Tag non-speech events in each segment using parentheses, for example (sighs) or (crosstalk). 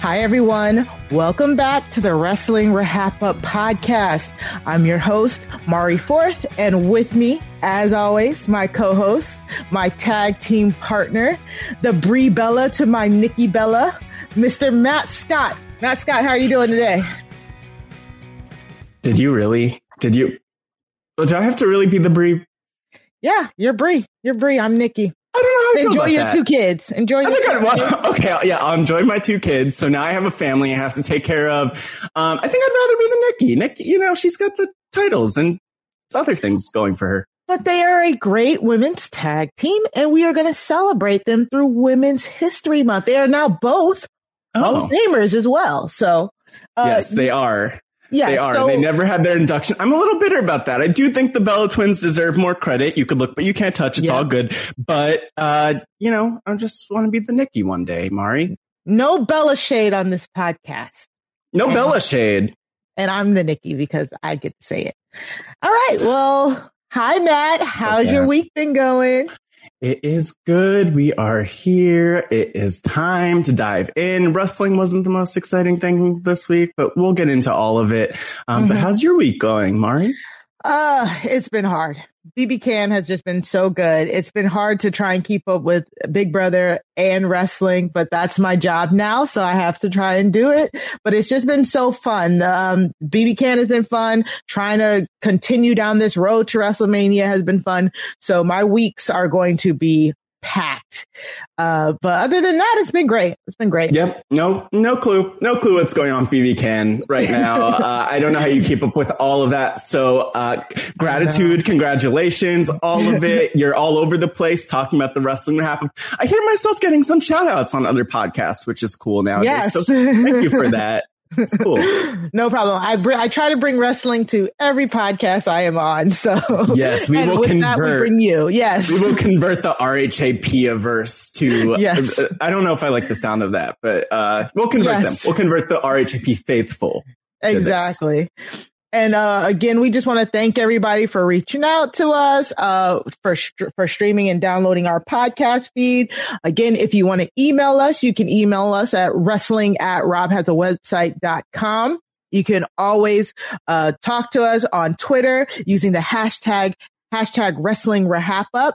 Hi, everyone. Welcome back to the Wrestling RHAPup podcast. I'm your host, Mari Forth, and with me, as always, my co-host, my tag team partner, the Brie Bella to my Nikki Bella, Mr. Matt Scott. Matt Scott, how are you doing today? Did you really? Did you? Do I have to really be the Brie? Yeah, you're Brie. You're Brie. I'm Nikki. I don't know I Enjoy your that. two kids. Enjoy I your think two I'd kids. (laughs) okay, yeah, I'll enjoy my two kids. So now I have a family I have to take care of. Um, I think I'd rather be the Nikki. Nikki, you know, she's got the titles and other things going for her. But they are a great women's tag team, and we are going to celebrate them through Women's History Month. They are now both Hall Oh, of Famers as well. So, uh, yes, they are. Yeah, they are. so- they never had their induction. I'm a little bitter about that. I do think the Bella twins deserve more credit. You could look, but you can't touch. It's Yeah. all good. But, uh, you know, I just want to be the Nikki one day, Mari. no Bella shade on this podcast. No Yeah. Bella shade. And I'm the Nikki because I get to say it. All right. Well, hi, Matt. How's okay. your week been going? It is good. We are here. It is time to dive in. Wrestling wasn't the most exciting thing this week, but we'll get into all of it. Um, But Mhm. how's your week going, Mari? Uh, it's been hard. BB Can has just been so good. It's been hard to try and keep up with Big Brother and wrestling, but that's my job now. So I have to try and do it. But it's just been so fun. Um, BB Can has been fun. Trying to continue down this road to WrestleMania has been fun. So my weeks are going to be packed. Uh, but other than that, it's been great. It's been great. Yep. No, no clue. No clue what's going on BB Can right now. (laughs) uh, I don't know how you keep up with all of that. So, uh, gratitude, congratulations, all of it. (laughs) You're all over the place talking about the wrestling that happened. I hear myself getting some shout outs on other podcasts, which is cool nowadays. Yes. So thank you for (laughs) that. It's cool. (laughs) no problem. I br- I try to bring wrestling to every podcast I am on. So Yes, we will with that, we convert. bring you. Yes. we will convert the RHAP verse to. Yes. uh, I don't know if I like the sound of that, but uh, we'll convert Yes. them. We'll convert the RHAP faithful. Exactly. this. And uh, again, we just want to thank everybody for reaching out to us, uh, for for streaming and downloading our podcast feed. Again, if you want to email us, you can email us at wrestling at robhasawebsite.com. You can always uh, talk to us on Twitter using the hashtag hashtag wrestling RHAPup.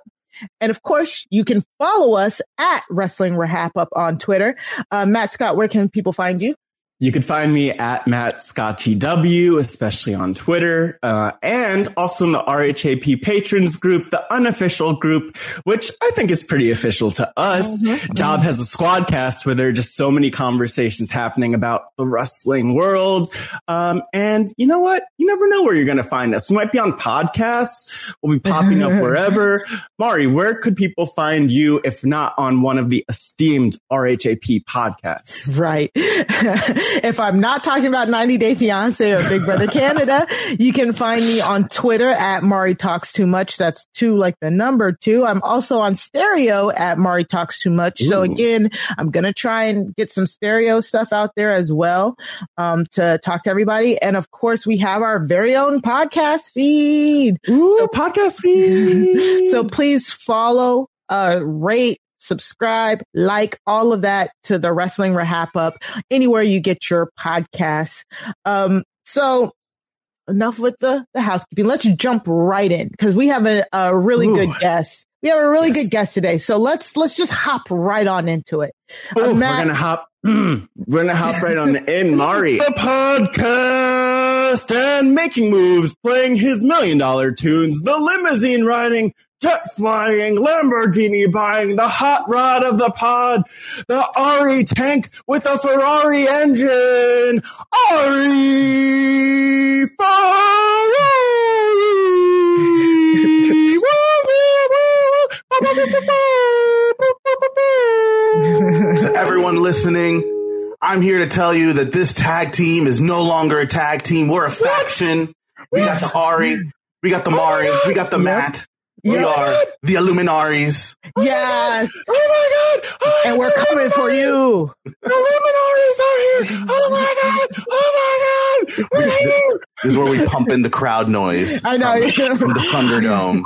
And of course, you can follow us at wrestling RHAPup on Twitter. Uh, Matt Scott, where can people find you? You can find me at Matt Scott GW, especially on Twitter, uh, and also in the RHAP patrons group, the unofficial group, which I think is pretty official to us. Job has a squadcast where there are just so many conversations happening about the wrestling world. Um, and you know what? You never know where you're going to find us. We might be on podcasts. We'll be popping up (laughs) wherever. Mari, where could people find you if not on one of the esteemed RHAP podcasts? Right. (laughs) if I'm not talking about 90 Day Fiance or Big Brother Canada, you can find me on Twitter at Mari Talks Too Much. That's two like the number two. I'm also on stereo at Mari Talks Too Much. So again, I'm going to try and get some stereo stuff out there as well, um, to talk to everybody. And of course, we have our very own podcast feed. Ooh, podcast feed. (laughs) So please follow, uh, rate, subscribe, like all of that to the Wrestling RHAPup anywhere you get your podcasts. Um, so enough with the, the housekeeping. Let's jump right in because we have a, a really Ooh. good guest. We have a really Yes. good guest today. So let's, let's just hop right on into it. Uh, Ooh, Matt- we're gonna hop. mm, (clears throat) we're gonna hop right on in, (laughs) Mari. The podcast and making moves, playing his million dollar tunes, the limousine riding, jet flying, Lamborghini buying, the hot rod of the pod, the Ari tank with a Ferrari engine, Ari Ferrari. to everyone listening, I'm here to tell you that this tag team is no longer a tag team. We're a faction. We got the Ari, we got the Mari, we got the. Matt. We Yep. are the Illuminaries. Oh yes. Oh my god! Oh, And we're coming for you. The Luminaries are here! Oh my god! Oh my god! We're here! This is where we pump in the crowd noise I know. from, from the Thunderdome.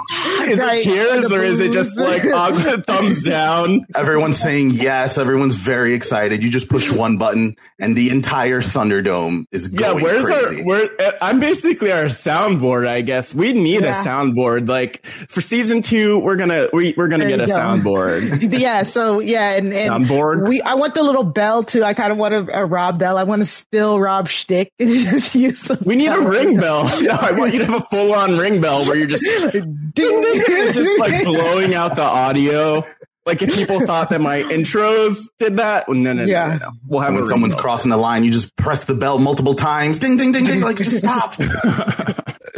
Is Right. it cheers or is it just like awkward (laughs) thumbs down? Everyone's saying yes. Everyone's very excited. You just push one button and the entire Thunderdome is Yeah, where's crazy. our? Where I'm basically our soundboard. I guess we need Yeah. a soundboard. Like for season two, we're gonna we, we're gonna There get a go. soundboard. (laughs) yeah. So yeah, and, and Soundboard. we, I want the little bell too. I kind of want a, a Rob bell. I want to still Rob shtick. (laughs) Just use the We need a ring bell. (laughs) No, I want you to have a full on ring bell where you're just Ding, ding, it's just like blowing out the audio. Like if people thought that my intros did that, well, no, no, no, Yeah. no, no. We'll have when someone's crossing the line, you just press the bell multiple times. Ding, ding, ding, ding. Like, just stop.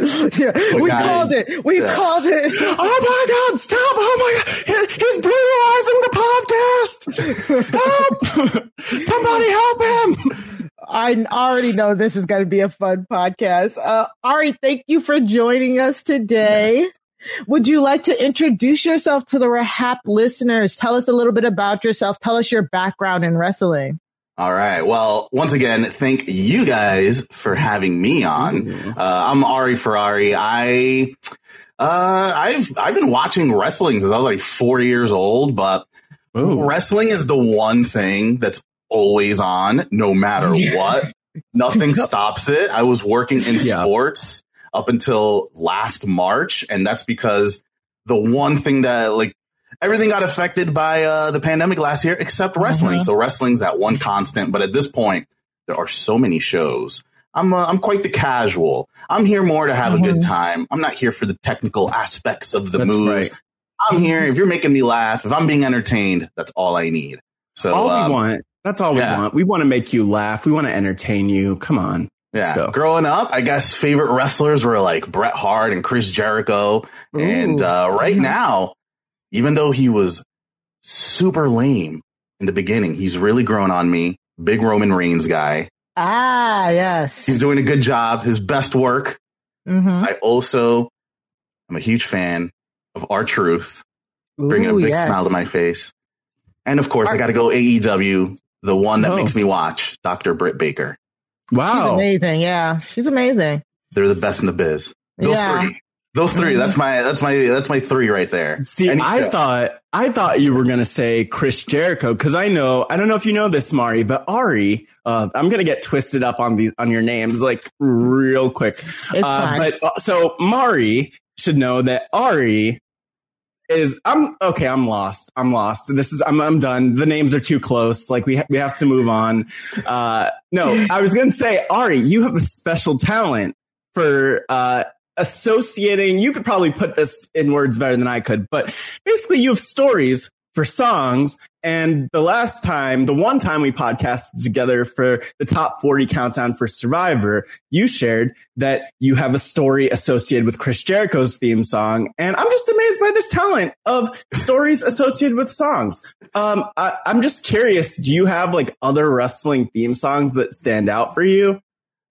(laughs) Yeah, we guys. called it. We Yeah. called it. (laughs) Oh my God! Stop! Oh my God! He- He's brutalizing the podcast. Help! (laughs) Somebody help him! I already know this is going to be a fun podcast. Uh, Ari, thank you for joining us today. Would you like to introduce yourself to the RHAP listeners? Tell us a little bit about yourself. Tell us your background in wrestling. All right. Well, once again, thank you guys for having me on. Uh, I'm Ari Ferrari. I, uh, I've, I've been watching wrestling since I was like four years old, but wrestling is the one thing that's always on no matter (laughs) Yeah. what. Nothing (laughs) stops it. I was working in Yeah. sports up until last March. And that's because the one thing that like everything got affected by uh, the pandemic last year except wrestling. Mhm. So wrestling's that one constant. But at this point, there are so many shows. I'm uh, I'm quite the casual. I'm here more to have a good Mhm. time. I'm not here for the technical aspects of the That's moves. right. I'm here if you're making me laugh, if I'm being entertained, that's all I need. So all um, we want. That's all we yeah. want. We want to make you laugh. We want to entertain you. Come on. Let's yeah. go. Growing up, I guess favorite wrestlers were like Bret Hart and Chris Jericho. And uh, right Mhm. now, even though he was super lame in the beginning, he's really grown on me. Big Roman Reigns guy. Ah, yes. He's doing a good job. His best work. hmm I also am a huge fan of R-Truth, bringing a big yes. smile to my face. And of course, I got to go AEW, the one that Oh. makes me watch, Dr. Britt Baker. Wow. She's amazing. Yeah, she's amazing. They're the best in the biz. Those Yeah. three. Those 3 Mhm. That's my that's my that's my three right there. See, Any I show. thought I thought you were gonna say Chris Jericho because I know I don't know if you know this, Mari, but Ari, uh, I'm gonna get twisted up on these on your names like real quick. It's Uh, fine. but uh, so Mari should know that Ari is I'm okay. I'm lost. I'm lost. This is I'm I'm done. The names are too close. Like we ha- we have to move on. Uh, no, I was gonna say Ari, you have a special talent for uh associating. You could probably put this in words better than I could, but basically you have stories for songs. And the last time, the one time we podcasted together for the top 40 countdown for Survivor, you shared that you have a story associated with Chris Jericho's theme song. And I'm just amazed by this talent of stories (laughs) associated with songs. Um, I, I'm just curious. Do you have like other wrestling theme songs that stand out for you?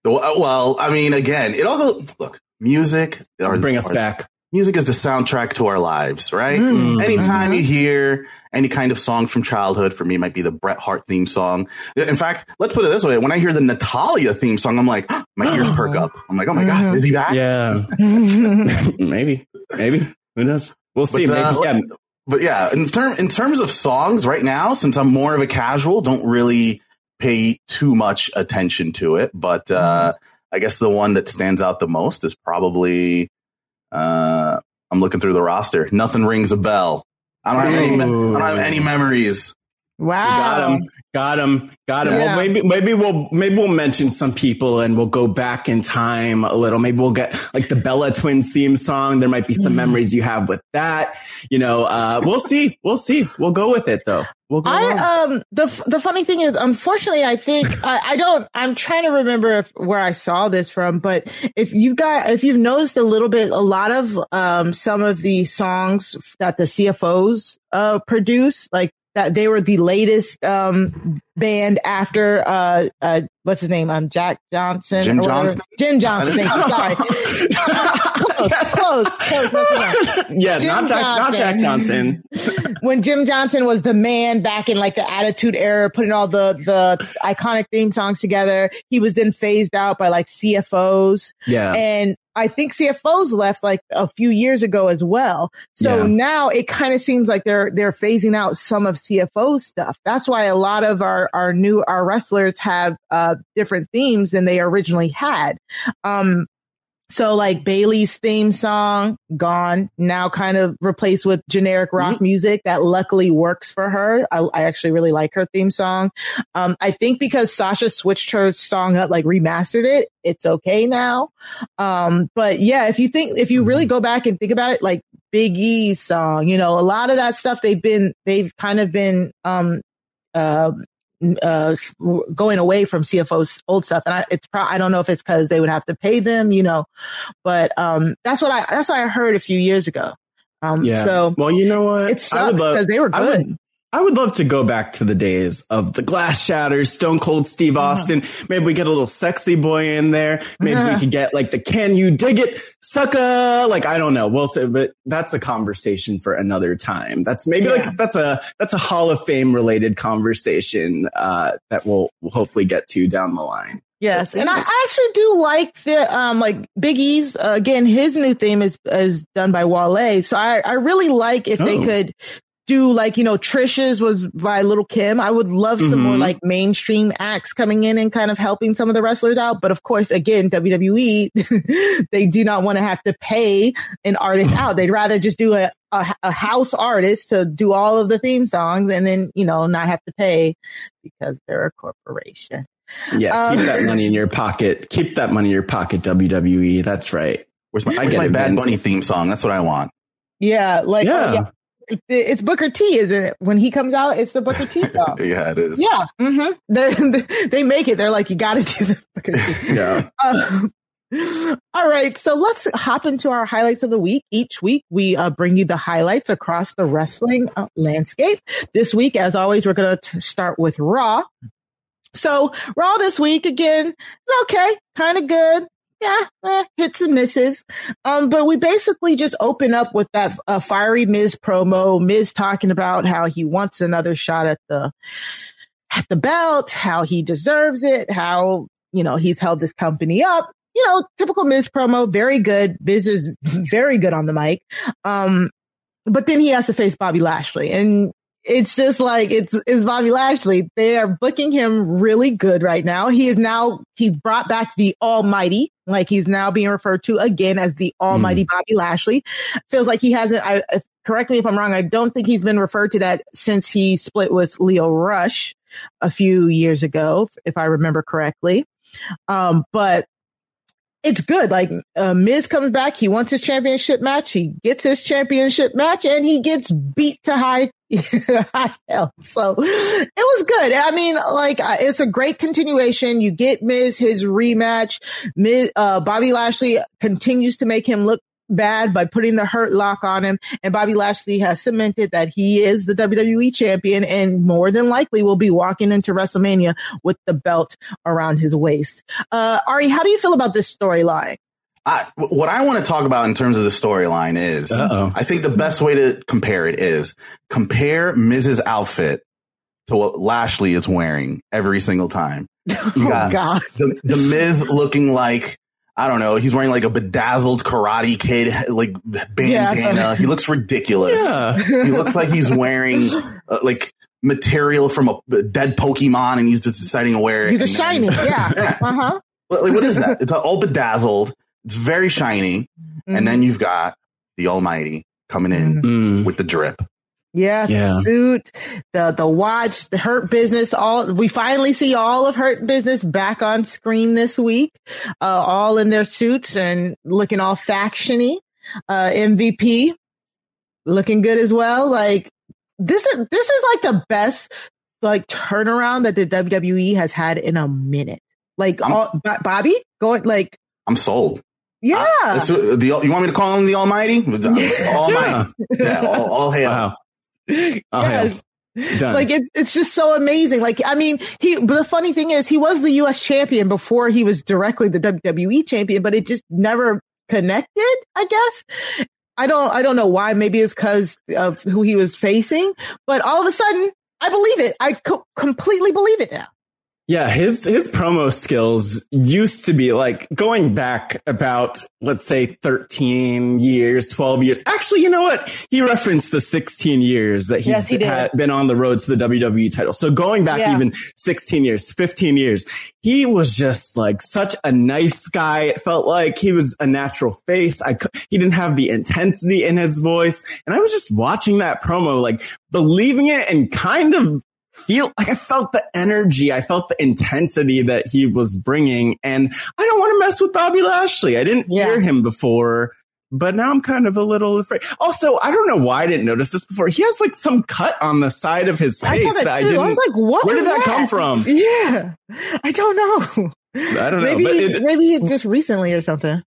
Well, well, I mean, again, it all goes. Look, music. Or, Bring us or- back. Music is the soundtrack to our lives, right? Mm. Anytime Mhm. you hear any kind of song from childhood, for me, might be the Bret Hart theme song. In fact, let's put it this way: when I hear the Natalya theme song, I'm like, my ears perk up. I'm like, oh my god, Mhm. is he back? Yeah. (laughs) (laughs) Maybe, maybe. Who knows? We'll see. But, uh, maybe, yeah. but yeah, in term in terms of songs right now, since I'm more of a casual, don't really pay too much attention to it. But uh, I guess the one that stands out the most is probably uh, I'm looking through the roster. Nothing rings a bell. I don't have any. I don't have any memories. Wow. Got him. Got him. Got him. Yeah. Well, maybe maybe we'll maybe we'll mention some people and we'll go back in time a little. Maybe we'll get like the Bella Twins theme song. There might be some memories you have with that. You know, uh, we'll see. We'll see. We'll go with it though. We'll. I um the the funny thing is, unfortunately, I think (laughs) I, I don't. I'm trying to remember if, where I saw this from, but if you've got if you've noticed a little bit, a lot of um some of the songs that the CFO$ uh produce, like that they were the latest um band after uh uh what's his name um Jack Johnson Jim. Johnson? Jim Johnston thank you sorry (laughs) close close close yeah, Jim not Jack, not Jack Johnson. (laughs) when Jim Johnston was the man back in like the Attitude Era, putting all the the iconic theme songs together. He was then phased out by like CFO$, Yeah. and I think CFO$ left like a few years ago as well. So Yeah. now it kind of seems like they're they're phasing out some of CFO stuff. That's why a lot of our our new our wrestlers have uh different themes than they originally had. Um so like Bayley's theme song gone now kind of replaced with generic rock music that luckily works for her. I, I actually really like her theme song. Um, I think because Sasha switched her song up, like remastered it, it's okay now. Um, but yeah, if you think, if you really go back and think about it, like Big E's song, you know, a lot of that stuff they've been, they've kind of been, um, uh, uh, going away from CFO's old stuff. And I, it's pro- I don't know if it's cause they would have to pay them, you know, but, um, that's what I, that's what I heard a few years ago. Um, Yeah. so well, you know what? it sucks because they were I would- good. I would love to go back to the days of the glass shatters, Stone Cold Steve Uh-huh. Austin. Maybe we get a little sexy boy in there. Maybe we could get like the can you dig it, sucker? Like, I don't know. We'll say, but that's a conversation for another time. That's maybe Yeah. like, that's a, that's a Hall of Fame related conversation, uh, that we'll, we'll hopefully get to down the line. Yes, and I actually do like the um like Big E's uh, again. His new theme is is done by Wale, so I I really like if they Oh. could do like you know Trish's was by Lil' Kim. I would love some more Mhm. like mainstream acts coming in and kind of helping some of the wrestlers out. But of course, again, WWE (laughs) they do not want to have to pay an artist out. They'd rather just do a, a a house artist to do all of the theme songs and then you know not have to pay because they're a corporation. Yeah. Um, keep that money in your pocket. Keep that money in your pocket, WWE. That's right. Where's my, I where's get my Bad Vince. Bunny theme song? That's what I want. Yeah, like Yeah. oh, yeah. It- It's Booker T, isn't it? When he comes out, it's the Booker T (laughs) song. yeah, it is. yeah, hmm they (laughs) they make it. They're like, you got to do the Booker T. (laughs) Yeah. Um, all right, so let's hop into our highlights of the week. Each week, we uh, bring you the highlights across the wrestling uh, landscape. This week, as always, we're going to start with Raw. So, Raw this week again, okay, kind of good. Yeah, eh, hits and misses. Um, but we basically just open up with that uh, fiery Miz promo. Miz talking about how he wants another shot at the at the belt, how he deserves it, how you know he's held this company up. You know, typical Miz promo, very good. Miz is very good on the mic. Um, but then he has to face Bobby Lashley, and it's just like it's it's Bobby Lashley. They are booking him really good right now. He is now he's brought back the Almighty, like he's now being referred to again as the Almighty Bobby Lashley. Feels like he hasn't. I correct me if I'm wrong. I don't think he's been referred to that since he split with Lio Rush a few years ago, if I remember correctly. Um, but it's good. Like uh, Miz comes back, he wants his championship match, he gets his championship match, and he gets beat to high, (laughs) high hell. So it was good. I mean, like uh, it's a great continuation. You get Miz his rematch. Miz, uh, Bobby Lashley continues to make him look bad by putting the hurt lock on him. And Bobby Lashley has cemented that he is the WWE champion and more than likely will be walking into WrestleMania with the belt around his waist. Uh, Ari, how do you feel about this storyline? I, what I want to talk about in terms of the storyline is, Uh-oh. I think the best way to compare it is compare Miz's outfit to what Lashley is wearing every single time. (laughs) You oh God. the, the Miz looking like I don't know. He's wearing like a bedazzled Karate Kid like bandana. Yeah. He looks ridiculous. Yeah. He looks like he's wearing uh, like material from a, a dead Pokemon, and he's just deciding to wear it. He's a and then- shiny. Yeah. (laughs) Yeah. Uh huh. Like, what is that? It's all bedazzled. It's very shiny, Mm-hmm. and then you've got the Almighty coming in Mm. with the drip. Yeah, Yeah. suit, the the watch, the Hurt Business. All we finally see all of Hurt Business back on screen this week, uh, all in their suits and looking all factiony. Uh, MVP looking good as well. Like this is this is like the best like turnaround that the WWE has had in a minute. Like all, Bo- Bobby going like I'm sold. yeah. That's what- the, you want me to call him the Almighty? (laughs) Almighty. Yeah, all, all hail. Wow. (laughs) Oh, yes. Done. Like it, it's just so amazing. Like I mean, he. But the funny thing is, he was the U.S. champion before he was directly the WWE champion, but it just never connected. I guess I don't. I don't know why. Maybe it's because of who he was facing. But all of a sudden, I believe it. I co- completely believe it now. Yeah, his his promo skills used to be like going back about let's say 13 years, 12 years. Actually, you know what? He referenced the 16 years that he's Yes, he had been on the road to the WWE title. So going back Yeah. even 16 years, 15 years, he was just like such a nice guy. It felt like he was a natural face. I he didn't have the intensity in his voice, and I was just watching that promo like believing it and kind of feel like I felt the energy. I felt the intensity that he was bringing. And I don't want to mess with Bobby Lashley. I didn't Yeah. hear him before, but now I'm kind of a little afraid. Also, I don't know why I didn't notice this before. He has like some cut on the side of his face saw that I didn't. I was like, what? where did was that come from? (laughs) Yeah, I don't know. I don't know. Maybe it, maybe just recently or something.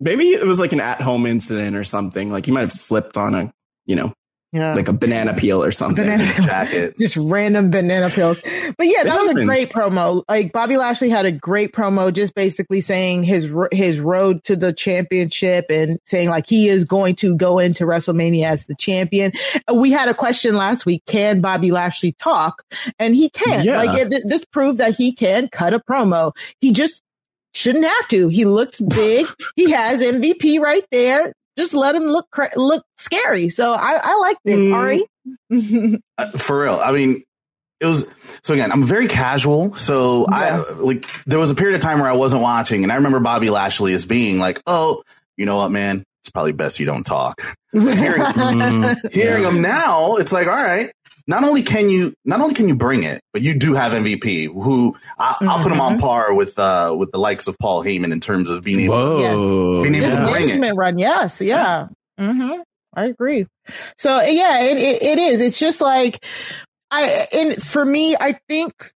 maybe it was like an at home incident or something. Like he might have slipped on a, you know, Yeah, like a banana peel or something. Banana- Jacket. (laughs) just random banana peels. But yeah, that It was a great promo. Like Bobby Lashley had a great promo, just basically saying his his road to the championship and saying like he is going to go into WrestleMania as the champion. Uh, we had a question last week: Can Bobby Lashley talk? And he can. Yeah. Like it, this proved that he can cut a promo. He just shouldn't have to. He looks big. (laughs) he has MVP right there. Just let him look cra- look scary. So I, I like this, Mm. Ari. (laughs) Uh, for real. I mean, it was so again. I'm very casual, so Yeah. I like there was a period of time where I wasn't watching, and I remember Bobby Lashley as being like, "Oh, you know what, man? It's probably best you don't talk." (laughs) hearing- (laughs) Mm, Hearing him now, it's like, all right. Not only can you, not only can you bring it, but you do have MVP, who I, I'll put him on par with uh with the likes of Paul Heyman in terms of being able. Whoa. Being able this to bring it. management run, yes, yeah, hmm I agree. So yeah, it, it it is. It's just like I and for me, I think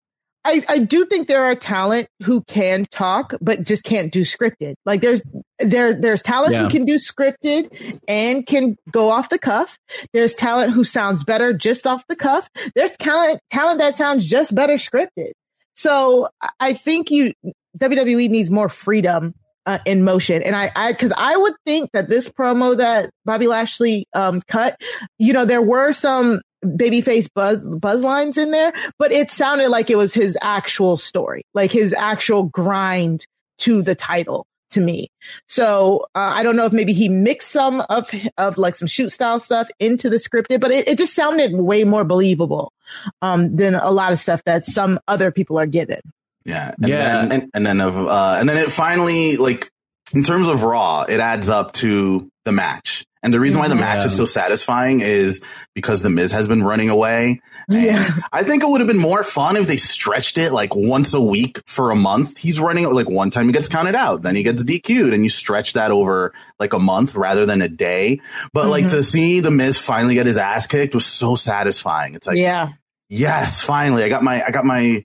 I I do think there are talent who can talk, but just can't do scripted. Like there's there there's talent Yeah. who can do scripted and can go off the cuff. There's talent who sounds better just off the cuff. There's talent talent that sounds just better scripted. So I- think you WWE needs more freedom uh, in motion. And I, I, cause I would think that this promo that Bobby Lashley, um, cut, you know, there were some babyface buzz, buzz lines in there, but it sounded like it was his actual story, like his actual grind to the title to me. So, uh, I don't know if maybe he mixed some of, of like some shoot style stuff into the scripted, but it, it just sounded way more believable, um, than a lot of stuff that some other people are given. Yeah, and Yeah, then, and- and, then of uh, and then it finally like in terms of Raw, it adds up to the match. And the reason why the match Yeah. is so satisfying is because the Miz has been running away. And Yeah. I think it would have been more fun if they stretched it like once a week for a month. He's running like one time he gets counted out, then he gets DQ'd, and you stretch that over like a month rather than a day. But like Mhm. to see the Miz finally get his ass kicked was so satisfying. It's like yeah. yes, finally, I got my, I got my,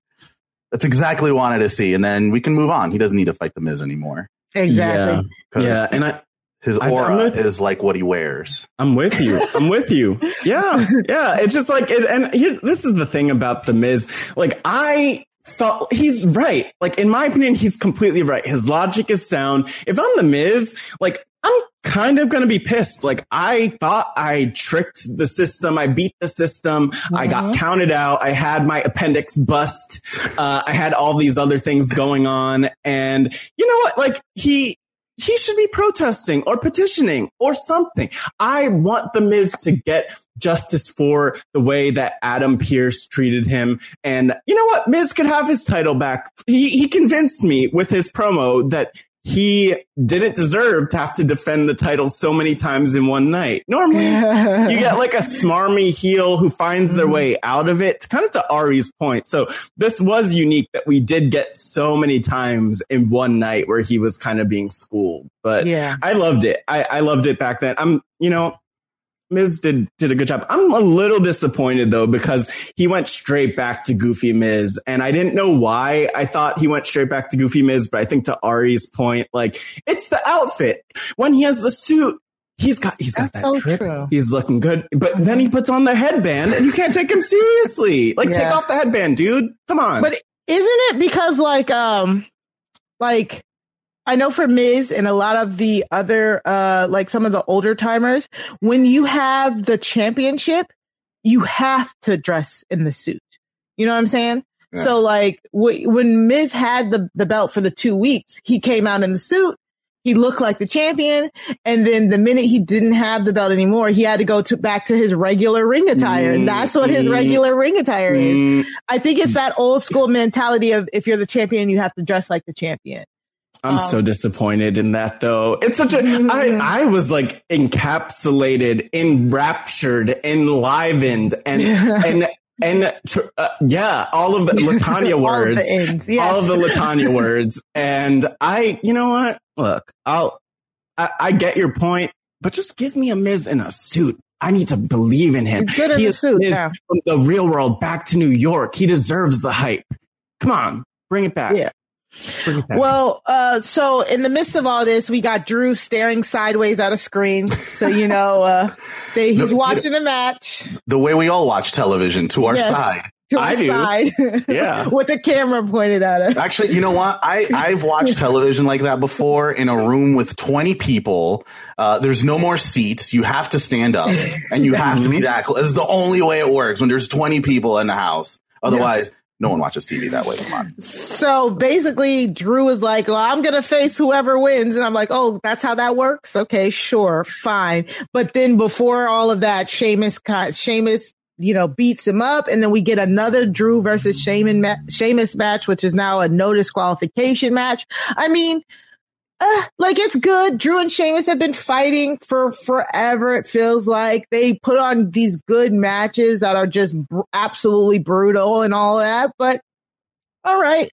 that's exactly what I wanted to see. And then we can move on. He doesn't need to fight the Miz anymore. Exactly. 'Cause Yeah. And I, his I- I'm aura with- is like what he wears. I'm with you. I'm with you. Yeah. Yeah. It's just like, it, and here, this is the thing about the Miz. Like I thought he's right. Like in my opinion, he's completely right. His logic is sound. If I'm the Miz, like I'm kind of going to be pissed. Like I thought I tricked the system. I beat the system. I got Mhm. counted out. I had my appendix bust. Uh, I had all these other things going on. And you know what? Like he, he should be protesting or petitioning or something. I want the Miz to get justice for the way that Adam Pearce treated him. And you know what? Miz could have his title back. He, he convinced me with his promo that he didn't deserve to have to defend the title so many times in one night. Normally, you get like a smarmy heel who finds their mm-hmm. way out of it, kind of to Ari's point. So this was unique that we did get so many times in one night where he was kind of being schooled. But Yeah. I loved it. I, I loved it back then. I'm, you know, Miz did did a good job. I'm a little disappointed though because he went straight back to Goofy Miz, and I didn't know why. I thought he went straight back to Goofy Miz, but I think to Ari's point, like it's the outfit. When he has the suit, he's got he's got That's that so trip. true. He's looking good, but then he puts on the headband, and you can't take him seriously. Like take off the headband, dude. Come on. But isn't it because like um like I know for Miz and a lot of the other uh like some of the older timers, when you have the championship, you have to dress in the suit. You know what I'm saying? Yeah. So like w- when Miz had the the belt for the 2 weeks, he came out in the suit. He looked like the champion, and then the minute he didn't have the belt anymore, he had to go to back to his regular ring attire. Mm, That's what his regular ring attire is. Mm, I think it's that old school mentality of if you're the champion, you have to dress like the champion. I'm Um, so disappointed in that though. It's such a, I, I was like encapsulated, enraptured, enlivened and, (laughs) and, and, uh, yeah, all of the (laughs) Latanya All the words, ends, yes. all of the Latanya (laughs) words. And I, you know what? Look, I'll, I, I get your point, but just give me a Miz in a suit. I need to believe in him. He's good in he the is suit, Miz yeah. from the real world back to New York. He deserves the hype. Come on, bring it back. Yeah. Bring it back. Well, uh, so in the midst of all this, we got Drew staring sideways at a screen. So, you know, uh, (laughs) they, he's No, watching the match The way we all watch television to our Yes. side. to I our do. (laughs) Yeah. (laughs) with the camera pointed at us. Actually, you know what? I, I've watched television like that before in a room with 20 people. Uh, there's no more seats. You have to stand up and you have to be that close. It's the only way it works when there's 20 people in the house. Otherwise, no one watches TV that way. Come on. So basically, Drew is like, well, I'm going to face whoever wins. And I'm like, oh, that's how that works? Okay, sure, fine. But then before all of that, Sheamus, ca- Sheamus, you know, beats him up. And then we get another Drew versus Sheamus match, which is now a no disqualification match. I mean, uh, like it's good. Drew and Sheamus have been fighting for forever. It feels like they put on these good matches that are just br- absolutely brutal and all that. But all right,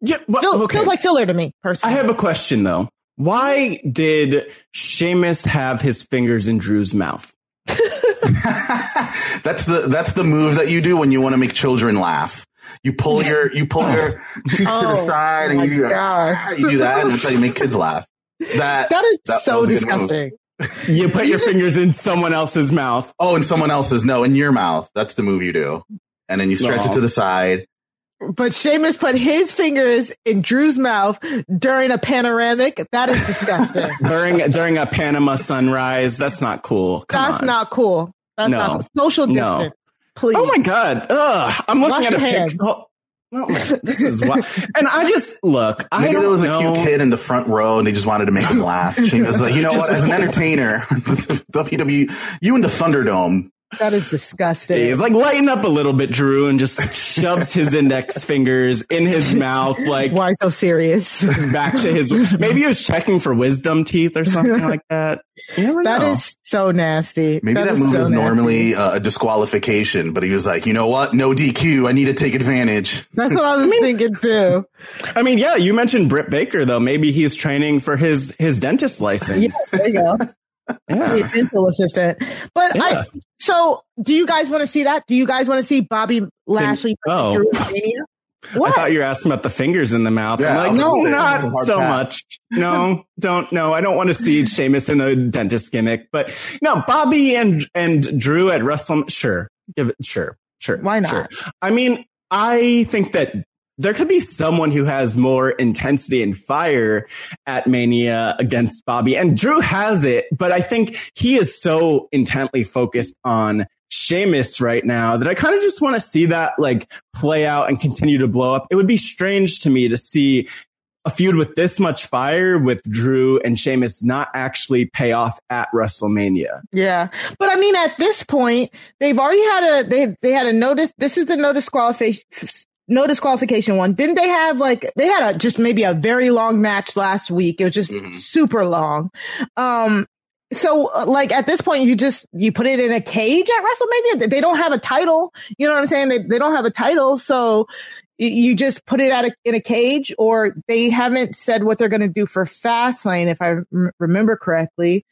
Yeah, well, Feel, okay. feels like filler to me personally. I have a question though. Why did Sheamus have his fingers in Drew's mouth? (laughs) that's the that's the move that you do when you want to make children laugh. You pull your you pull your (laughs) (laughs) cheeks to the Oh, side and you do, gosh. you do that and that's how you make kids laugh. That that is that so was a good move. disgusting. You put your fingers in someone else's mouth. oh, in someone else's no in your mouth. That's the move you do, and then you stretch No. it to the side. But Sheamus put his fingers in Drew's mouth during a panoramic. That is disgusting. (laughs) during during a Panama sunrise. That's not cool. Come That's on. not cool. That's No. not cool. Social No. distance, please. Oh my god! Ugh, I'm looking Wash at a your hands. picture. Oh, oh this is what, (laughs) and I just look. I Maybe don't there was a cute kid in the front row and they just wanted to make him laugh. She was like, you know (laughs) what? As an (laughs) entertainer, WWE, you in the Thunderdome. That is disgusting. He's like lighten up a little bit, Drew, and just shoves his index (laughs) fingers in his mouth, like Why so serious? (laughs) back to his. (laughs) Maybe he was checking for wisdom teeth or something like that. You never That know. is so nasty. Maybe that, is move so is normally uh, a disqualification, but he was like, you know what? No DQ. I need to take advantage. That's what I was thinking too. I mean, yeah, you mentioned Britt Baker though. Maybe he's training for his his dentist license. Yeah, there you go. Yeah. Be dental assistant. But Yeah. I so do you guys want to see that? Do you guys want to see Bobby Lashley versus oh. Drew at Mania? I thought you were asking about the fingers in the mouth. Yeah, I'm like, no, was gonna say, not so pass. much. No, don't. No, I don't want to see Sheamus in a dentist gimmick. But no, Bobby and and Drew at Wrestle. Sure, give it. Sure, sure. Why not? Sure. I mean, I think that there could be someone who has more intensity and fire at Mania against Bobby, and Drew has it. But I think he is so intently focused on Sheamus right now that I kind of just want to see that like play out and continue to blow up. It would be strange to me to see a feud with this much fire with Drew and Sheamus not actually pay off at WrestleMania. Yeah. But I mean, at this point, they've already had a, they, they had a notice. This is the no disqualification, no disqualification one. Didn't they have like, they had a, just maybe a very long match last week. It was just Mhm. super long. Um, so uh, like at this point, you just, you put it in a cage at WrestleMania. They don't have a title. You know what I'm saying? They, they don't have a title. So you just put it a, in a cage or they haven't said what they're going to do for Fastlane, if I remember correctly.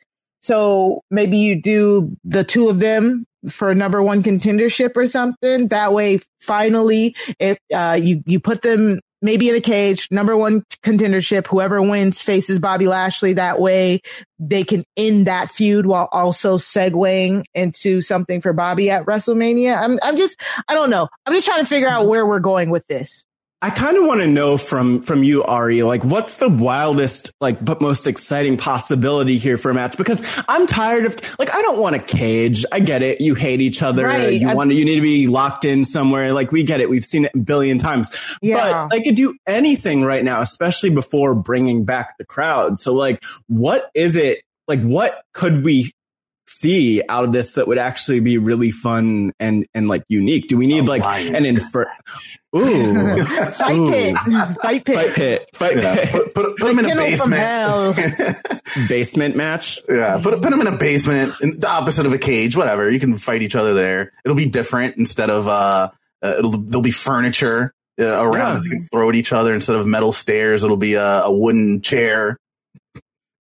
So maybe you do the two of them for number one contendership or something. That way, finally, if uh, you you put them maybe in a cage, number one contendership, whoever wins faces Bobby Lashley. That way, they can end that feud while also segueing into something for Bobby at WrestleMania. I'm I'm just I don't know. I'm just trying to figure out where we're going with this. I kind of want to know from from you, Ari, like what's the wildest, like, but most exciting possibility here for a match? Because I'm tired of, like, I don't want a cage. I get it. You hate each other. Right. You I- want to, you need to be locked in somewhere. Like, we get it. We've seen it a billion times. Yeah. But they could do anything right now, especially before bringing back the crowd. So, like, what is it? Like, what could we see out of this that would actually be really fun and and like unique? Do we need A like lion an infer? Ooh. Fight Ooh. pit, fight pit, Fight pit, fight Yeah, pit, put, put, put him in a basement. (laughs) basement match. yeah, put put him in a basement, in the opposite of a cage. Whatever, you can fight each other there. It'll be different instead of uh, uh it'll there'll be furniture uh, around Yeah. you can throw at each other instead of metal stairs. It'll be a, a wooden chair.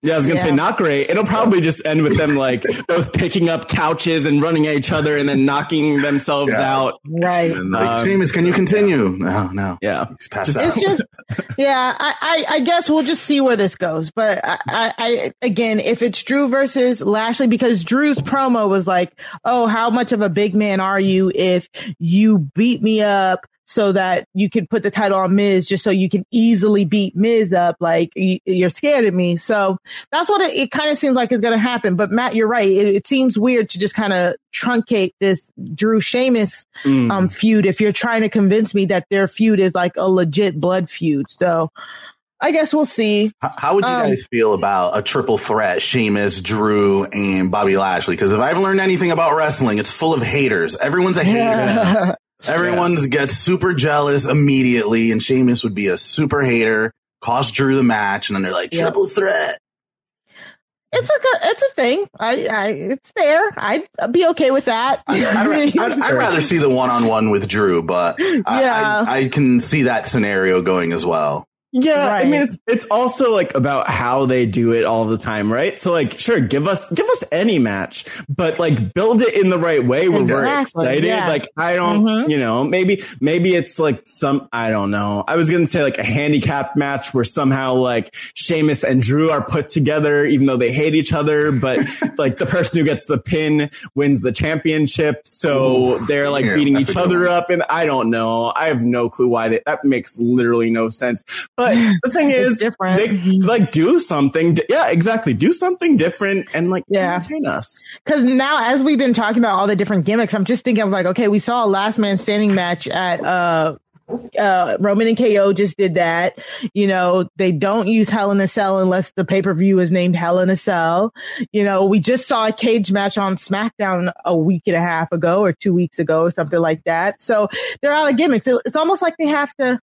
Yeah, I was gonna say not great. It'll probably just end with them like both picking up couches and running at each other and then knocking themselves Yeah. out. right. And like, Um, Sheamus, can you continue? No, no, Yeah. he's passed Just- out. it's just yeah I, I i guess we'll just see where this goes but I, I i again if it's drew versus lashley because drew's promo was like oh how much of a big man are you if you beat me up so that you can put the title on Miz just so you can easily beat Miz up. Like you're scared of me. So that's what it, it kind of seems like is going to happen. But Matt, you're right. It, it seems weird to just kind of truncate this Drew Sheamus Mm. um, feud if you're trying to convince me that their feud is like a legit blood feud. So I guess we'll see. How, how would you Um, guys feel about a triple threat, Sheamus, Drew, and Bobby Lashley? Because if I've learned anything about wrestling, it's full of haters. Everyone's a hater. (laughs) Everyone gets super jealous immediately, and Sheamus would be a super hater, cost Drew the match, and then they're like, Yep. triple threat. It's a it's a thing. I, I it's there. I'd be okay with that. I, I'd, I'd, I'd (laughs) rather see the one on one with Drew, but I, Yeah. I, I can see that scenario going as well. Yeah, I mean it's it's also like about how they do it all the time, right? So like sure, give us give us any match, but like build it in the right way where we're Exactly, excited. yeah. Like I don't, Mhm. you know, maybe maybe it's like some I don't know. I was gonna say like a handicap match where somehow like Sheamus and Drew are put together even though they hate each other, but (laughs) like the person who gets the pin wins the championship. So Ooh, they're like damn, beating each other one. up and I don't know. I have no clue why they, that makes literally no sense. But the thing is, different. they like do something. di- Yeah, exactly. Do something different and like Yeah. entertain us. Cause now as we've been talking about all the different gimmicks, I'm just thinking of like, okay, we saw a last man standing match at, uh, uh, Roman and KO just did that. You know, they don't use Hell in a Cell unless the pay per view is named Hell in a Cell. You know, we just saw a cage match on SmackDown a week and a half ago or two weeks ago or something like that. So they're out of gimmicks. It's almost like they have to,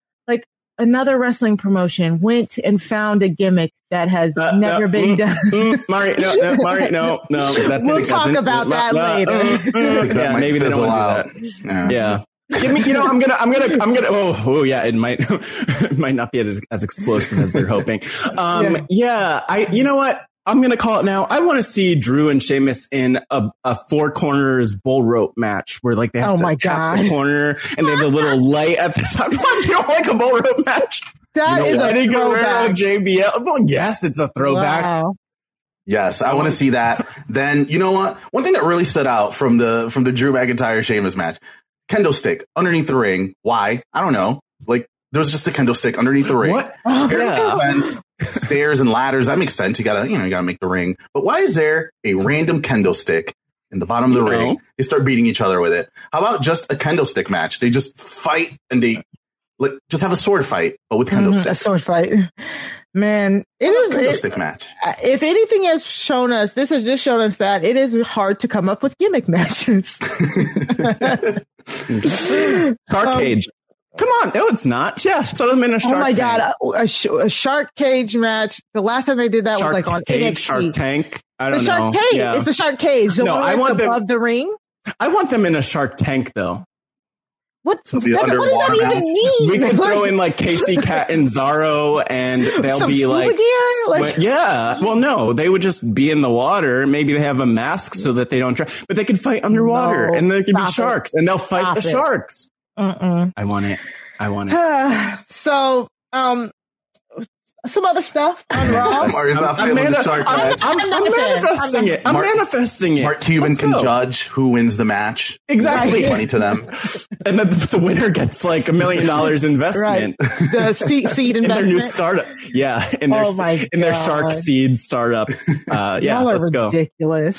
another wrestling promotion went and found a gimmick that has Uh, never no, been mm, done. Mm, Mari, no, no, Mari, no, no. (laughs) That We'll talk doesn't- about that la- la- later. mm, mm, yeah, maybe they don't want to do out. that. Yeah. Give me, you know, I'm gonna, I'm gonna, I'm gonna. Oh, oh, yeah. It might, (laughs) it might not be as, as explosive as they're hoping. (laughs) Um, Yeah. yeah. I, you know what? I'm gonna call it now. I want to see Drew and Sheamus in a, a four corners bull rope match where like they have Oh to my tap the corner and they have a little light at the top. (laughs) What? You don't like a bull rope match? That You is know, a Eddie Guerrero, throwback. JBL. Well, yes, it's a throwback. Wow. Yes, I want to see that. Then you know what? One thing that really stood out from the from the Drew McIntyre Sheamus match, kendo stick underneath the ring. Why? I don't know. Like there was just a kendo stick underneath the ring. What? (laughs) Oh, Yeah. Fence, (laughs) stairs and ladders. That makes sense. You gotta, you know, you gotta make the ring. But why is there a random kendo stick in the bottom of the You know. ring? They start beating each other with it. How about just a kendo stick match? They just fight and they like just have a sword fight, but with kendo (laughs) Mhm, a sword fight. Man, it is. Kendo it- stick match. if anything has shown us, this has just shown us that it is hard to come up with gimmick matches. Shark Um, cage. Come on. No, it's not. Yeah. Throw them in a shark oh my tank. god, a, a, sh- a shark cage match. The last time they did that Shark was like on cage, NXT. shark tank. I don't shark know. cage. Yeah. It's a shark cage. The No, one I that's want them- above the ring. I want them in a shark tank though. What, So what does that underwater even mean? We could throw in like Kacy (laughs) Catanzaro and they'll Some be scuba like gear? Like- yeah. Well, no, they would just be in the water. Maybe they have a mask so that they don't drown, but they could fight underwater No, and there could be stop it. sharks and they'll fight Stop the it. sharks. Mm-mm. I want it. I want it. (sighs) so, um, some other stuff on (laughs) Raw. Mario's not I'm, feeling the shark I'm- I'm- I'm I'm manifesting it. I'm Mark- manifesting it. Mark Cuban Let's can go. judge who wins the match. Exactly. Right. Money to them. (laughs) And then the winner gets like a million dollars investment the (laughs) seed, seed in their new startup. Yeah, in their Oh my in their shark seed startup. Uh, yeah, Y'all are let's go. ridiculous.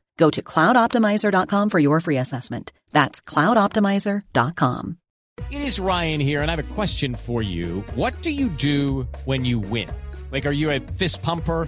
Go to cloudoptimizer.com for your free assessment. That's cloudoptimizer.com. It is Ryan here, and I have a question for you. What do you do when you win? Like, are you a fist pumper?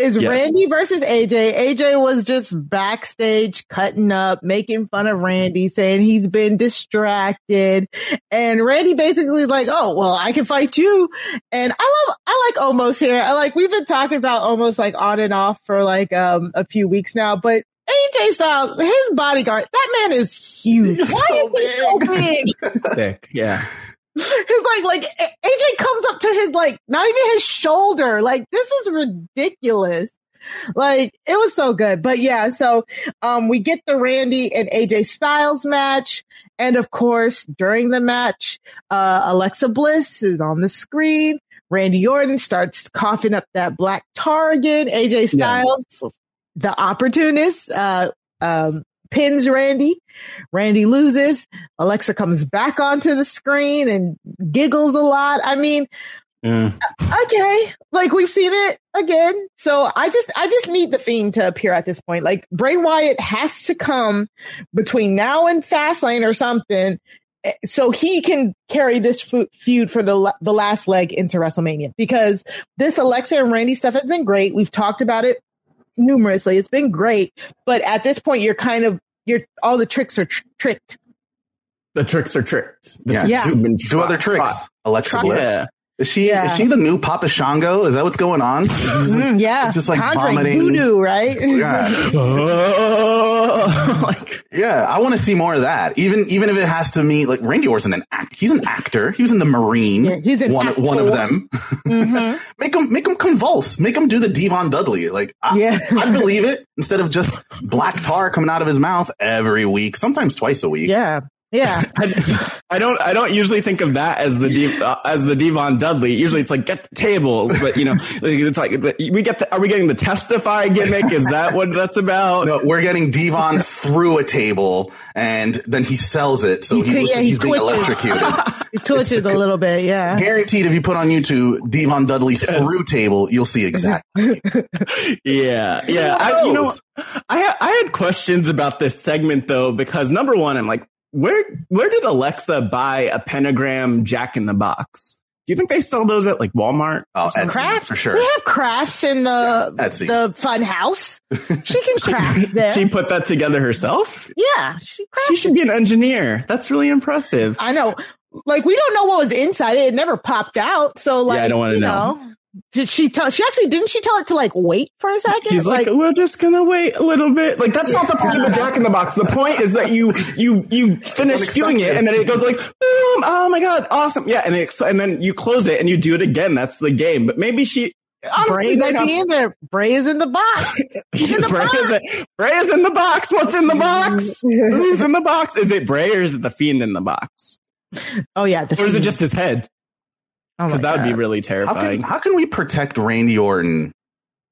is Yes. Randy versus AJ. AJ was just backstage cutting up, making fun of Randy, saying he's been distracted. And Randy basically like, oh, well, I can fight you. And I love, I like almost here. I like, we've been talking about almost like on and off for like, um, a few weeks now, but AJ Styles, his bodyguard, that man is huge. He's Why so is he so big? (laughs) Thick. Yeah. (laughs) It's like, like AJ comes up to his, like, not even his shoulder. Like, this is ridiculous. Like, it was so good. But yeah, so, um, we get the Randy and AJ Styles match. And of course, during the match, uh, Alexa Bliss is on the screen. Randy Orton starts coughing up that black tar again. AJ Styles, the opportunist, uh, um, pins Randy. Randy loses. Alexa comes back onto the screen and giggles a lot. I mean, Yeah. okay, like we've seen it again. So I just, I just need the fiend to appear at this point. Like Bray Wyatt has to come between now and Fastlane or something. eh, So he can carry this feud for the the last leg into WrestleMania because this Alexa and Randy stuff has been great. We've talked about it numerously. It's been great, but at this point, you're kind of you're all the tricks are tr- tricked. The tricks are tricked. The Yeah. tricks Yeah. have Do other tricks. trot. Alexa Bliss. Yeah. Is she Yeah. is she the new Papa Shango? Is that what's going on? Mm, yeah, It's just like Conjuring vomiting. voodoo, right? (laughs) yeah. (laughs) Like, Yeah, I want to see more of that. Even even if it has to mean like Randy Orton's an act. He's an actor. He was in the Marine. Yeah, he's one actor. one of them. (laughs) Mhm. make him make him convulse. Make him do the D-Von Dudley. Like I, Yeah. I believe it instead of just black tar coming out of his mouth every week, sometimes twice a week. Yeah. Yeah. (laughs) I, I don't. I don't usually think of that as the Dev, uh, as the D-Von Dudley. Usually, it's like get the tables, but you know, (laughs) it's like we get. The, are we getting the testify gimmick? Is that what that's about? No, we're getting D-Von through a table, and then he sells it, so He- he, yeah, like he he's being twitches. electrocuted. (laughs) It twitches a little bit. Yeah. Guaranteed, if you put on YouTube D-Von Dudley through table, you'll see exactly. Yeah, yeah. I, you know, I I had questions about this segment though because number one, I'm like, where where did Alexa buy a pentagram Jack in the Box? Do you think they sell those at like Walmart? Oh, Etsy, Craft for sure. We have crafts in the Yeah, Etsy. the fun house. She can (laughs) craft there. She put that together herself. yeah, she. She should be an engineer. That's really impressive. I know. Like we don't know what was inside it. It never popped out. So like, I don't wanna you know. Did she tell? She actually didn't. She tell it to like wait for a second. She's like, we're just gonna wait a little bit. Like that's not the point of the Jack in the Box. The point is that you you you finish doing it, and then it goes like, boom! Oh my god, awesome! Yeah, and it, and then you close it and you do it again. That's the game. But maybe she. Bray honestly, might like, be in there. Bray is in the box. (laughs) He's in the Bray box. is, in- Bray is in the box. What's in the mm. box? Who's in the box? Is it Bray or is it the Fiend in the box? Oh yeah, the Or is it just his head? Oh, my Because that would be God. really How terrifying. can, how can we protect Randy Orton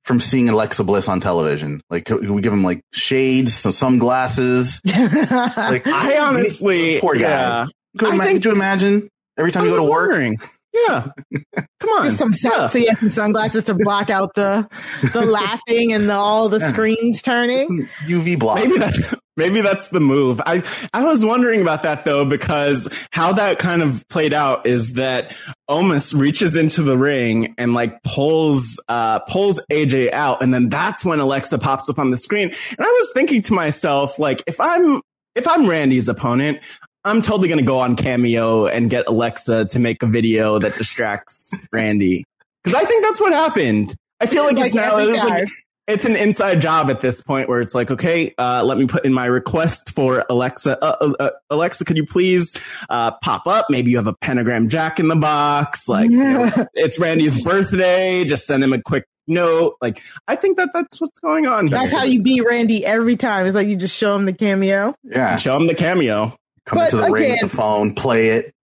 from seeing Alexa Bliss on television? Like, can we give him like shades, some sunglasses? (laughs) Like, I (laughs) honestly, poor guy. yeah. Could, I ima- think- could you imagine every time I you go to work? wondering. Yeah. (laughs) Come on. Some sun- Yeah. so you have some sunglasses to block out the the laughing and the, all the Yeah. screens turning. UV block. Maybe that's maybe that's the move. I I was wondering about that though because how that kind of played out is that Omos reaches into the ring and like pulls uh pulls AJ out and then that's when Alexa pops up on the screen. And I was thinking to myself like if I'm if I'm Randy's opponent, I'm totally going to go on Cameo and get Alexa to make a video that distracts Randy. Cuz I think that's what happened. I feel like, it's now it's like-. It's an inside job at this point where it's like, okay, uh, let me put in my request for Alexa. Uh, uh, uh, Alexa, could you please uh, pop up? Maybe you have a pentagram jack in the box. Like, you know, (laughs) it's Randy's birthday. Just send him a quick note. Like, I think that that's what's going on here. That's how you beat Randy every time. It's like you just show him the cameo. yeah. show him the cameo. Come But into the ring again- with the phone, play it.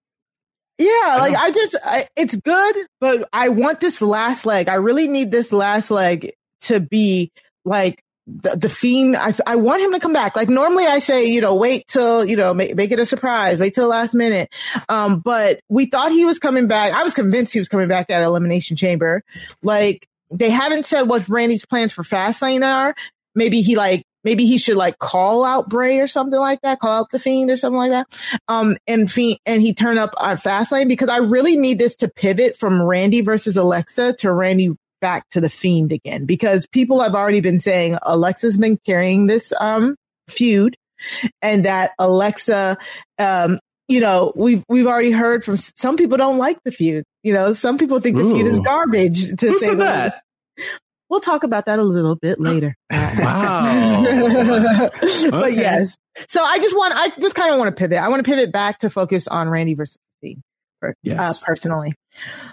Yeah, like I just, I, it's good, but I want this last leg. I really need this last leg to be like the, the fiend. I, I want him to come back. Like normally I say, you know, wait till, you know, make, make it a surprise, wait till the last minute. Um, but we thought he was coming back. I was convinced he was coming back at Elimination Chamber. Like they haven't said what Randy's plans for Fastlane are. Maybe he like, maybe he should like call out Bray or something like that, call out the Fiend or something like that. Um, and Fiend, and he turn up on Fastlane because I really need this to pivot from Randy versus Alexa to Randy back to the Fiend again because people have already been saying Alexa's been carrying this, um, feud and that Alexa, um, you know, we've, we've already heard from some people don't like the feud. You know, some people think the feud is garbage to Who say said that? We'll talk about that a little bit later. (laughs) Wow. (laughs) but Okay. yes. So I just want, I just kind of want to pivot. I want to pivot back to focus on Randy versus Fiend, per- Yes. uh, personally.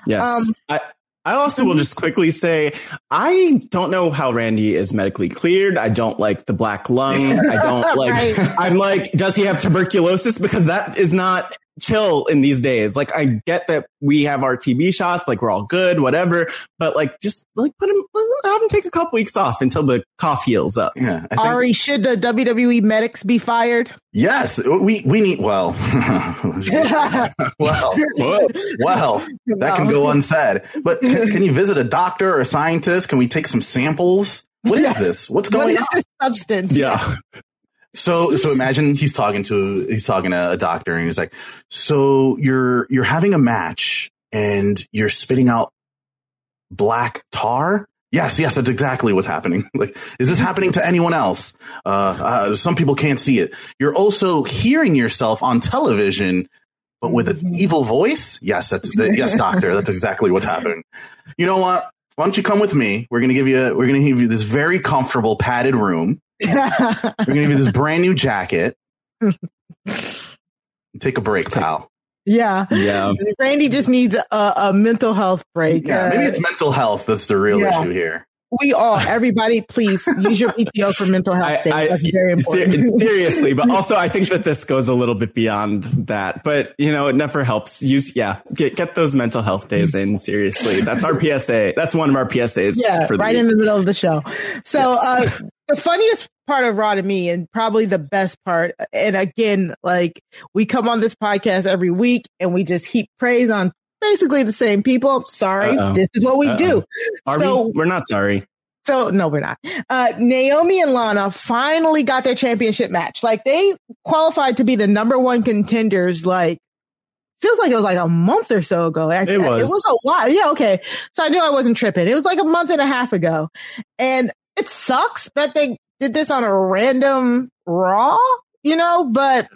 Yes. Um, I, I also will just quickly say, I don't know how Randy is medically cleared. I don't like the black lung. I don't (laughs) like, Right. I'm like, does he have tuberculosis? Because that is not chill in these days. Like, I get that we have our TB shots, like we're all good, whatever. But like, just like put him, have him take a couple weeks off until the cough heals up. Yeah. Think- Ari, should the WWE medics be fired? yes. We, we need, (laughs) (laughs) well, well, well, that can go unsaid. But can, can you visit a doctor or a scientist? Can we take some samples? What is Yes. this? What's What going is on? this substance? Yeah. So, so imagine he's talking to he's talking to a doctor, and he's like, "So you're you're having a match, and you're spitting out black tar." Yes, yes, that's exactly what's happening. (laughs) Like, is this happening to anyone else? Uh, uh, some people can't see it. You're also hearing yourself on television, but with an evil voice. Yes, that's yes, doctor. That's (laughs) exactly what's happening. You know what? Why don't you come with me? We're gonna give you we're gonna give you this very comfortable padded room. We're gonna give you this (laughs) brand new jacket. Take a break, pal. Yeah. Yeah. Randy just needs a, a mental health break. Yeah, maybe Uh, it's mental health that's the real Yeah. issue here. we all, everybody, please use your PTO for mental health I, days. I, That's very ser- important. seriously, but (laughs) also I think that this goes a little bit beyond that. But you know, it never helps. Use yeah, get get those mental health days in. Seriously, that's our PSA. That's one of our PSAs. yeah, for the right in the middle of the show. So, Yes. uh, the funniest part of Raw to me, and probably the best part, and again, like we come on this podcast every week and we just heap praise on basically the same people. Sorry, Uh-oh. this is what we Uh-oh. do. Are so, we? We're not sorry. So no, we're not. Uh, Naomi and Lana finally got their championship match. Like they qualified to be the number one contenders. Like feels like it was like a month or so ago. It was. It was a while. Yeah. Okay. So I knew I wasn't tripping. It was like a month and a half ago, and it sucks that they did this on a random Raw. You know, but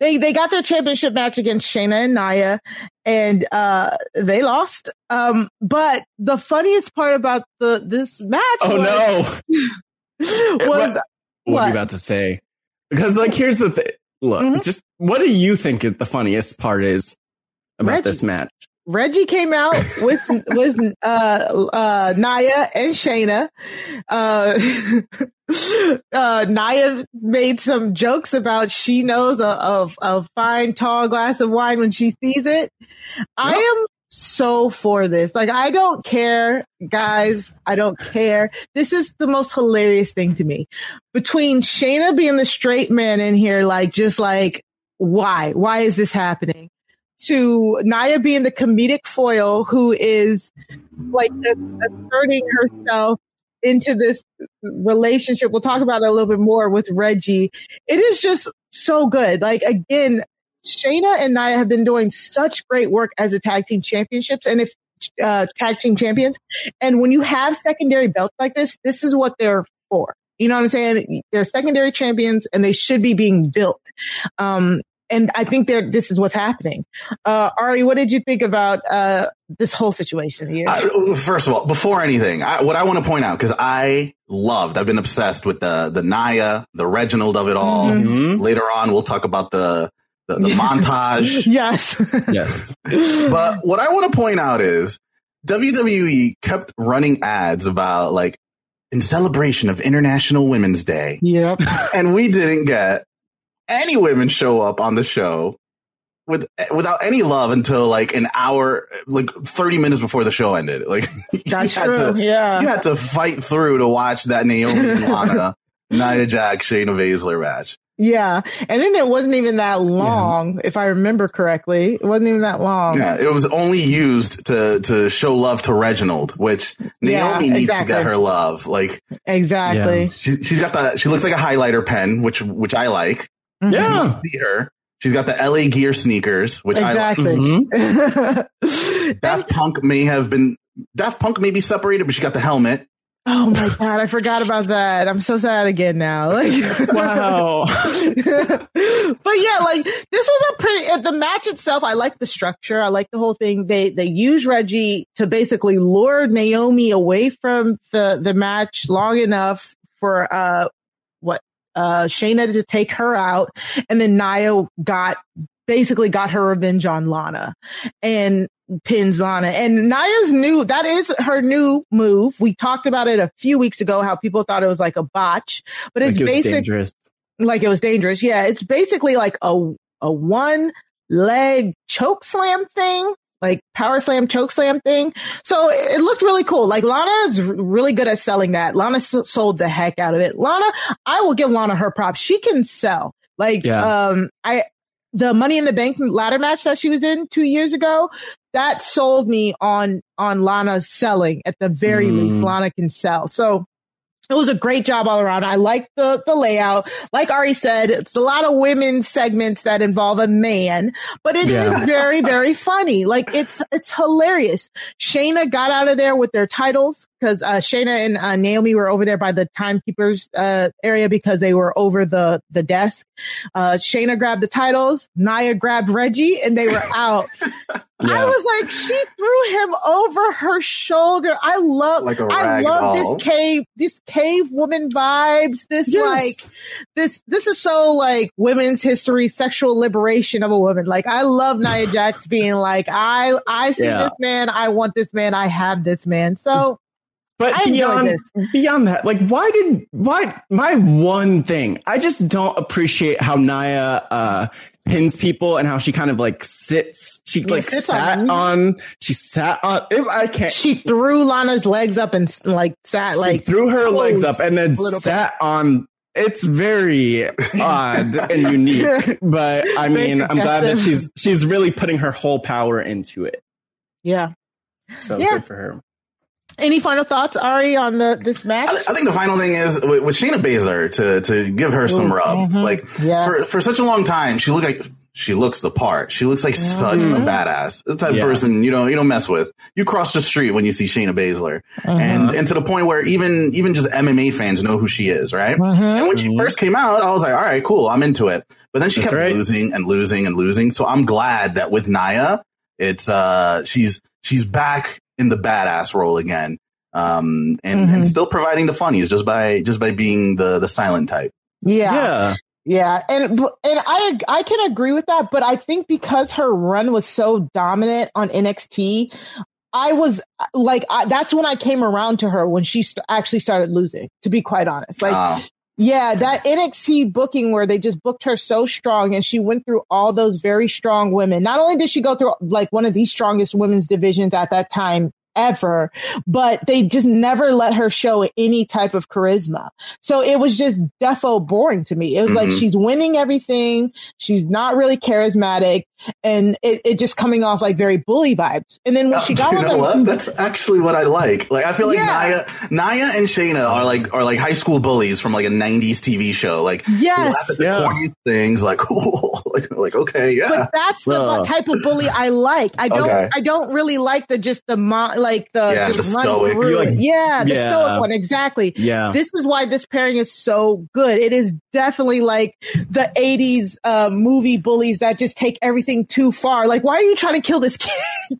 they they got their championship match against Shayna and Nia, and uh they lost. Um, but the funniest part about the this match Oh was, no! was (laughs) what, what you about to say? Because like, here's the thing. Look, Mhm. just what do you think is the funniest part is about Reggie. this match? Reggie came out with with uh uh Nia and Shayna. Uh, (laughs) uh Nia made some jokes about she knows a, a, a fine tall glass of wine when she sees it. I am so for this. Like I don't care, guys. I don't care. This is the most hilarious thing to me. Between Shayna being the straight man in here, like just like why? Why is this happening? To Nia being the comedic foil who is like asserting herself into this relationship. We'll talk about it a little bit more with Reggie. It is just so good. Like again, Shayna and Naya have been doing such great work as a tag team championships and if uh, tag team champions. And when you have secondary belts like this, this is what they're for. You know what I'm saying? They're secondary champions and they should be being built. Um, and I think there, this is what's happening. Uh, Ari, what did you think about, uh, this whole situation here? I, first of all, before anything, I, what I want to point out because I loved, I've been obsessed with the the Nia, the Reginald of it all. Mhm. Mhm. Later on, we'll talk about the the, the (laughs) montage. yes. (laughs) Yes. But what I want to point out is WWE kept running ads about like in celebration of International Women's Day, yep. and we didn't get any women show up on the show with without any love until like an hour, like thirty minutes before the show ended. Like (laughs) you That's had true. to- yeah. you had to fight through to watch that Naomi and Lana, (laughs) Nia Jax, Shayna Baszler match. Yeah. And then it wasn't even that long, if I remember correctly. It wasn't even that long. Yeah, it was only used to to show love to Reginald, which Yeah, Naomi needs exactly. to get her love. Like Exactly. she, she's got the she looks like a highlighter pen, which which I like. Mhm. Yeah. See her. She's got the LA Gear sneakers, which I like. Exactly. Mhm. (laughs) Daft Punk may have been Daft Punk may be separated, but she got the helmet. oh my God. I forgot about that. I'm so sad again now. (laughs) Like, Wow. (laughs) but yeah, like this was a pretty uh, the match itself. I like the structure. I like the whole thing. They they use Reggie to basically lure Naomi away from the the match long enough for uh what uh Shayna to take her out, and then Nia got basically got her revenge on Lana and pins Lana. And Nia's new that is her new move. We talked about it a few weeks ago. How people thought it was like a botch, but it's Like it was basic dangerous. like it was dangerous. Yeah, it's basically like a a one leg choke slam thing, like power slam choke slam thing. So it, looked really cool. Like Lana is really good at selling that. Lana s- sold the heck out of it. Lana, I will give Lana her props. She can sell. Like Yeah. um I the Money in the Bank ladder match that she was in 2 years ago, that sold me on on Lana selling at the very Mm. least. Lana can sell. So it was a great job all around. I like the the layout. Like Ari said, it's a lot of women segments that involve a man, but it is Yeah. (laughs) very very funny. Like it's it's hilarious. Shayna got out of there with their titles because uh, Shayna and uh, Naomi were over there by the timekeepers uh, area because they were over the the desk. Uh, Shayna grabbed the titles. Nia grabbed Reggie, and they were out. (laughs) I was like, she threw him over her shoulder. I love, Like I love doll. this cave, this cave woman vibes. This Yes. like, this, this is so like women's history, sexual liberation of a woman. Like, I love Nia Jax being like, I, I see Yeah. this man. I want this man. I have this man. So But beyond (laughs) beyond that, like why did why my one thing? I just don't appreciate how Nia uh pins people and how she kind of like sits. She Yeah, like sits sat them. on. She sat on. It, I can't. she threw Lana's legs up and like sat She like, threw her legs up and then little bit. sat on. It's very odd (laughs) and unique, but I mean, I'm glad that she's she's really putting her whole power into it. yeah. So Yeah. good for her. Any final thoughts, Ari, on the, this match? I, I think the final thing is with, with Shayna Baszler to to give her some Ooh, rub. mhm. Like Yes. for for such a long time, she looked like she looks the part. She looks like such a badass. The type Yeah. of person you know you don't mess with. You cross the street when you see Shayna Baszler, Mhm. and and to the point where even even just MMA fans know who she is, right? Mhm. And when she Mhm. first came out, I was like, all right, cool, I'm into it. But then she That's kept right. losing and losing and losing. So I'm glad that with Nia, it's uh she's she's back in the badass role again. Um and, and Mhm. still providing the funnies just by just by being the the silent type. Yeah. Yeah. Yeah, and and I I can agree with that, but I think because her run was so dominant on NXT, I was like I, that's when I came around to her when she st- actually started losing. To be quite honest, like Uh, yeah, that NXT booking where they just booked her so strong, and she went through all those very strong women. Not only did she go through like one of the strongest women's divisions at that time ever, but they just never let her show any type of charisma. So it was just defo boring to me. It was like Mhm. she's winning everything. She's not really charismatic and it, it just coming off like very bully vibes. And then when she (laughs) got you on know the, what? That's actually what I like. Like I feel like Yeah. Nia, Nia and Shayna are like are like high school bullies from like a '90s TV show. Like they yes. laugh at the Yeah. corniest things. Like, (laughs) like, like okay, yeah. But that's the Ugh. type of bully I like. I don't. Okay. I don't really like the just the mo- like the Yeah, the stoic. through You it. like- yeah, the Yeah. stoic one exactly. Yeah. This is why this pairing is so good. It is definitely like the '80s uh, movie bullies that just take everything too far. Like, why are you trying to kill this kid?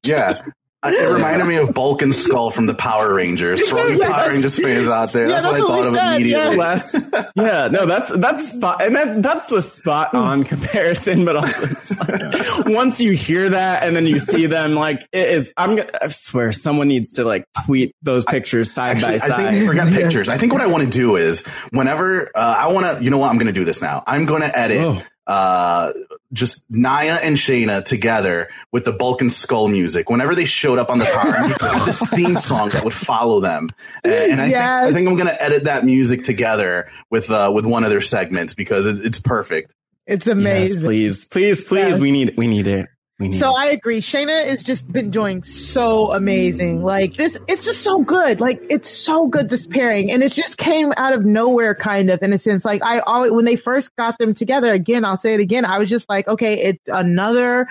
Yeah. (laughs) I- It reminded me of Bulk and Skull from the Power Rangers. For all you Yes. Power Rangers fans out there, Yeah, that's, what I what thought of said, immediately. last yeah no that's that's spot and that that's the spot on (laughs) comparison but also it's like, once you hear that and then you see them like it is i'm gonna i swear someone needs to like tweet those pictures side Actually, by I side think forget pictures. I think what I want to do is whenever uh, I want to, you know what, I'm going to do this now. I'm going to edit Oh. Uh, just Nia and Shayna together with the Bulk and Skull music. Whenever they showed up on the car, and you could have this (laughs) theme song that would follow them. And, and I, Yes. think, I think I'm going to edit that music together with uh, with one of their segments because it, it's perfect. It's yes, amazing. please please please Yes. we need we need it we need So it. I agree. Shayna has just been doing so amazing. Like this, it's just so good. Like it's so good this pairing, and it just came out of nowhere, kind of in a sense. Like I always, when they first got them together, again, I'll say it again. I was just like, okay, it's another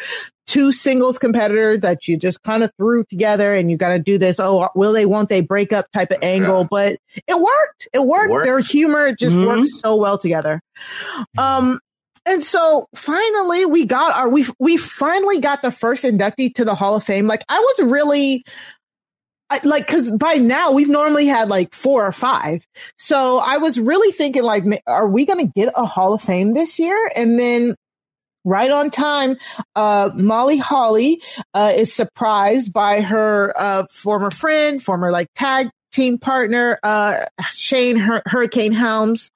two singles competitor that you just kind of threw together, and you got to do this. Oh, will they? Won't they? Break up type of angle, Yeah. but it worked. It worked. Works. Their humor just Mhm. works so well together. Um, and so finally we got our we we finally got the first inductee to the Hall of Fame. Like I was really I, like cuz by now we've normally had like 4 or 5. So I was really thinking like are we going to get a Hall of Fame this year? And then right on time uh Molly Holly uh is surprised by her uh former friend, former like tag team partner uh Shane Hur- Hurricane Helms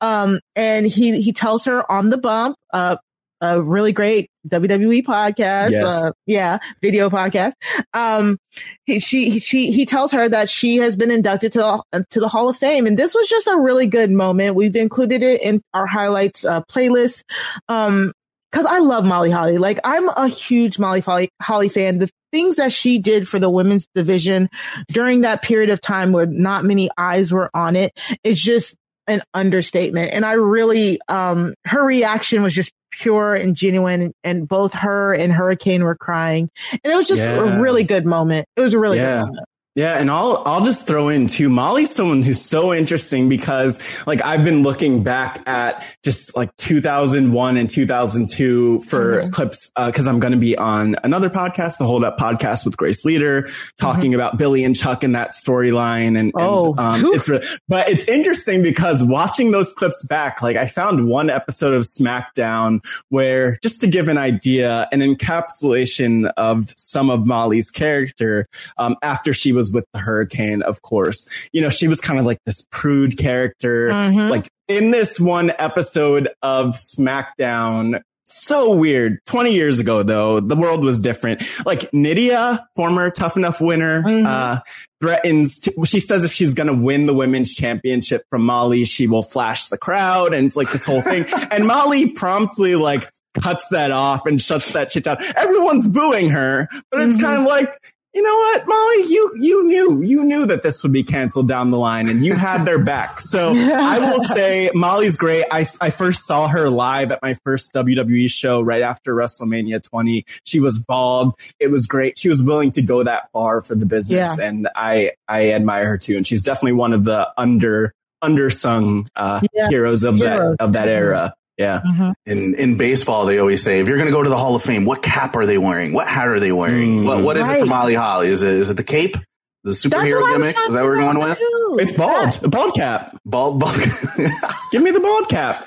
um, and he, he tells her on the bump, uh, a really great WWE podcast. Yes. Uh, yeah, video podcast. Um, he, she, she, he tells her that she has been inducted to the, to the Hall of Fame. And this was just a really good moment. We've included it in our highlights, uh, playlist. Um, cause I love Molly Holly. Like I'm a huge Molly Holly, Holly fan. The things that she did for the women's division during that period of time where not many eyes were on it is just an understatement. And I really, um, her reaction was just pure and genuine. And both her and Hurricane were crying. And it was just Yeah. a really good moment. It was a really Yeah. good moment. Yeah, and I'll I'll just throw in too. Molly's someone who's so interesting because like I've been looking back at just like 2001 and 2002 for Mhm. clips because I'm going to be on another podcast, the Hold Up podcast with Grace Leader, talking about Billy and Chuck and that storyline. And, and, Oh, um, it's re- but it's interesting because watching those clips back, like I found one episode of SmackDown where just to give an idea, an encapsulation of some of Molly's character um, after she was with the hurricane, of course. You know, she was kind of like this prude character. Mhm. Like in this one episode of SmackDown, so weird. 20 years ago, though, the world was different. Like Nidia, former Tough Enough winner, Mhm. uh, threatens to, she says if she's going to win the women's championship from Molly, she will flash the crowd. And it's like this whole thing. (laughs) and Molly promptly like cuts that off and shuts that shit down. Everyone's booing her, but it's Mhm. kind of like, you know what, Molly, you, you knew, you knew that this would be canceled down the line and you had their back. So (laughs) I will say Molly's great. I, I first saw her live at my first WWE show right after WrestleMania 20. She was bald. It was great. She was willing to go that far for the business Yeah. and I, I admire her too. And she's definitely one of the under, undersung, uh, Yeah. heroes of Heroes. that, of that era. Yeah. Mhm. In in baseball, they always say if you're going to go to the Hall of Fame, what cap are they wearing? What hat are they wearing? Mm. What what is it for Molly Holly? Is it is it the cape? The superhero what I was gimmick? Is that what we're going with? too. It's bald, a bald cap. Bald bald. (laughs) Give me the bald cap.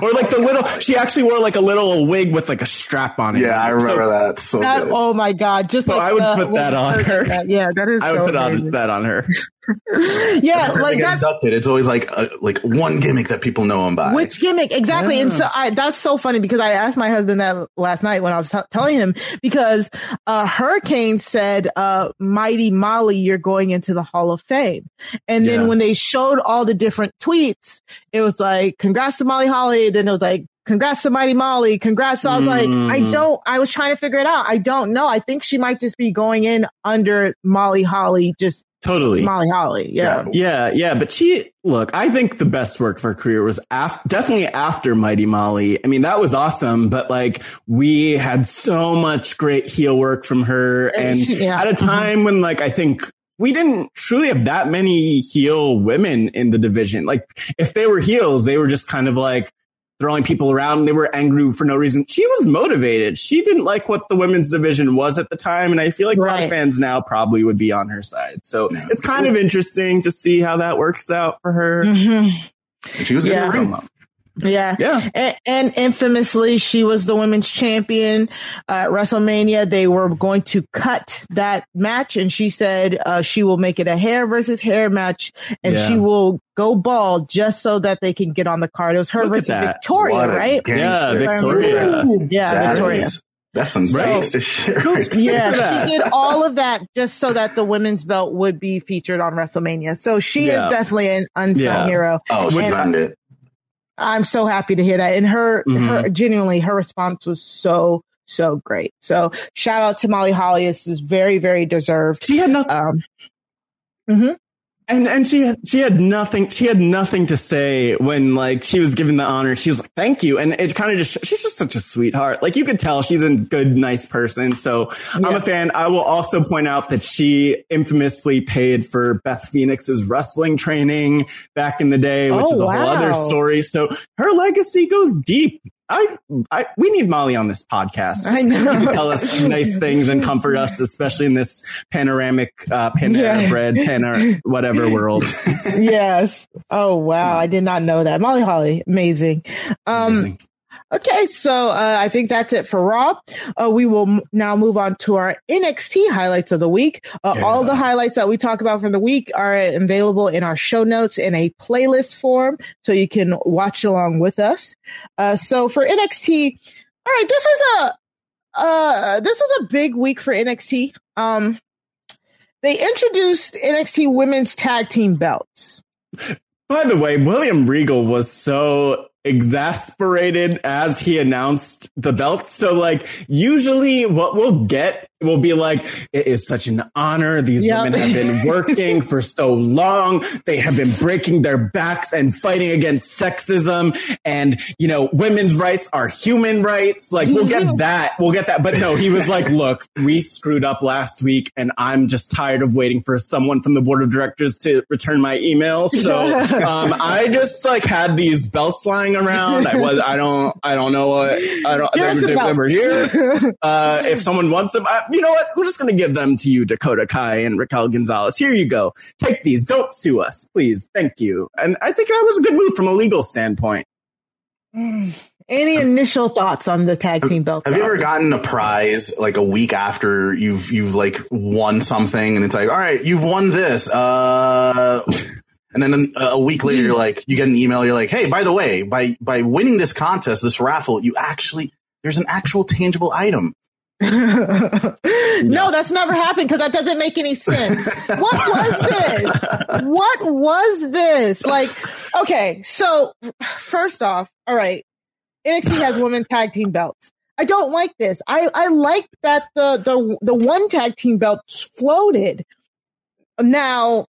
Or like the little, she actually wore like a little wig with like a strap on it. yeah, I remember So that. So That- good. oh my god! Just So like I would the- put that on the- her. Yeah, that is. I would so put on, that on her. (laughs) Yeah, like that. inducted, it's always like a, like one gimmick that people know him by. Which gimmick exactly? And so I, that's so funny because I asked my husband that last night when I was t- telling him because uh, Hurricane said, uh, "Mighty Molly, you're going into the Hall of Fame." And Yeah. then when they showed all the different tweets, it was like, "Congrats to Molly Holly." Then it was like. Congrats to Mighty Molly. Congrats. So I was like, Mm. I don't, I was trying to figure it out. I don't know. I think she might just be going in under Molly Holly, just Totally. Molly Holly. Yeah. Yeah, yeah, but she look. I think the best work for her career was af- definitely after Mighty Molly. I mean, that was awesome, but like we had so much great heel work from her, and yeah. at a mm-hmm. time when like I think we didn't truly have that many heel women in the division. Like if they were heels, they were just kind of like throwing people around. They were angry for no reason. She was motivated. She didn't like what the women's division was at the time. And I feel like a lot of fans now probably would be on her side. So Yeah. it's kind of interesting to see how that works out for her. Mhm. And she was Yeah. getting yeah. Yeah. Yeah. And, and infamously, she was the women's champion uh, at WrestleMania. They were going to cut that match, and she said uh, she will make it a hair versus hair match, and Yeah. she will go bald just so that they can get on the card. It was her Look versus. Victoria, What a right? Yeah. Victoria. Ooh, yeah, That Victoria. is- that's some Right. gangster shit right there. Yeah, she did (laughs) all of that just so that the women's belt would be featured on WrestleMania. So she Yeah. is definitely an unsung Yeah. hero. Oh, she And- earned it. I'm so happy to hear that. And her, Mhm. her genuinely, her response was so, so great. So shout out to Molly Holly. This is very, very deserved. She had nothing. Um, mhm. And and she had she had nothing she had nothing to say when like she was given the honor. She was like, "Thank you," and it kind of just she's just such a sweetheart. Like you could tell she's a good, nice person. So I'm a fan. I will also point out that she infamously paid for Beth Phoenix's wrestling training back in the day, which Oh, is a whole other oh, story. So her legacy goes deep. I, I, we need Molly on this podcast. I know. You can tell us nice things and comfort us, especially in this panoramic, uh, Panera Yeah. bread, Panera, whatever world. (laughs) yes. Oh, wow. I did not know that. Molly Holly. Amazing. Um, Amazing. Okay, so uh, I think that's it for Raw. Uh, we will m- now move on to our NXT highlights of the week. Uh, Yeah. All the highlights that we talk about from the week are available in our show notes in a playlist form, so you can watch along with us. Uh, so for NXT, all right, this is a uh, this was a big week for NXT. Um, they introduced NXT Women's Tag Team belts. By the way, William Regal was so exasperated as he announced the belts. So like usually what we'll get will be like, it is such an honor. These Yep. women have been (laughs) working for so long. They have been breaking their backs and fighting against sexism. And, you know, women's rights are human rights. Like, we'll get that. We'll get that. But no, he was like, look, we screwed up last week and I'm just tired of waiting for someone from the board of directors to return my email. So, (laughs) um, I just like had these belts lying (laughs) around. I was, I don't, I don't know what, I don't, Here's they, they were here. (laughs) Uh, if someone wants them, I, you know what? I'm just going to give them to you, Dakota Kai and Raquel Gonzalez. Here you go. Take these. Don't sue us, please. Thank you. And I think that was a good move from a legal standpoint. Any initial thoughts on the tag team belt? Have you ever gotten a prize like a week after you've you've like won something and it's like, all right, you've won this. Uh, and then a a week later, you're like, you get an email. You're like, hey, by the way, by by winning this contest, this raffle, you actually there's an actual tangible item. (laughs) no, that's never happened because that doesn't make any sense. what was this? (laughs) What was this? Like, okay, so first off, all right, NXT has women tag team belts. I don't like this. I, I like that the, the, the one tag team belt floated. Now,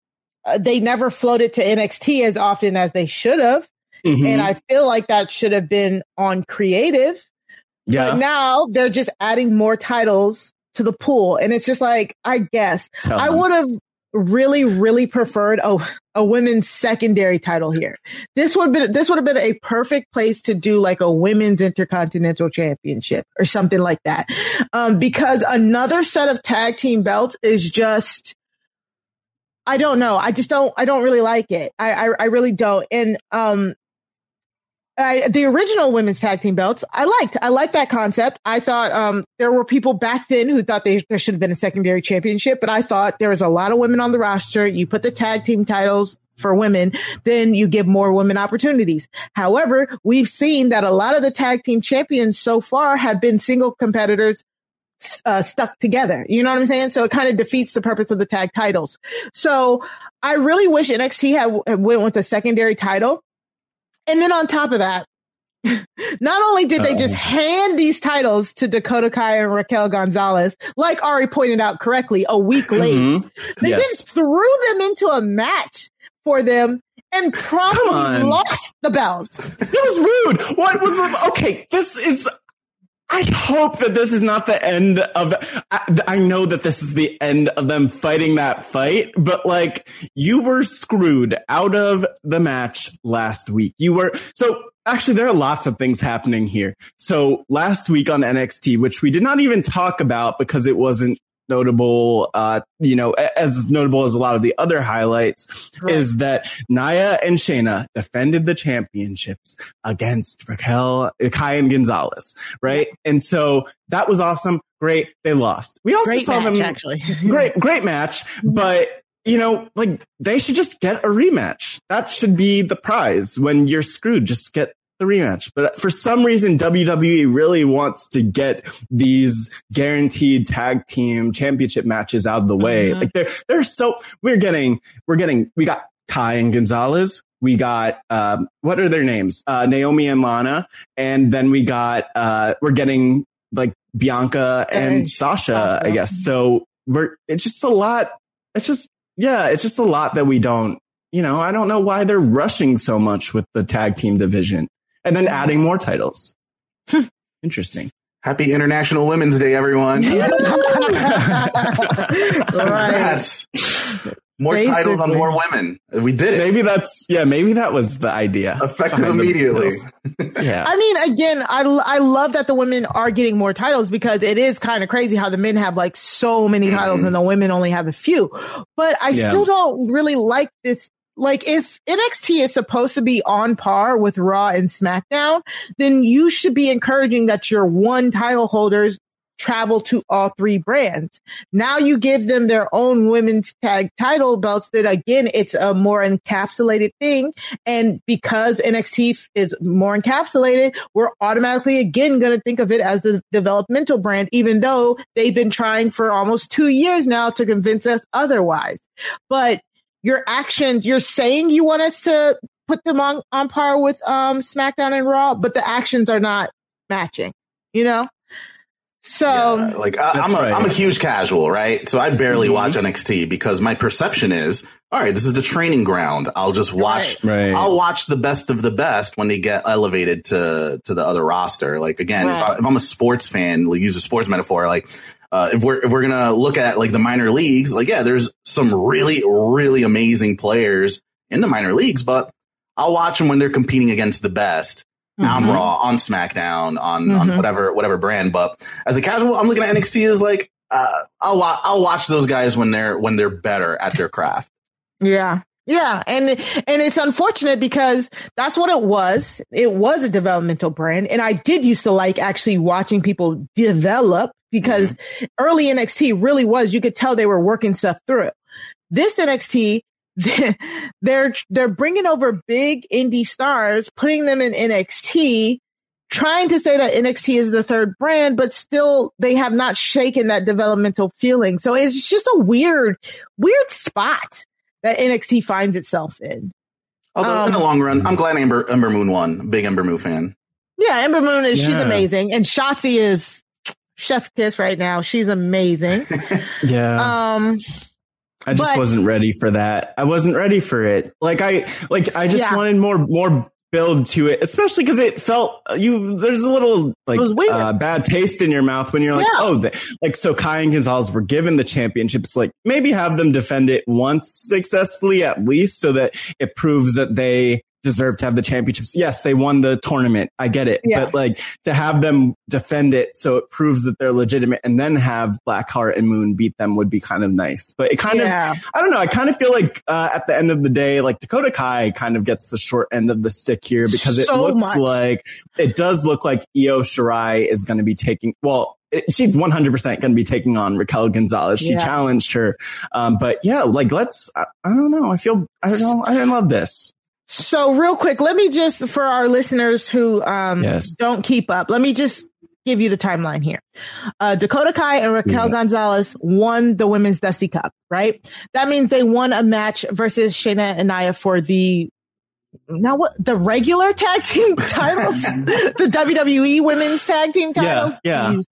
uh, they never floated to NXT as often as they should have. Mhm. And I feel like that should have been on creative. yeah. But now they're just adding more titles to the pool. And it's just like, I guess Tell I would have really, really preferred a, a women's secondary title here. This would have been, this would have been a perfect place to do like a women's intercontinental championship or something like that. Um, because another set of tag team belts is just, I don't know. I just don't, I don't really like it. I, I, I really don't. And, um, I, the original women's tag team belts, I liked. I liked that concept. I thought um, there were people back then who thought they, there should have been a secondary championship, but I thought there was a lot of women on the roster. You put the tag team titles for women, then you give more women opportunities. However, we've seen that a lot of the tag team champions so far have been single competitors uh, stuck together. You know what I'm saying? So it kind of defeats the purpose of the tag titles. So I really wish NXT had, had went with a secondary title. And then on top of that, (laughs) not only did they just hand these titles to Dakota Kai and Raquel Gonzalez, like Ari pointed out correctly, a week late, Mhm. they Yes. then threw them into a match for them and probably lost the belts. That was rude. What was it? Okay, this is. I hope that this is not the end of. I, I know that this is the end of them fighting that fight, but like you were screwed out of the match last week. You were so. Actually, there are lots of things happening here. So last week on NXT, which we did not even talk about because it wasn't notable, uh, you know, as notable as a lot of the other highlights, is that Nia and Shayna defended the championships against Raquel, Kai and Gonzalez, right? And so that was awesome. Great. They lost. We also Great saw match, them. actually. (laughs) Great, great match. But, you know, like they should just get a rematch. That should be the prize when you're screwed. Just get the rematch. But for some reason, WWE really wants to get these guaranteed tag team championship matches out of the way. Mhm. Like they're, they're so, we're getting, we're getting, we got Kai and Gonzalez. We got, um, what are their names? Uh, Naomi and Lana. And then we got, uh, we're getting like Bianca and And Sasha, I guess. So we're, it's just a lot. It's just, yeah, it's just a lot that we don't, you know, I don't know why they're rushing so much with the tag team division and then adding more titles. Hmm. Interesting. Happy International Women's Day, everyone. (laughs) (laughs) right. Congrats. More titles on more women. We did it. Maybe that's, yeah, maybe that was the idea. Effective immediately. (laughs) Yeah. I mean, again, I, I love that the women are getting more titles because it is kind of crazy how the men have like so many titles mm-hmm. and the women only have a few. But I Yeah. still don't really like this. Like if NXT is supposed to be on par with Raw and SmackDown, then you should be encouraging that your one title holders travel to all three brands. Now you give them their own women's tag title belts that again, it's a more encapsulated thing. And because NXT is more encapsulated, we're automatically again going to think of it as the developmental brand, even though they've been trying for almost two years now to convince us otherwise. But your actions, you're saying you want us to put them on, on par with, um, SmackDown and Raw, but the actions are not matching, you know? So, Yeah, like I, I'm, a right. am a huge casual, right? So I barely Mm-hmm. watch NXT because my perception is, all right, this is the training ground. I'll just watch. Right. I'll watch the best of the best when they get elevated to to the other roster. Like again, if, I, if I'm a sports fan, we'll use a sports metaphor. Like uh, if we're if we're gonna look at like the minor leagues, like yeah, there's some really really amazing players in the minor leagues, but I'll watch them when they're competing against the best on Mhm. Raw, on SmackDown, on on Mhm. whatever whatever brand. But as a casual, I'm looking at NXT as like uh, I'll I'll watch those guys when they're when they're better at their craft. (laughs) Yeah. Yeah. And, and it's unfortunate because that's what it was. It was a developmental brand. And I did used to like actually watching people develop because mm-hmm. early NXT really was, you could tell they were working stuff through. This NXT, (laughs) they're, they're bringing over big indie stars, putting them in NXT, trying to say that NXT is the third brand, but still they have not shaken that developmental feeling. So it's just a weird, weird spot that NXT finds itself in. Although in the Um, long run, I'm glad Ember Ember Moon won. Big Ember Moon fan. Yeah, Ember Moon is she's amazing, and Shotzi is chef's kiss right now. She's amazing. (laughs) Yeah. um, I just but- wasn't ready for that. I wasn't ready for it. Like I, like I just Yeah. wanted more, more build to it, especially because it felt you. There's a little like It was weird. uh, bad taste in your mouth when you're like, Yeah. oh, the, like so. Kai and Gonzalez were given the championships. Like maybe have them defend it once successfully at least, so that it proves that they deserve to have the championships. Yes, they won the tournament. I get it, Yeah. but like to have them defend it so it proves that they're legitimate, and then have Blackheart and Moon beat them would be kind of nice. But it kind of, I don't know. I kind of feel like uh, at the end of the day, like Dakota Kai kind of gets the short end of the stick here because it So looks much. like it does look like Io Shirai is going to be taking. Well, she's 100 percent going to be taking on Raquel Gonzalez. She Yeah. challenged her, um, but yeah, like let's. I, I don't know. I feel. I don't know. I didn't love this. So real quick, let me just for our listeners who um Yes. don't keep up, let me just give you the timeline here. Uh, Dakota Kai and Raquel Yeah. Gonzalez won the women's Dusty Cup, right? That means they won a match versus Shayna and Nia for the now what the regular tag team (laughs) titles, the WWE women's tag team Yeah, titles. yeah. Jeez.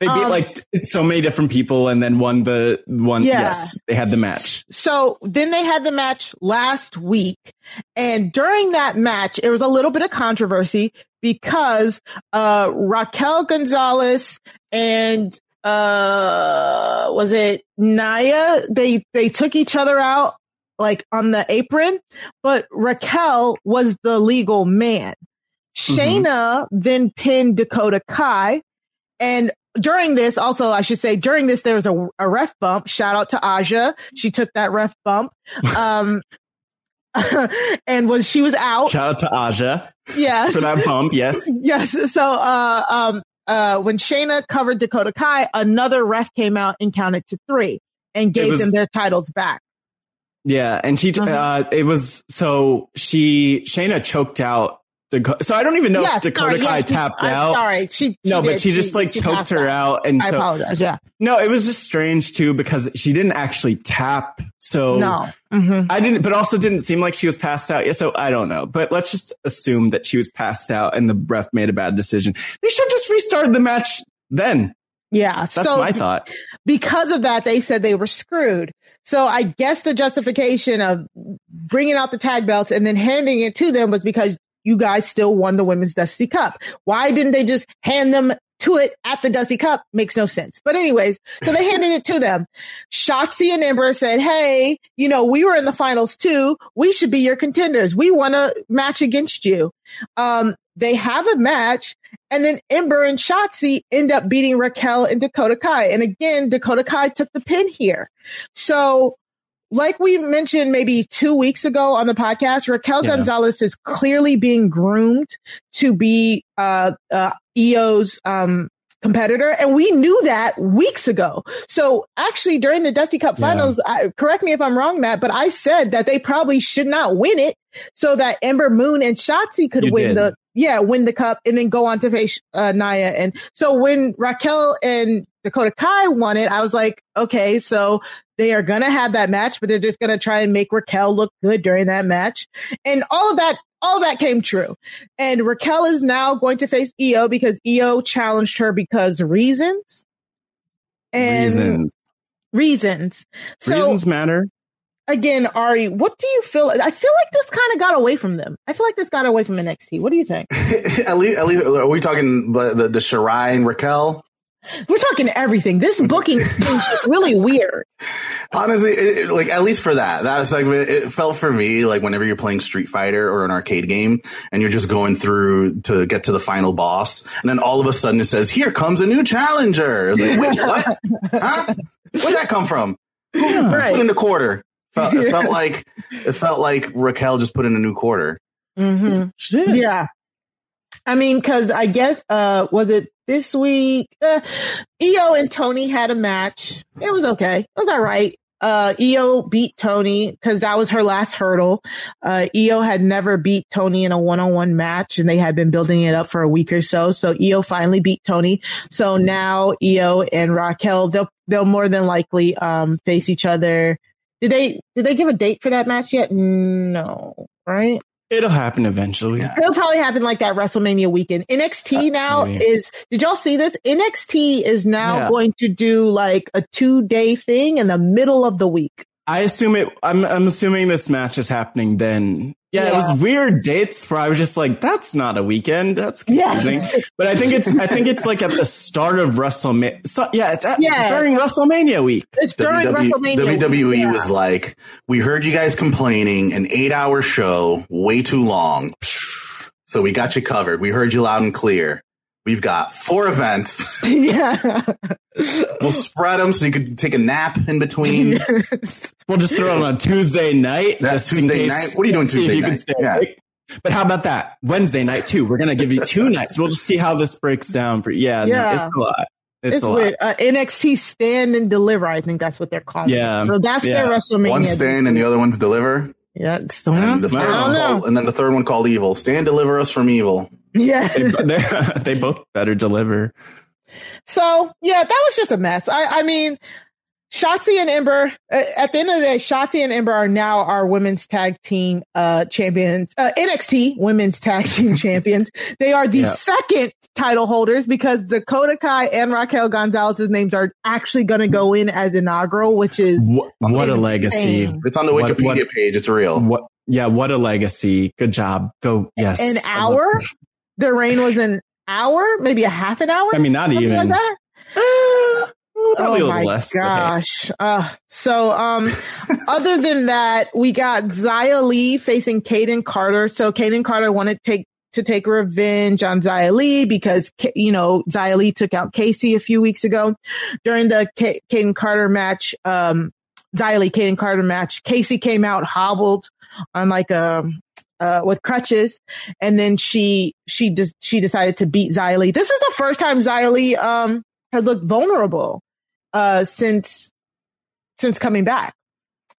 They beat Um, like so many different people and then won the one. Yeah. Yes, they had the match. So then they had the match last week. And during that match, it was a little bit of controversy because, uh, Raquel Gonzalez and, uh, was it Nia? They, they took each other out like on the apron, but Raquel was the legal man. Shayna then pinned Dakota Kai and during this, also, I should say, during this, there was a, a ref bump. Shout out to Aja. She took that ref bump. (laughs) Um, (laughs) and was, she was out. Shout out to Aja Yes. for that bump. Yes. (laughs) Yes. So, uh, um, uh, when Shayna covered Dakota Kai, another ref came out and counted to three and gave was- them their titles back. Yeah, and she Uh-huh. uh it was so she Shayna choked out Dakota. So I don't even know yes. if Dakota sorry, Kai yes, she- tapped I'm out. Sorry. She, No, but did. she just like choked her out, and I so apologize. Yeah. no, it was just strange too because she didn't actually tap. So No. hmm I didn't, but also didn't seem like she was passed out. Yeah, so I don't know. But let's just assume that she was passed out and the ref made a bad decision. They should have just restarted the match then. Yeah. That's so my thought. because of that, they said they were screwed. So I guess the justification of bringing out the tag belts and then handing it to them was because you guys still won the women's Dusty Cup. Why didn't they just hand them to it at the Dusty Cup? Makes no sense. But anyways, so they handed it to them. Shotzi and Ember said, Hey, you know, we were in the finals too. We should be your contenders. We want to match against you. Um, they have a match and then Ember and Shotzi end up beating Raquel and Dakota Kai. And again, Dakota Kai took the pin here. So like we mentioned maybe two weeks ago on the podcast, Raquel Yeah. Gonzalez is clearly being groomed to be uh, uh, Io's um, competitor, and we knew that weeks ago. So actually, during the Dusty Cup Yeah. Finals, I, correct me if I'm wrong, Matt, but I said that they probably should not win it, so that Ember Moon and Shotzi could You win did. the yeah win the cup and then go on to face uh, Nia. And so when Raquel and Dakota Kai won it, I was like, okay, so they are going to have that match, but they're just going to try and make Raquel look good during that match. And all of that, all that came true. And Raquel is now going to face Io because Io challenged her because reasons. And Reasons. Reasons. So Reasons matter. again, Ari, what do you feel? I feel like this kind of got away from them. I feel like this got away from NXT. What do you think? (laughs) at least, at least, are we talking the the, the Shirai and Raquel? We're talking everything. This booking is really weird. Honestly, it, it- like at least for that, that was like it felt for me like whenever you're playing Street Fighter or an arcade game and you're just going through to get to the final boss, and then all of a sudden it says, "Here comes a new challenger." It's like, wait, what? Huh? Where'd that come from? Who put in the quarter? Felt, it felt like it felt like Raquel just put in a new quarter. hmm Shit. Yeah. I mean, cause I guess, uh, was it this week? Uh, Io and Toni had a match. It was okay. It was all right. Uh, Io beat Toni cause that was her last hurdle. Uh, Io had never beat Toni in a one-on-one match and they had been building it up for a week or so. So Io finally beat Toni. So now Io and Raquel, they'll, they'll more than likely, um, face each other. Did they, did they give a date for that match yet? No, right? It'll happen eventually. It'll probably happen like that WrestleMania weekend. NXT now Uh, maybe. is, did y'all see this? NXT is now Yeah. going to do like a two day thing in the middle of the week. I assume it. I'm, I'm assuming this match is happening then. Yeah, it was weird dates where I was just like, "That's not a weekend. That's Yeah. confusing." (laughs) but I think it's. I think it's like at the start of WrestleMania. So, yeah, it's at, Yeah. during WrestleMania week. It's during WWE WrestleMania. WWE Yeah. was like, we heard you guys complaining, an eight hour show, way too long. So we got you covered. We heard you loud and clear. We've got four events. (laughs) yeah. We'll spread them so you could take a nap in between. (laughs) We'll just throw them on a Tuesday night. That's just Tuesday case- night? What are you doing Tuesday you can night? stay Yeah. awake. But how about that Wednesday night too? We're gonna give you two (laughs) nights. We'll just see how this breaks down for. Yeah, no, Yeah. it's a lot. It's, It's, a lot. Uh, NXT stand and deliver. I think that's what they're calling Yeah. it. So that's Yeah. their WrestleMania. One stand and the other one's deliver. Yeah. it's- And the I third don't one know. called, and then the third one called evil. Stand deliver us from evil. Yeah. they, they, (laughs) they both better deliver. So yeah, that was just a mess. I, I mean, Shotzi and Ember. Uh, at the end of the day, Shotzi and Ember are now our women's tag team uh, champions, uh, NXT women's tag team (laughs) champions. They are the Yeah. second title holders because Dakota Kai and Raquel Gonzalez's names are actually going to go in as inaugural, which is What, what a legacy! It's on the Wikipedia what- page. It's real. What? Yeah, what a legacy! Good job. Go. Yes. an hour. Their reign was an hour, maybe a half an hour. I mean, not even. like that. Probably oh a my little less. hey. gosh. Uh, so, um, (laughs) other than that, we got Xia Li facing Kayden Carter. So Kayden Carter wanted to take, to take revenge on Xia Li because, you know, Xia Li took out Kacy a few weeks ago during the Ka- Kayden Carter match. Um, Xia Li, Kayden Carter match. Kacy came out hobbled on like a, uh, with crutches. And then she, she just, she decided to beat Xia Li. This is the first time Xia Li, um, had looked vulnerable uh since since coming back.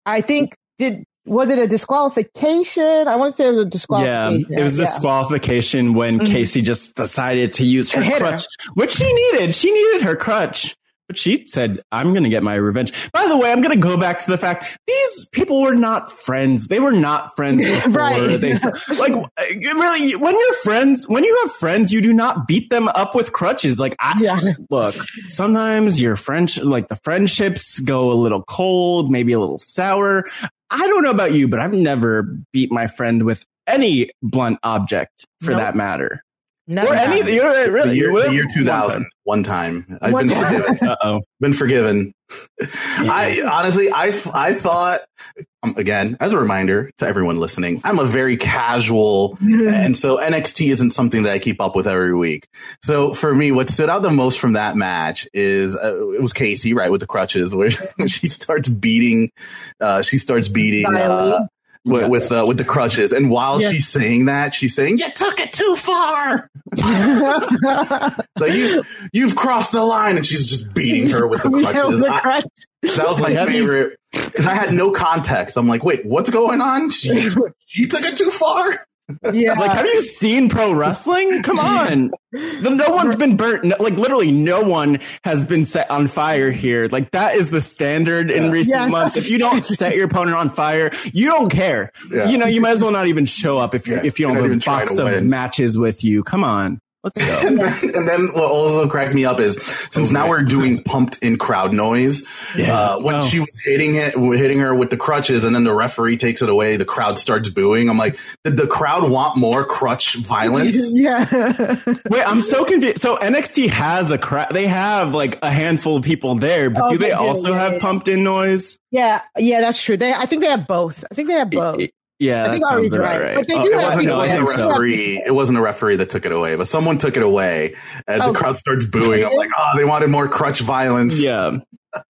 I think did was it a disqualification? I want to say it was a disqualification. Yeah, it was Yeah. disqualification when Mhm. Kacy just decided to use her hit her. crutch, which she needed. She needed her crutch. But she said, I'm going to get my revenge. By the way, I'm going to go back to the fact these people were not friends. They were not friends (laughs) before Right. they (laughs) like really when you're friends, when you have friends, you do not beat them up with crutches. Like I Yeah. look, sometimes your friendship like the friendships go a little cold, maybe a little sour. I don't know about you, but I've never beat my friend with any blunt object for Nope. that matter. Never or any, you're right, really. the year, Whatever- the year 2000, one time. I've One been time. forgiven. (laughs) Uh-oh. been forgiven. I honestly, I, I thought, um, again, as a reminder to everyone listening, I'm a very casual, (laughs) and so NXT isn't something that I keep up with every week. So for me, what stood out the most from that match is uh, it was Kacy, right, with the crutches, (laughs) where she starts beating, uh, she starts beating. Uh, with with, uh, with the crutches, and while she's saying that, she's saying, "You took it too far." (laughs) So you you've crossed the line, and she's just beating her with the (laughs) crutches. the I- that was my favorite because I had no context. I'm like, wait, what's going on? She, she took it too far. Yeah. It's like, have you seen pro wrestling? Come on. The- no one's been burnt. No, like literally no one has been set on fire here. Like that is the standard in recent Yes. months. If you don't (laughs) set your opponent on fire, you don't care. Yeah. You know, you might as well not even show up if you Yeah, if you don't have a box of matches with you. Come on. Let's go. And then, and then what also cracked me up is since now we're doing pumped in crowd noise. Yeah. Uh, when Oh. she was hitting it, hitting her with the crutches, and then the referee takes it away, the crowd starts booing. I'm like, did the crowd want more crutch violence? (laughs) yeah. Wait, I'm so confused. So NXT has a crowd. They have like a handful of people there, but Oh, do they, they do, also yeah, have yeah. pumped in noise? yeah. Yeah, that's true. They I think they have both. I think they have both. Yeah, I think that sounds Ari's about right. right. But they Oh, do It wasn't, it wasn't a referee. It wasn't a referee that took it away, but someone took it away, and Oh. the crowd starts booing. I'm like, oh, they wanted more crutch violence. Yeah. (laughs)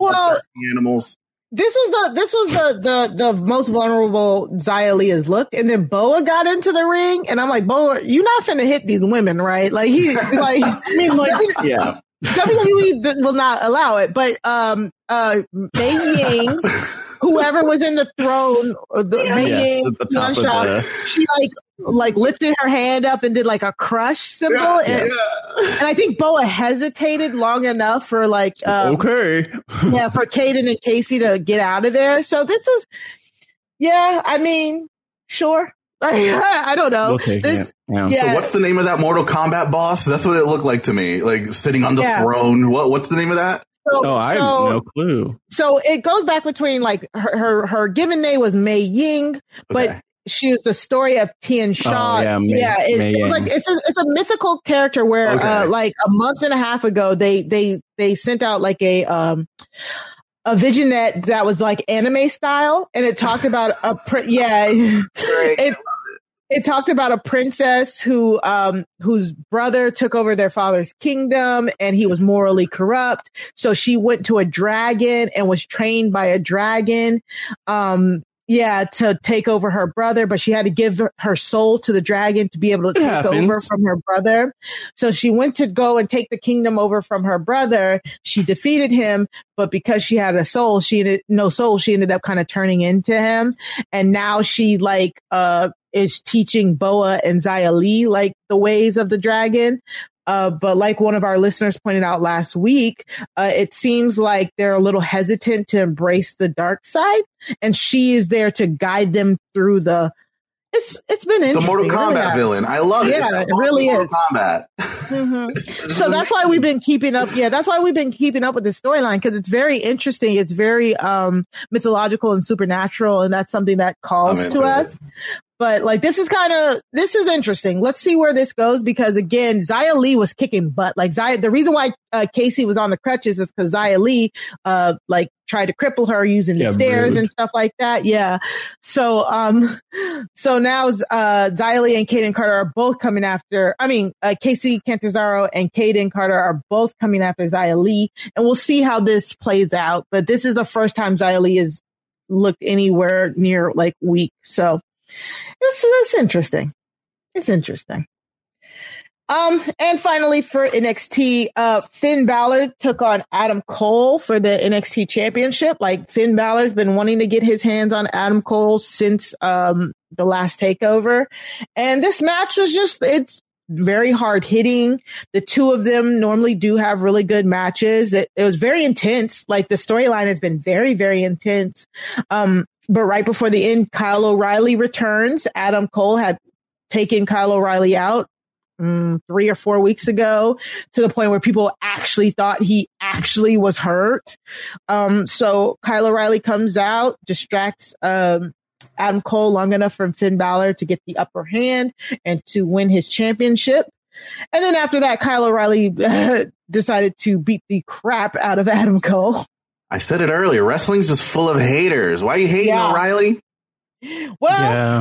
Well, animals. this was the this was the the the most vulnerable Xia Li has looked, and then Boa got into the ring, and I'm like, Boa, you're not finna hit these women, right? Like he like (laughs) I mean, like, yeah. WWE will not allow it, but um uh Mei Ying, (laughs) whoever was in the throne, uh, the Mei Yes, at the top of Gunshot, the- she like like lifted her hand up and did like a crush symbol, and, and I think Boa hesitated long enough for like um, okay. yeah, for Kayden and Kacy to get out of there. So this is, yeah, I mean, sure. (laughs) I don't know. We'll take This- it. Yeah. yeah. So what's the name of that Mortal Kombat boss? That's what it looked like to me, like sitting on the Yeah. throne. What What's the name of that? So, Oh, I have no clue. so it goes back between like her, her, her given name was Mei Ying, but Okay. she was the story of Tian Sha. Oh, yeah, Mei- it, Mei it like it's a, it's a mythical character where Okay. uh, like a month and a half ago they they they sent out like a um a visionette that was like anime style and it talked about a pr- yeah (laughs) it, it talked about a princess who um whose brother took over their father's kingdom and he was morally corrupt. So she went to a dragon and was trained by a dragon um yeah to take over her brother but she had to give her soul to the dragon to be able to It take happens. over from her brother. So she went to go and take the kingdom over from her brother. She defeated him but because she had a soul she ended, no soul she ended up kind of turning into him. And now she like uh is teaching Boa and Xia Li like the ways of the dragon. Uh, but like one of our listeners pointed out last week, uh, it seems like they're a little hesitant to embrace the dark side, and she is there to guide them through the. It's it's been It's a interesting. Mortal It really Kombat villain. I love it. Yeah, It's it really Mortal is. Kombat. Mhm. (laughs) So that's why we've been keeping up. Yeah, that's why we've been keeping up with the storyline because it's very interesting. It's very um mythological and supernatural, and that's something that calls to us. But like this is kind of this is interesting. Let's see where this goes because again, Xia Li was kicking butt. Like Xia, the reason why uh, Kacy was on the crutches is because Xia Li uh like tried to cripple her using the stairs rude. and stuff like that. Yeah. So um so now uh Xia Li and Kayden Carter are both coming after. I mean, uh, Kacy Catanzaro and Kayden Carter are both coming after Xia Li, and we'll see how this plays out. But this is the first time Xia Li has looked anywhere near like weak. So it's, it's interesting. It's interesting. Um, and finally for NXT, uh, Finn Balor took on Adam Cole for the NXT championship. Like Finn Balor's been wanting to get his hands on Adam Cole since, um, the last takeover. And this match was just, it's very hard hitting. The two of them normally do have really good matches. It, it was very intense. Like the storyline has been very, very intense. Um, but right before the end, Kyle O'Reilly returns. Adam Cole had taken Kyle O'Reilly out mm, three or four weeks ago to the point where people actually thought he actually was hurt. Um, so Kyle O'Reilly comes out, distracts um, Adam Cole long enough from Finn Balor to get the upper hand and to win his championship. And then after that, Kyle O'Reilly (laughs) decided to beat the crap out of Adam Cole. I said it earlier. Wrestling's just full of haters. Why are you hating Yeah. O'Reilly? Well,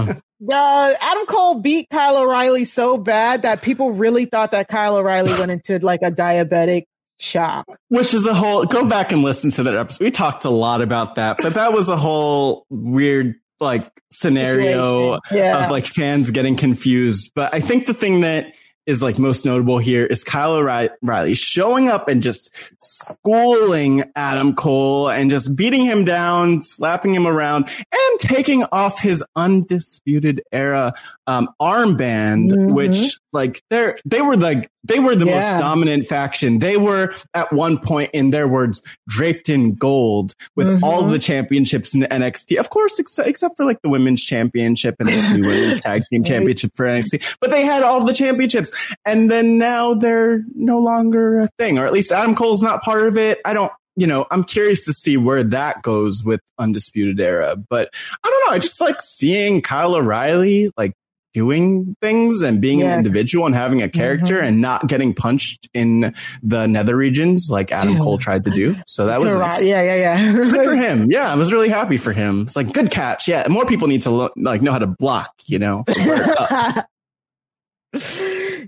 Yeah. uh, Adam Cole beat Kyle O'Reilly so bad that people really thought that Kyle O'Reilly went into like a diabetic shock. Which is a whole, go back and listen to that episode. We talked a lot about that, but that was a whole weird, like, scenario Yeah. of like fans getting confused. But I think the thing that is like most notable here is Kyle O'Reilly showing up and just schooling Adam Cole and just beating him down, slapping him around, and taking off his undisputed era um, armband, Mhm. which like they're they were like they were the Yeah. most dominant faction. They were at one point, in their words, draped in gold with all Mhm. the championships in the NXT. Of course, ex- except for like the women's championship and this new women's (laughs) tag team championship for NXT. But they had all the championships, and then now they're no longer a thing, or at least Adam Cole's not part of it. I don't. You know, I'm curious to see where that goes with Undisputed Era, but I don't know. I just like seeing Kyle O'Reilly like doing things and being Yeah. an individual and having a character Mhm. and not getting punched in the nether regions like Adam Cole tried to do. So that was You're nice. right. Yeah, yeah, good for (laughs) him. Yeah, I was really happy for him. It's like good catch. Yeah, more people need to lo- like know how to block. You know, (laughs)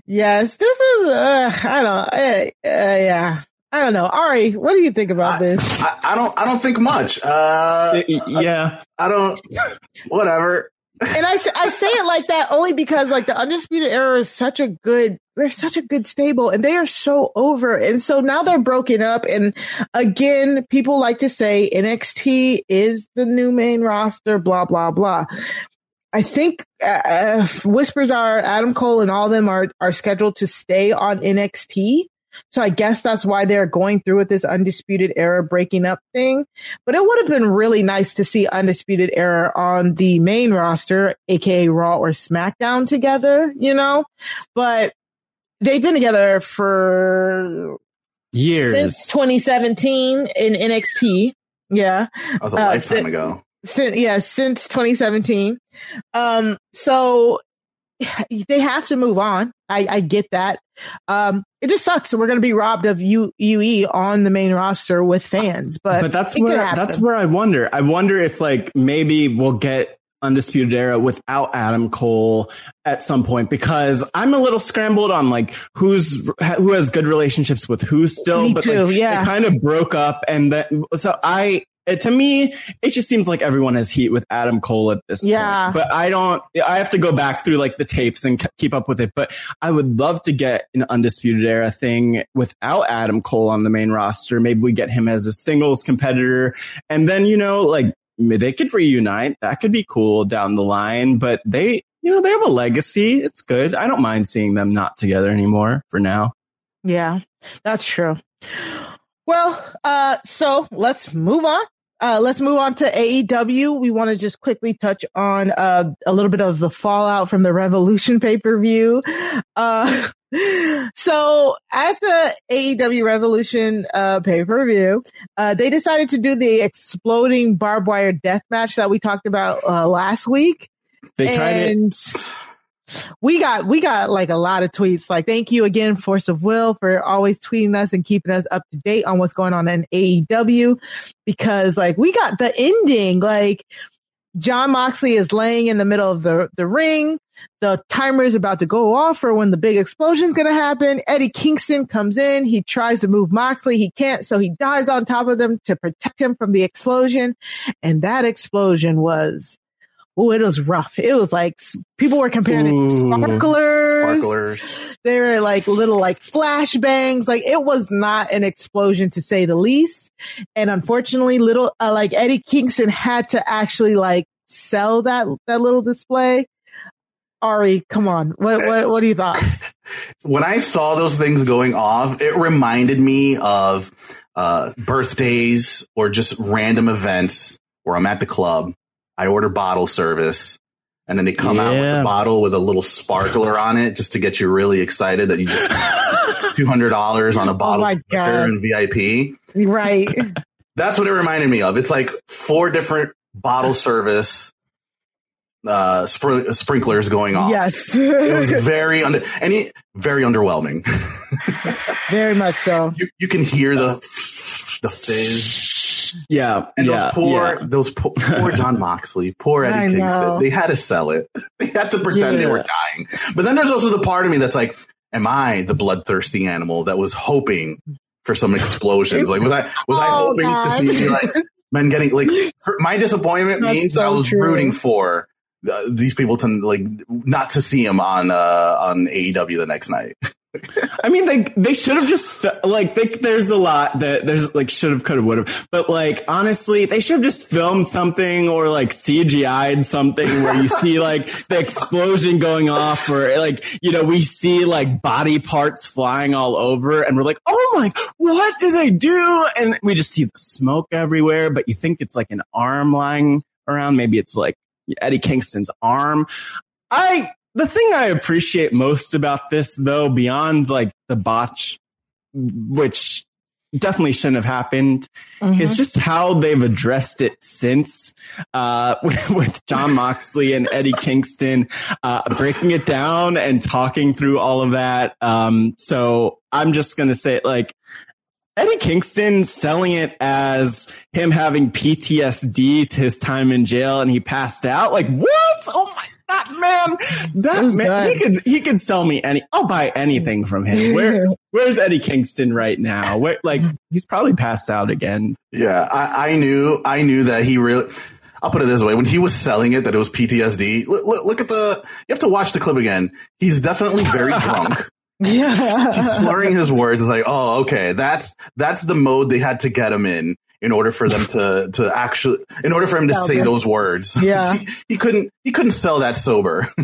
yes, this is. Uh, I don't. Uh, uh, yeah, I don't know. Ari, what do you think about this? I, I don't. I don't think much. Uh, yeah, I don't. Whatever. And I, I say it like that only because like the undisputed era is such a good they're such a good stable and they are so over. And so now they're broken up and again people like to say NXT is the new main roster blah blah blah. I think uh, uh, whispers are Adam Cole and all of them are are scheduled to stay on NXT so I guess that's why they're going through with this undisputed era breaking up thing. But it would have been really nice to see undisputed era on the main roster, aka Raw or SmackDown together, you know? But they've been together for years. since 2017 in NXT. Yeah. That was a Uh, lifetime si- ago. Since, yeah, since 2017. Um, so (sighs) they have to move on. I, I get that. Um, it just sucks. So we're going to be robbed of U, UE on the main roster with fans, but, but that's where that's where I wonder. I wonder if like maybe we'll get Undisputed Era without Adam Cole at some point because I'm a little scrambled on like who's who has good relationships with who still. Me but too, like, yeah. kind of broke up, and then so I. It, to me, it just seems like everyone has heat with Adam Cole at this Yeah. point. But I don't. I have to go back through like the tapes and keep up with it. But I would love to get an Undisputed Era thing without Adam Cole on the main roster. Maybe we get him as a singles competitor, and then you know, like they could reunite. That could be cool down the line. But they, you know, they have a legacy. It's good. I don't mind seeing them not together anymore for now. Yeah, that's true. Well, uh, so let's move on. Uh, let's move on to AEW. We want to just quickly touch on uh, a little bit of the fallout from the Revolution pay per view. Uh, (laughs) so at the AEW Revolution uh, pay per view, uh, they decided to do the exploding barbed wire death match that we talked about uh, last week They tried it. (sighs) (sighs) (sighs) we got we got like a lot of tweets. Like thank you again force of will for always tweeting us and keeping us up to date on what's going on in aew because like we got the ending. Like Jon Moxley is laying in the middle of the the ring. The timer is about to go off for when the big explosion is going to happen. Eddie kingston comes in. He tries to move moxley. He can't so he dives on top of them to protect him from the explosion. And that explosion was Oh, it was rough. It was like people were comparing it to Ooh. sparklers. Sparklers. They were like little like flashbangs. Like it was not an explosion to say the least. And unfortunately, little uh, like Eddie Kingston had to actually like sell that that little display. Ari, come on. What what what do you thought? (laughs) when I saw those things going off, it reminded me of uh, birthdays or just random events where I'm at the club. I order bottle service, and then they come out with Yeah. a bottle with a little sparkler on it just to get you really excited that you just (laughs) two hundred dollars on a bottle Oh of liquor and VIP. right. (laughs) That's what it reminded me of. It's like four different bottle service uh, spr- sprinklers going off. Yes. It was (laughs) very under and it, very underwhelming. Very much so. you, you can hear the the fizz Yeah, and yeah, those poor yeah. those poor, poor (laughs) Jon Moxley, poor I Eddie know. Kingston. They had to sell it. (laughs) They had to pretend they were dying. But then there's also the part of me that's like, am I the bloodthirsty animal that was hoping for some explosions? Like was I was I (laughs) Oh, hoping God. to see like men getting like my disappointment That's means so I was true. rooting for uh, these people to like not to see him on uh on AEW the next night. I mean, they they should have just like they, there's a lot that there's like should have, could have, would have, but like honestly, they should have just filmed something or like CGI'd something where you see like the explosion going off, or like you know we see like body parts flying all over, and we're like, oh my, what did they do? And we just see the smoke everywhere, but you think it's like an arm lying around, maybe it's like Eddie Kingston's arm. I the thing I appreciate most about this, though, beyond like the botch, which definitely shouldn't have happened, is just how they've addressed it since, uh, with, (laughs) with Jon Moxley and Eddie Kingston, uh, breaking it down and talking through all of that. Um, so I'm just going to say like, Eddie Kingston selling it as him having PTSD to his time in jail and he passed out. Like, what? Oh my, that man, that was man, he good. could, he could sell me any, I'll buy anything from him. Where, (laughs) where's Eddie Kingston right now? Where, like, he's probably passed out again. Yeah, I, I knew I knew that he really. I'll put it this way: when he was selling it, that it was PTSD. Look, look, look at the. You have to watch the clip again. He's definitely very (laughs) drunk. Yeah. He's slurring his words. It's like, oh, okay, that's that's the mode they had to get him in in order for them to to actually in order for him to Sell say them. those words. (laughs) Yeah. he, he couldn't he couldn't sell that sober. (laughs)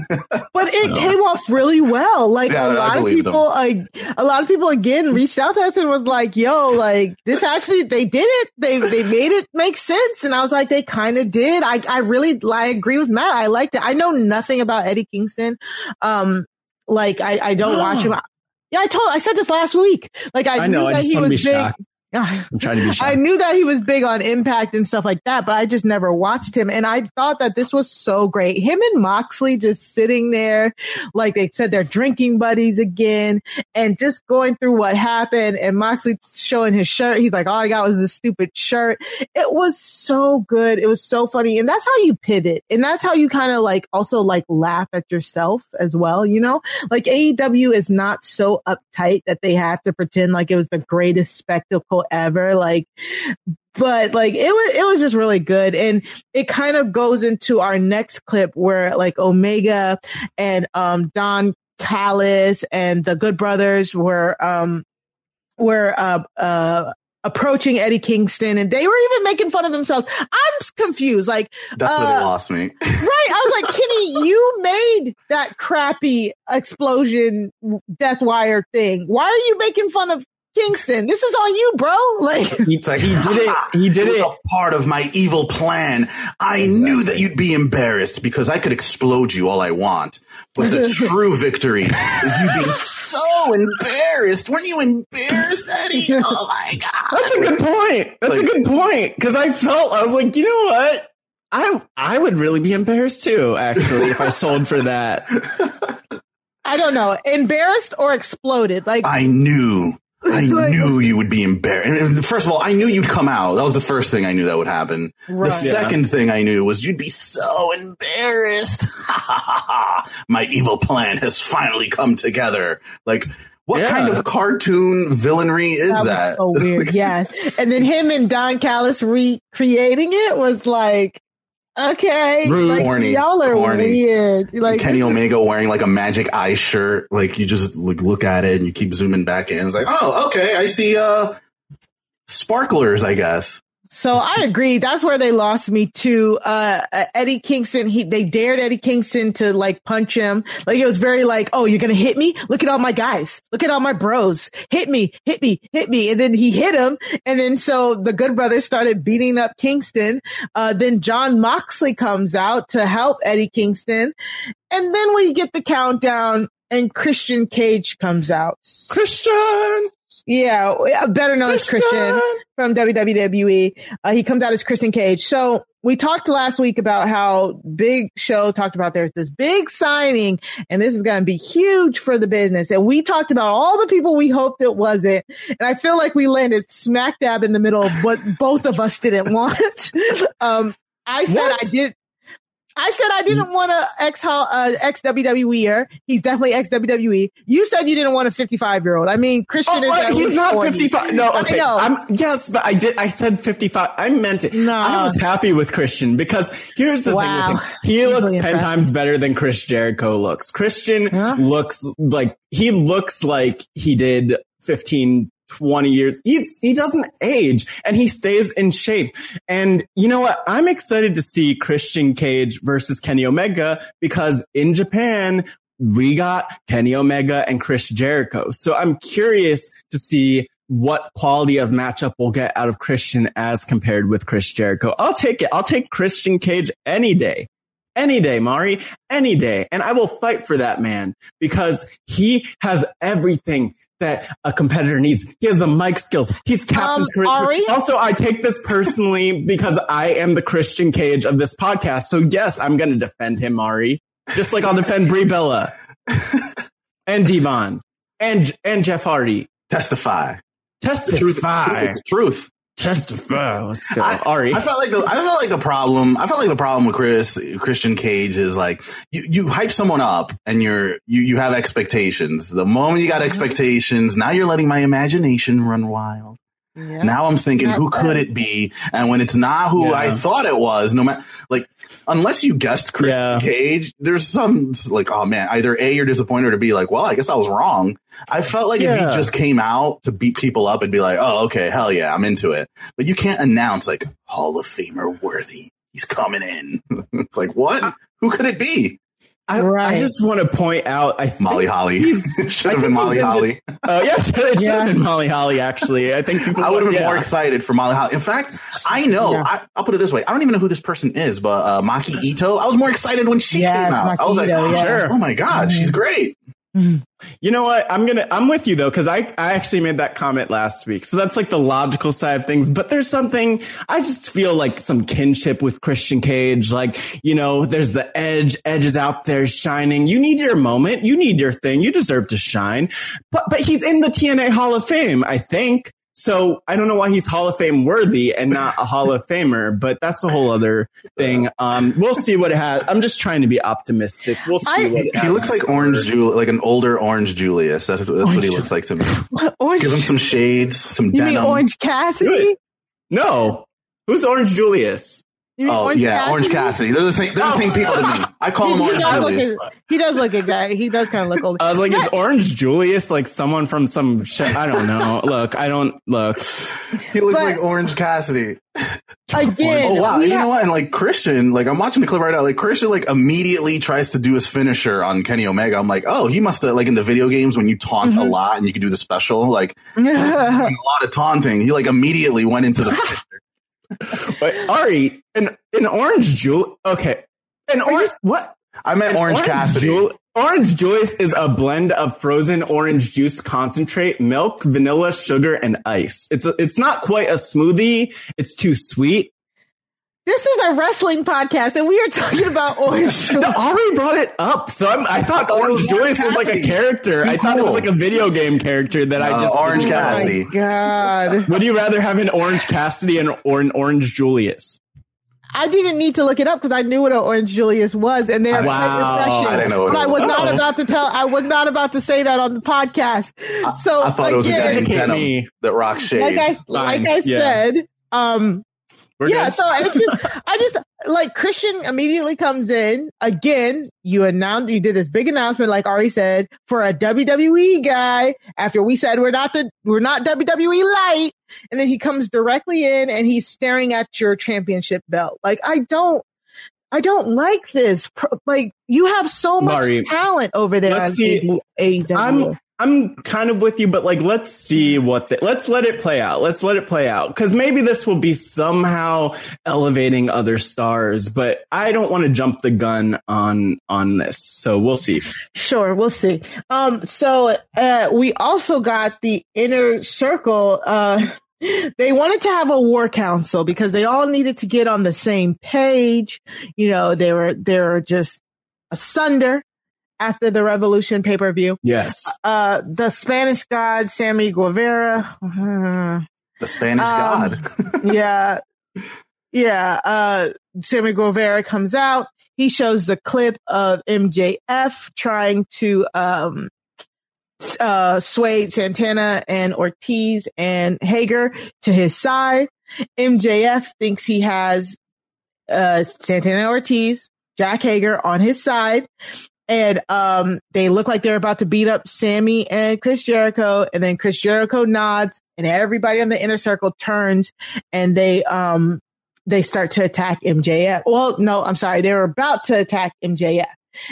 But it came off really well. Like Yeah, a I lot of believe them. people, like a lot of people again reached out to us and was like, "Yo, like this actually they did it. They they made it make sense." And I was like, "They kind of did." I I really I agree with Matt. I liked it. I know nothing about Eddie Kingston. Um, like I I don't watch (gasps) him. Yeah, I told I said this last week. Like I, I know. knew I that just he want to be was big. shocked. I'm trying to be (laughs) I knew that he was big on impact and stuff like that, but I just never watched him. And I thought that this was so great. Him and Moxley just sitting there, like they said, they're drinking buddies again and just going through what happened. And Moxley showing his shirt. He's like, all I got was this stupid shirt. It was so good. It was so funny. And that's how you pivot. And that's how you kind of like also like laugh at yourself as well. You know, like AEW is not so uptight that they have to pretend like it was the greatest spectacle ever. Like, but like it was, it was just really good. And it kind of goes into our next clip where like Omega and, um, Don Callis and the Good Brothers were, um, were, uh, uh, approaching Eddie Kingston and they were even making fun of themselves. I'm confused. Like, That's uh, lost me. (laughs) Right. I was like, Kenny, you made that crappy explosion death wire thing. Why are you making fun of Kingston? This is on you, bro. Like, He, It's like, he did it. (laughs) He did was it. a part of my evil plan. I knew that you'd be embarrassed because I could explode you all I want. But the (laughs) true victory is you being so embarrassed. Weren't you embarrassed, Eddie? (laughs) Oh my god! That's a good point. That's Like- a good point. Because I felt I was like, you know what? I I would really be embarrassed too, actually, if I sold for that. I don't know, embarrassed or exploded. Like, I knew. I (laughs) knew you would be embarrassed. First of all, I knew you'd come out. That was the first thing I knew that would happen. Right. The second thing I knew was you'd be so embarrassed. (laughs) My evil plan has finally come together. Like, what Yeah. kind of cartoon villainry is that that? so weird. (laughs) yes. And then him and Don Callis recreating it was like, okay, Rude. like, Corny. y'all are Corny. weird. Like, Kenny Omega wearing like a magic eye shirt. Like you just look, look at it and you keep zooming back in. It's like, oh, okay. I see, uh, sparklers, I guess. So I agree. That's where they lost me too. Uh, uh, Eddie Kingston, he, they dared Eddie Kingston to like punch him. Like it was very like, oh, you're going to hit me? Look at all my guys. Look at all my bros. Hit me, hit me, hit me. And then he hit him. And then so the good brothers started beating up Kingston. Uh, then Jon Moxley comes out to help Eddie Kingston. And then we get the countdown and Christian Cage comes out. Christian. Yeah, better known as Christian from WWE. Uh, he comes out as Christian Cage. So we talked last week about how Big Show talked about there's this big signing and this is going to be huge for the business. And we talked about all the people we hoped it wasn't. And I feel like we landed smack dab in the middle of what both of us didn't (laughs) want. um, I said What? I did. I said I didn't want a ex uh, ex WWEer. He's definitely ex WWE. You said you didn't want a 55 year old. I mean, Christian Oh, is at he's not 55. No, I okay. know. I'm, yes, but I did. I said 55. I meant it. No. I was happy with Christian because here's the Wow. thing with him. He Easily looks 10 impressed. times better than Chris Jericho looks. Christian Huh? looks like, he looks like he did 15, 20 years. He's, he doesn't age and he stays in shape. And you know what? I'm excited to see Christian Cage versus Kenny Omega because in Japan, we got Kenny Omega and Chris Jericho. So I'm curious to see what quality of matchup we'll get out of Christian as compared with Chris Jericho. I'll take it. I'll take Christian Cage any day. Any day, Mari, any day. And I will fight for that man because he has everything that a competitor needs. He has the mic skills. He's captain's Um, Ari? Also, I take this personally because I am the Christian Cage of this podcast. So yes, I'm going to defend him, Mari. Just like I'll defend Brie Bella (laughs) and D-Von and, and Jeff Hardy. Testify. The truth, Testify. the truth. Testify. Let's go. I, Ari. I felt like the I felt like the problem. I felt like the problem with Chris Christian Cage is like you you hype someone up and you're you you have expectations. The moment you got expectations, now you're letting my imagination run wild. Yeah. Now I'm thinking, who could it be? And when it's not who Yeah. I thought it was, no matter like unless you guessed Christian Yeah. Cage, there's some like, oh man, either A, you're disappointed or B, like, well, I guess I was wrong. I felt like if he just came out to beat people up and be like, oh, okay, hell yeah, I'm into it. But you can't announce like Hall of Famer worthy. He's coming in. (laughs) it's like, what? Who could it be? I, Right. I just want to point out, I think Molly Holly. (laughs) should have been Molly he's in the- Holly. Oh yeah, (laughs) it should have been Molly Holly. Actually, I think people. I would have been yeah. more excited for Molly Holly. In fact, I know. Yeah. I, I'll put it this way: I don't even know who this person is, but uh, Maki Ito. I was more excited when she Yes, came out. I was like, Ito, oh, yeah. Sure. oh my god, she's great. Mm-hmm. You know what? I'm gonna. I'm with you though, because I I actually made that comment last week. So that's like the logical side of things. But there's something I just feel like some kinship with Christian Cage. Like you know, there's the edge. Edge is out there shining. You need your moment. You need your thing. You deserve to shine. But but he's in the TNA Hall of Fame. I think. So I don't know why he's Hall of Fame worthy and not a Hall of Famer, but that's a whole other thing. Um, we'll see what it has. I'm just trying to be optimistic. We'll see I- what it He has looks like store. Orange Julius, like an older Orange Julius. That's, that's what he looks like to me. Orange, Give him some shades, some you mean. Orange Cassidy? Good. No. Who's Orange Julius? You mean Oh yeah, Orange Cassidy. They're the same. They're the same people to me. I call (laughs) He, him Orange does look, Julius. he does look exact. He does kind of look old. I was like, is Orange Julius like someone from some shit? I don't know. (laughs) look, I don't look. He looks But- like Orange Cassidy. Again, Oh wow! we You know what? And like Christian, like I'm watching the clip right now. Like Christian, like immediately tries to do his finisher on Kenny Omega. I'm like, oh, he must have like in the video games when you taunt Mm-hmm. a lot and you can do the special. Like and (laughs) a lot of taunting. He like immediately went into the finisher. But Ari, an an Orange Jul. Okay, an orange. What? I meant Orange, Cassidy. Jul- orange Julius is a blend of frozen orange juice concentrate, milk, vanilla, sugar, and ice. It's a, it's not quite a smoothie. It's too sweet. This is a wrestling podcast, and we are talking about (laughs) Orange No, Julius. Ari brought it up, so I'm, I thought thought Orange was Julius was like a Cassidy. character. I thought it was like a video game character that I just Orange didn't. Cassidy. Oh my God. Would you rather have an Orange Cassidy and, or an Orange Julius? I didn't need to look it up because I knew what an Orange Julius was, and they're Wow. quite. I didn't know what but it I was was. not Oh. about to tell. I was not about to say that on the podcast. So I thought it was a guy in denim that rocks shades. like I like I Yeah. said, um, We're yeah. good? So it's just, I just like Christian immediately comes in again. You announced you did this big announcement, like Ari said, for a WWE guy. After we said we're not the we're not WWE light, and then he comes directly in and he's staring at your championship belt. Like I don't. I don't like this. Like you have so much Mari, talent over there. let's see. AEW. I'm I'm kind of with you, but like let's see what the, let's let it play out. Let's let it play out because maybe this will be somehow elevating other stars. But I don't want to jump the gun on on this, so we'll see. Sure, we'll see. Um, so uh, we also got the inner circle. Uh, (laughs) they wanted to have a war council because they all needed to get on the same page. You know, they were they were just asunder after the Revolution pay per view. Yes, Uh, the Spanish God Sammy Guevara. uh, The Spanish Um, God. (laughs) yeah, yeah. Uh, Sammy Guevara comes out. he shows the clip of MJF trying to, um, uh, sway Santana and Ortiz and Hager to his side. MJF thinks he has, uh, Santana Ortiz, Jake Hager on his side. And, um, they look like they're about to beat up Sammy and Chris Jericho. And then Chris Jericho nods and everybody on the inner circle turns and they, um, they start to attack MJF. Well, no, I'm sorry. They were about to attack MJF.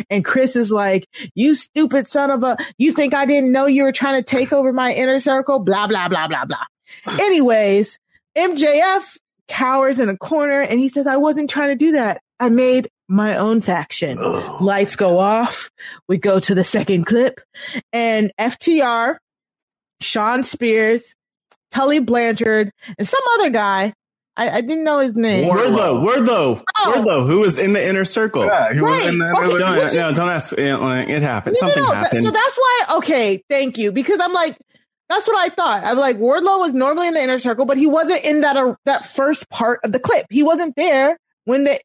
And Chris is like, you stupid son of a, you think I didn't know you were trying to take over my inner circle? Blah, blah, blah, blah, blah. (sighs) Anyways, MJF cowers in a corner and he says, I wasn't trying to do that. I made my own faction. Ugh. Lights go off. We go to the second clip and FTR, Shawn Spears, Tully Blanchard, and some other guy. I, I didn't know his name. Wardlow, Wardlow, Oh. Wardlow, who was in the inner circle. Yeah, he was Right. in there. Okay. like, Don't, no, don't ask. you like, It happened. No, no, Something no. happened. So that's why, okay, thank you. Because I'm like, that's what I thought. I'm like, Wardlow was normally in the inner circle, but he wasn't in that, uh, that first part of the clip. He wasn't there when they,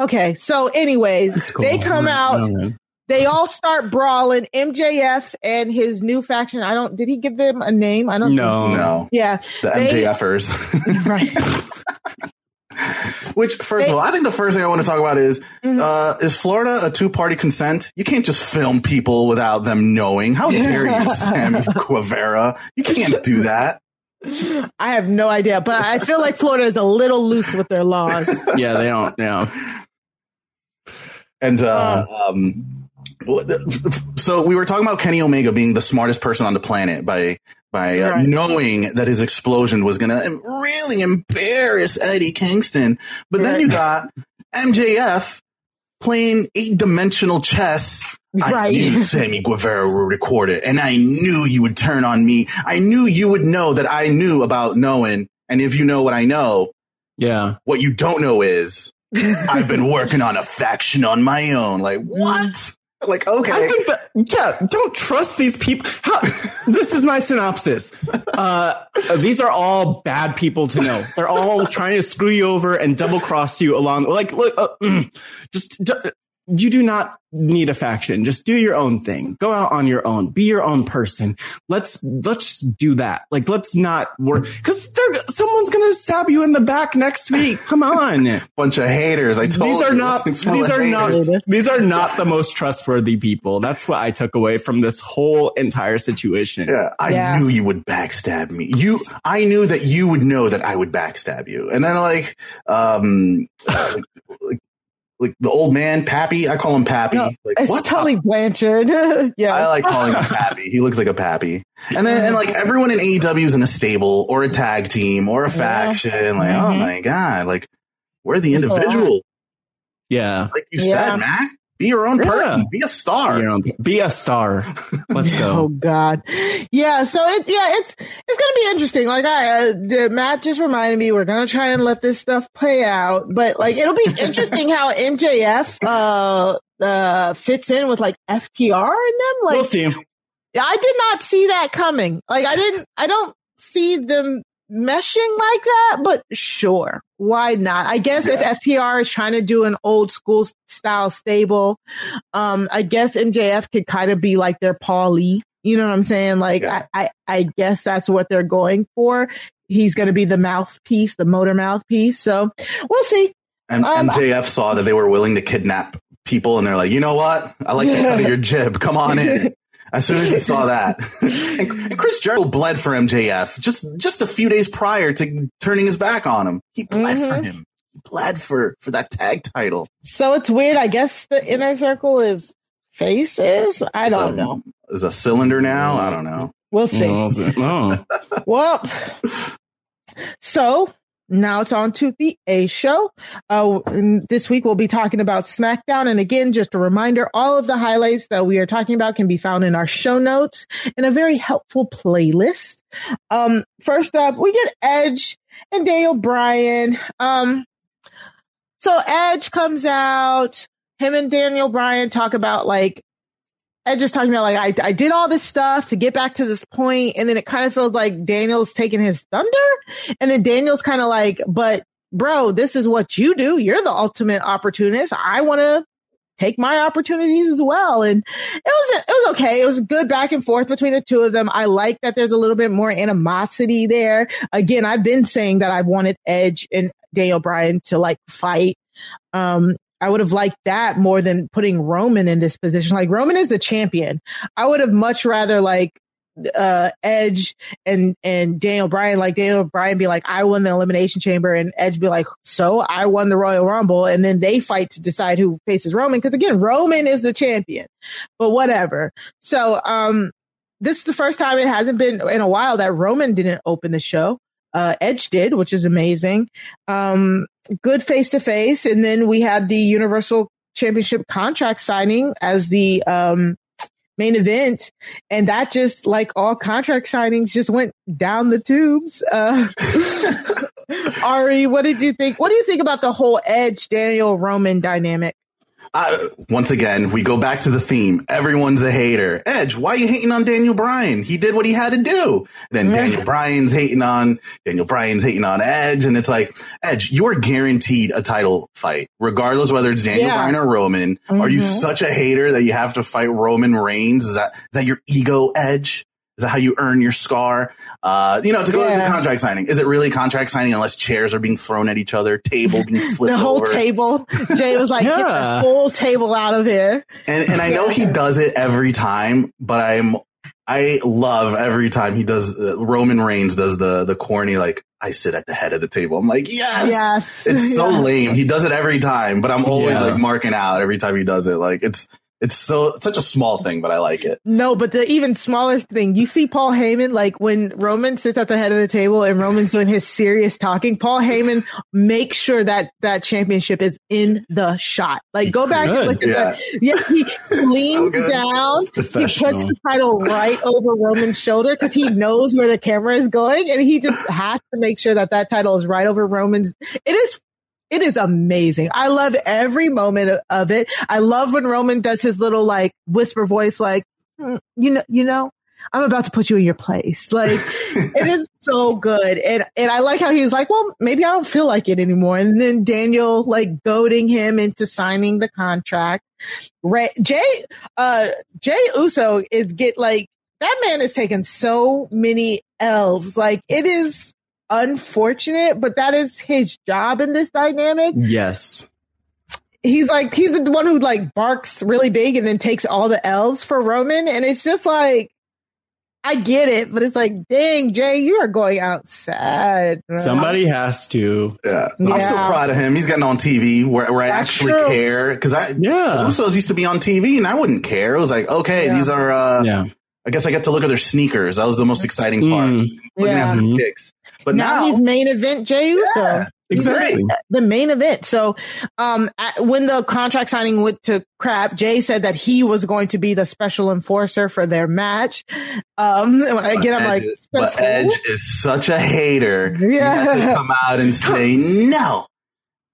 okay. So anyways, cool. they come out, Okay. they all start brawling. MJF and his new faction. I don't, did he give them a name? I don't No. think No, Yeah. the They- MJFers. (laughs) Right. Which, first of all, I think the first thing I want to talk about is Mhm. uh, is Florida a two party consent? You can't just film people without them knowing. How (laughs) dare you, Sammy Guevara? You can't do that. I have no idea, but I feel like Florida is a little loose with their laws. Yeah, they don't. Yeah. And uh, um, so we were talking about Kenny Omega being the smartest person on the planet by by uh, Right. knowing that his explosion was going to really embarrass Eddie Kingston. But then Right. you got MJF playing eight dimensional chess. I knew (laughs) Sammy Guevara would record it, and I knew you would turn on me. I knew you would know that I knew about knowing. And if you know what I know, Yeah. what you don't know is I've been working on a faction on my own. Like what? Like okay, I think that yeah, don't trust these people. How, this is my synopsis. Uh, these are all bad people to know. They're all trying to screw you over and double cross you along. Like, look, uh, mm, just you do not need a faction. Just do your own thing. Go out on your own. Be your own person. Let's let's do that. Like, let's not work because they're someone's gonna stab you in the back next week. Come on. (laughs) bunch of haters. I told these are you, not this thing's full these of are not these are not the most trustworthy people that's what i took away from this whole entire situation Yeah, I Yeah. knew you would backstab me. You, I knew that you would know that I would backstab you. And then like, um, (laughs) like, like, like the old man, Pappy. I call him Pappy. No, like it's what? Tully Blanchard. (laughs) yeah. I like calling him (laughs) Pappy. He looks like a Pappy. And then, and like everyone in AEW is in a stable or a tag team or a faction. Like, oh Mhm. my God. Like, we're the There's a lot. individual. yeah Like you Yeah. said, Mac. Be your own Yeah. person. Be a star. You know, be a star let's go. (laughs) Oh God, yeah. So it, yeah, it's it's gonna be interesting. Like I, uh, the- Matt just reminded me, we're gonna try and let this stuff play out, but like it'll be interesting how MJF uh uh fits in with like FTR and them. Like we'll see I did not see that coming. Like I didn't, I don't see them meshing like that, but sure. Why not? I guess if FTR is trying to do an old school style stable, um, I guess MJF could kind of be like their Paul Lee. You know what I'm saying? Like Yeah. I, I, I guess that's what they're going for. He's going to be the mouthpiece, the motor mouthpiece. So we'll see. And Um, MJF saw that they were willing to kidnap people, and they're like, you know what? I like the cut (laughs) of your jib. Come on in. As soon as he saw that, (laughs) and, and Chris Jericho bled for MJF just just a few days prior to turning his back on him. He bled for Mhm. him. He bled for for that tag title. So it's weird. I guess the inner circle is faces. I don't So, know. Is a cylinder now? I don't know. We'll see. oh, Well, (laughs) so now it's on to the A show. Uh, this week we'll be talking about SmackDown. And again, just a reminder, all of the highlights that we are talking about can be found in our show notes in a very helpful playlist. Um, first up, we get Edge and Daniel Bryan. Um, so Edge comes out, him and Daniel Bryan talk about like, Edge is talking about like, I, I did all this stuff to get back to this point, And then it kind of feels like Daniel's taking his thunder. And then Daniel's kind of like, but bro, this is what you do. You're the ultimate opportunist. I want to take my opportunities as well. And it was, it was okay. It was good back and forth between the two of them. I like that there's a little bit more animosity there. Again, I've been saying that I wanted Edge and Daniel Bryan to like fight. Um, I would have liked that more than putting Roman in this position. Like Roman is the champion. I would have much rather like uh Edge and and Daniel Bryan like Daniel Bryan be like I won the elimination chamber and Edge be like so I won the Royal Rumble and then they fight to decide who faces Roman because again Roman is the champion but whatever so um this is the first time it hasn't been in a while that Roman didn't open the show uh Edge did which is amazing um good face to face and then we had the Universal Championship contract signing as the um main event. And that just like all contract signings just went down the tubes. Uh, (laughs) Ari, what did you think? What do you think about the whole Edge Daniel Roman dynamic? Uh, once again, we go back to the theme. Everyone's a hater. Edge, why are you hating on Daniel Bryan? He did what he had to do. then Daniel Bryan's hating on Daniel Bryan's hating on Edge, and it's like Edge, you are guaranteed a title fight, regardless whether it's Daniel Yeah. Bryan or Roman. Are you Mhm. such a hater that you have to fight Roman Reigns? Is that is that your ego, Edge? Is that how you earn your scar? Uh, you know, to go to Yeah. the contract signing. Is it really contract signing unless chairs are being thrown at each other, table being (laughs) flipped the whole over? table. Jey was like, get the whole table out of here. And and I know he does it every time, but I'm I love every time he does uh, Roman Reigns does the the corny like I sit at the head of the table. I'm like, yes. Yes. It's so (laughs) Yeah. lame. He does it every time, but I'm always Yeah. like marking out every time he does it. Like it's it's so it's such a small thing, but I like it. No, but the even smaller thing, you see Paul Heyman, like when Roman sits at the head of the table and Roman's doing his serious talking, Paul Heyman makes sure that that championship is in the shot. Like go back and look at Yeah. that. Yeah, he (laughs) leans good. down, he puts the title right over Roman's shoulder because he knows where the camera is going and he just has to make sure that that title is right over Roman's. It is it is amazing. I love every moment of, it. I love when Roman does his little like whisper voice, like, "Hmm, you know, you know, I'm about to put you in your place. Like, it is (laughs) so good. And, and I like how he's like, well, maybe I don't feel like it anymore. And then Daniel like goading him into signing the contract. Ray, Jey, uh, Jey Uso is get like, that man is taking so many elves. Like, it is unfortunate, but that is his job in this dynamic Yes. he's like he's the one who like barks really big and then takes all the L's for Roman, and it's just like I get it, but it's like, dang, Jey, you are going out sad. bro. Somebody has to. Yeah. I'm still proud of him. He's getting on TV where, where I actually true. care because I Yeah. Usos used to be on TV and I wouldn't care. It was like, okay, Yeah. these are. uh Yeah. I guess I get to look at their sneakers. That was the most exciting part. Mm, Looking Yeah. at their kicks. But now, now, he's main event Jey Uso. Yeah, He's exactly. the main event. So, um, at, when the contract signing went to crap, Jey said that he was going to be the special enforcer for their match. Um, (laughs) again, I'm like, is- but special? Edge is such a hater. He Yeah. had to come out and say, (laughs) no,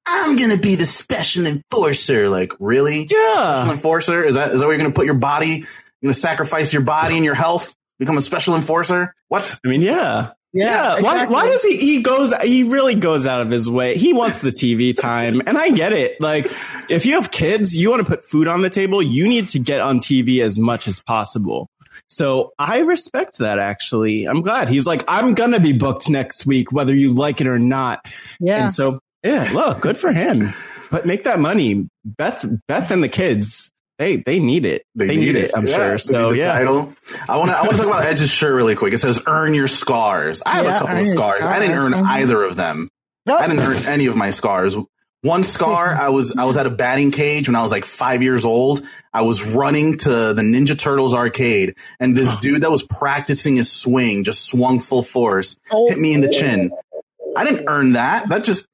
I'm going to be the special enforcer. Like, really? Yeah. Special Yeah. enforcer? Is that, is that where you're going to put your body? You're going to sacrifice your body and your health? Become a special enforcer? What? I mean, yeah. yeah, Why, exactly. why does he, he goes, he really goes out of his way. He wants the TV (laughs) time. And I get it. Like, if you have kids, you want to put food on the table, you need to get on TV as much as possible. So I respect that actually. I'm glad. He's like, I'm going to be booked next week, whether you like it or not. Yeah. And so, yeah, look, good for him. (laughs) But make that money. Beth, Beth and the kids, they, they need it. They, need, it. I'm Yeah, sure. So the yeah. Title. I want to. I want to talk about Edge's shirt really quick. It says "Earn your scars." I have Yeah, a couple of your scars. I didn't earn scars. Mhm. either of them. Nope. I didn't earn any of my scars. One scar, I was I was at a batting cage when I was like five years old. I was running to the Ninja Turtles arcade, and this (gasps) dude that was practicing his swing just swung full force, hit me in the chin. I didn't earn that. That just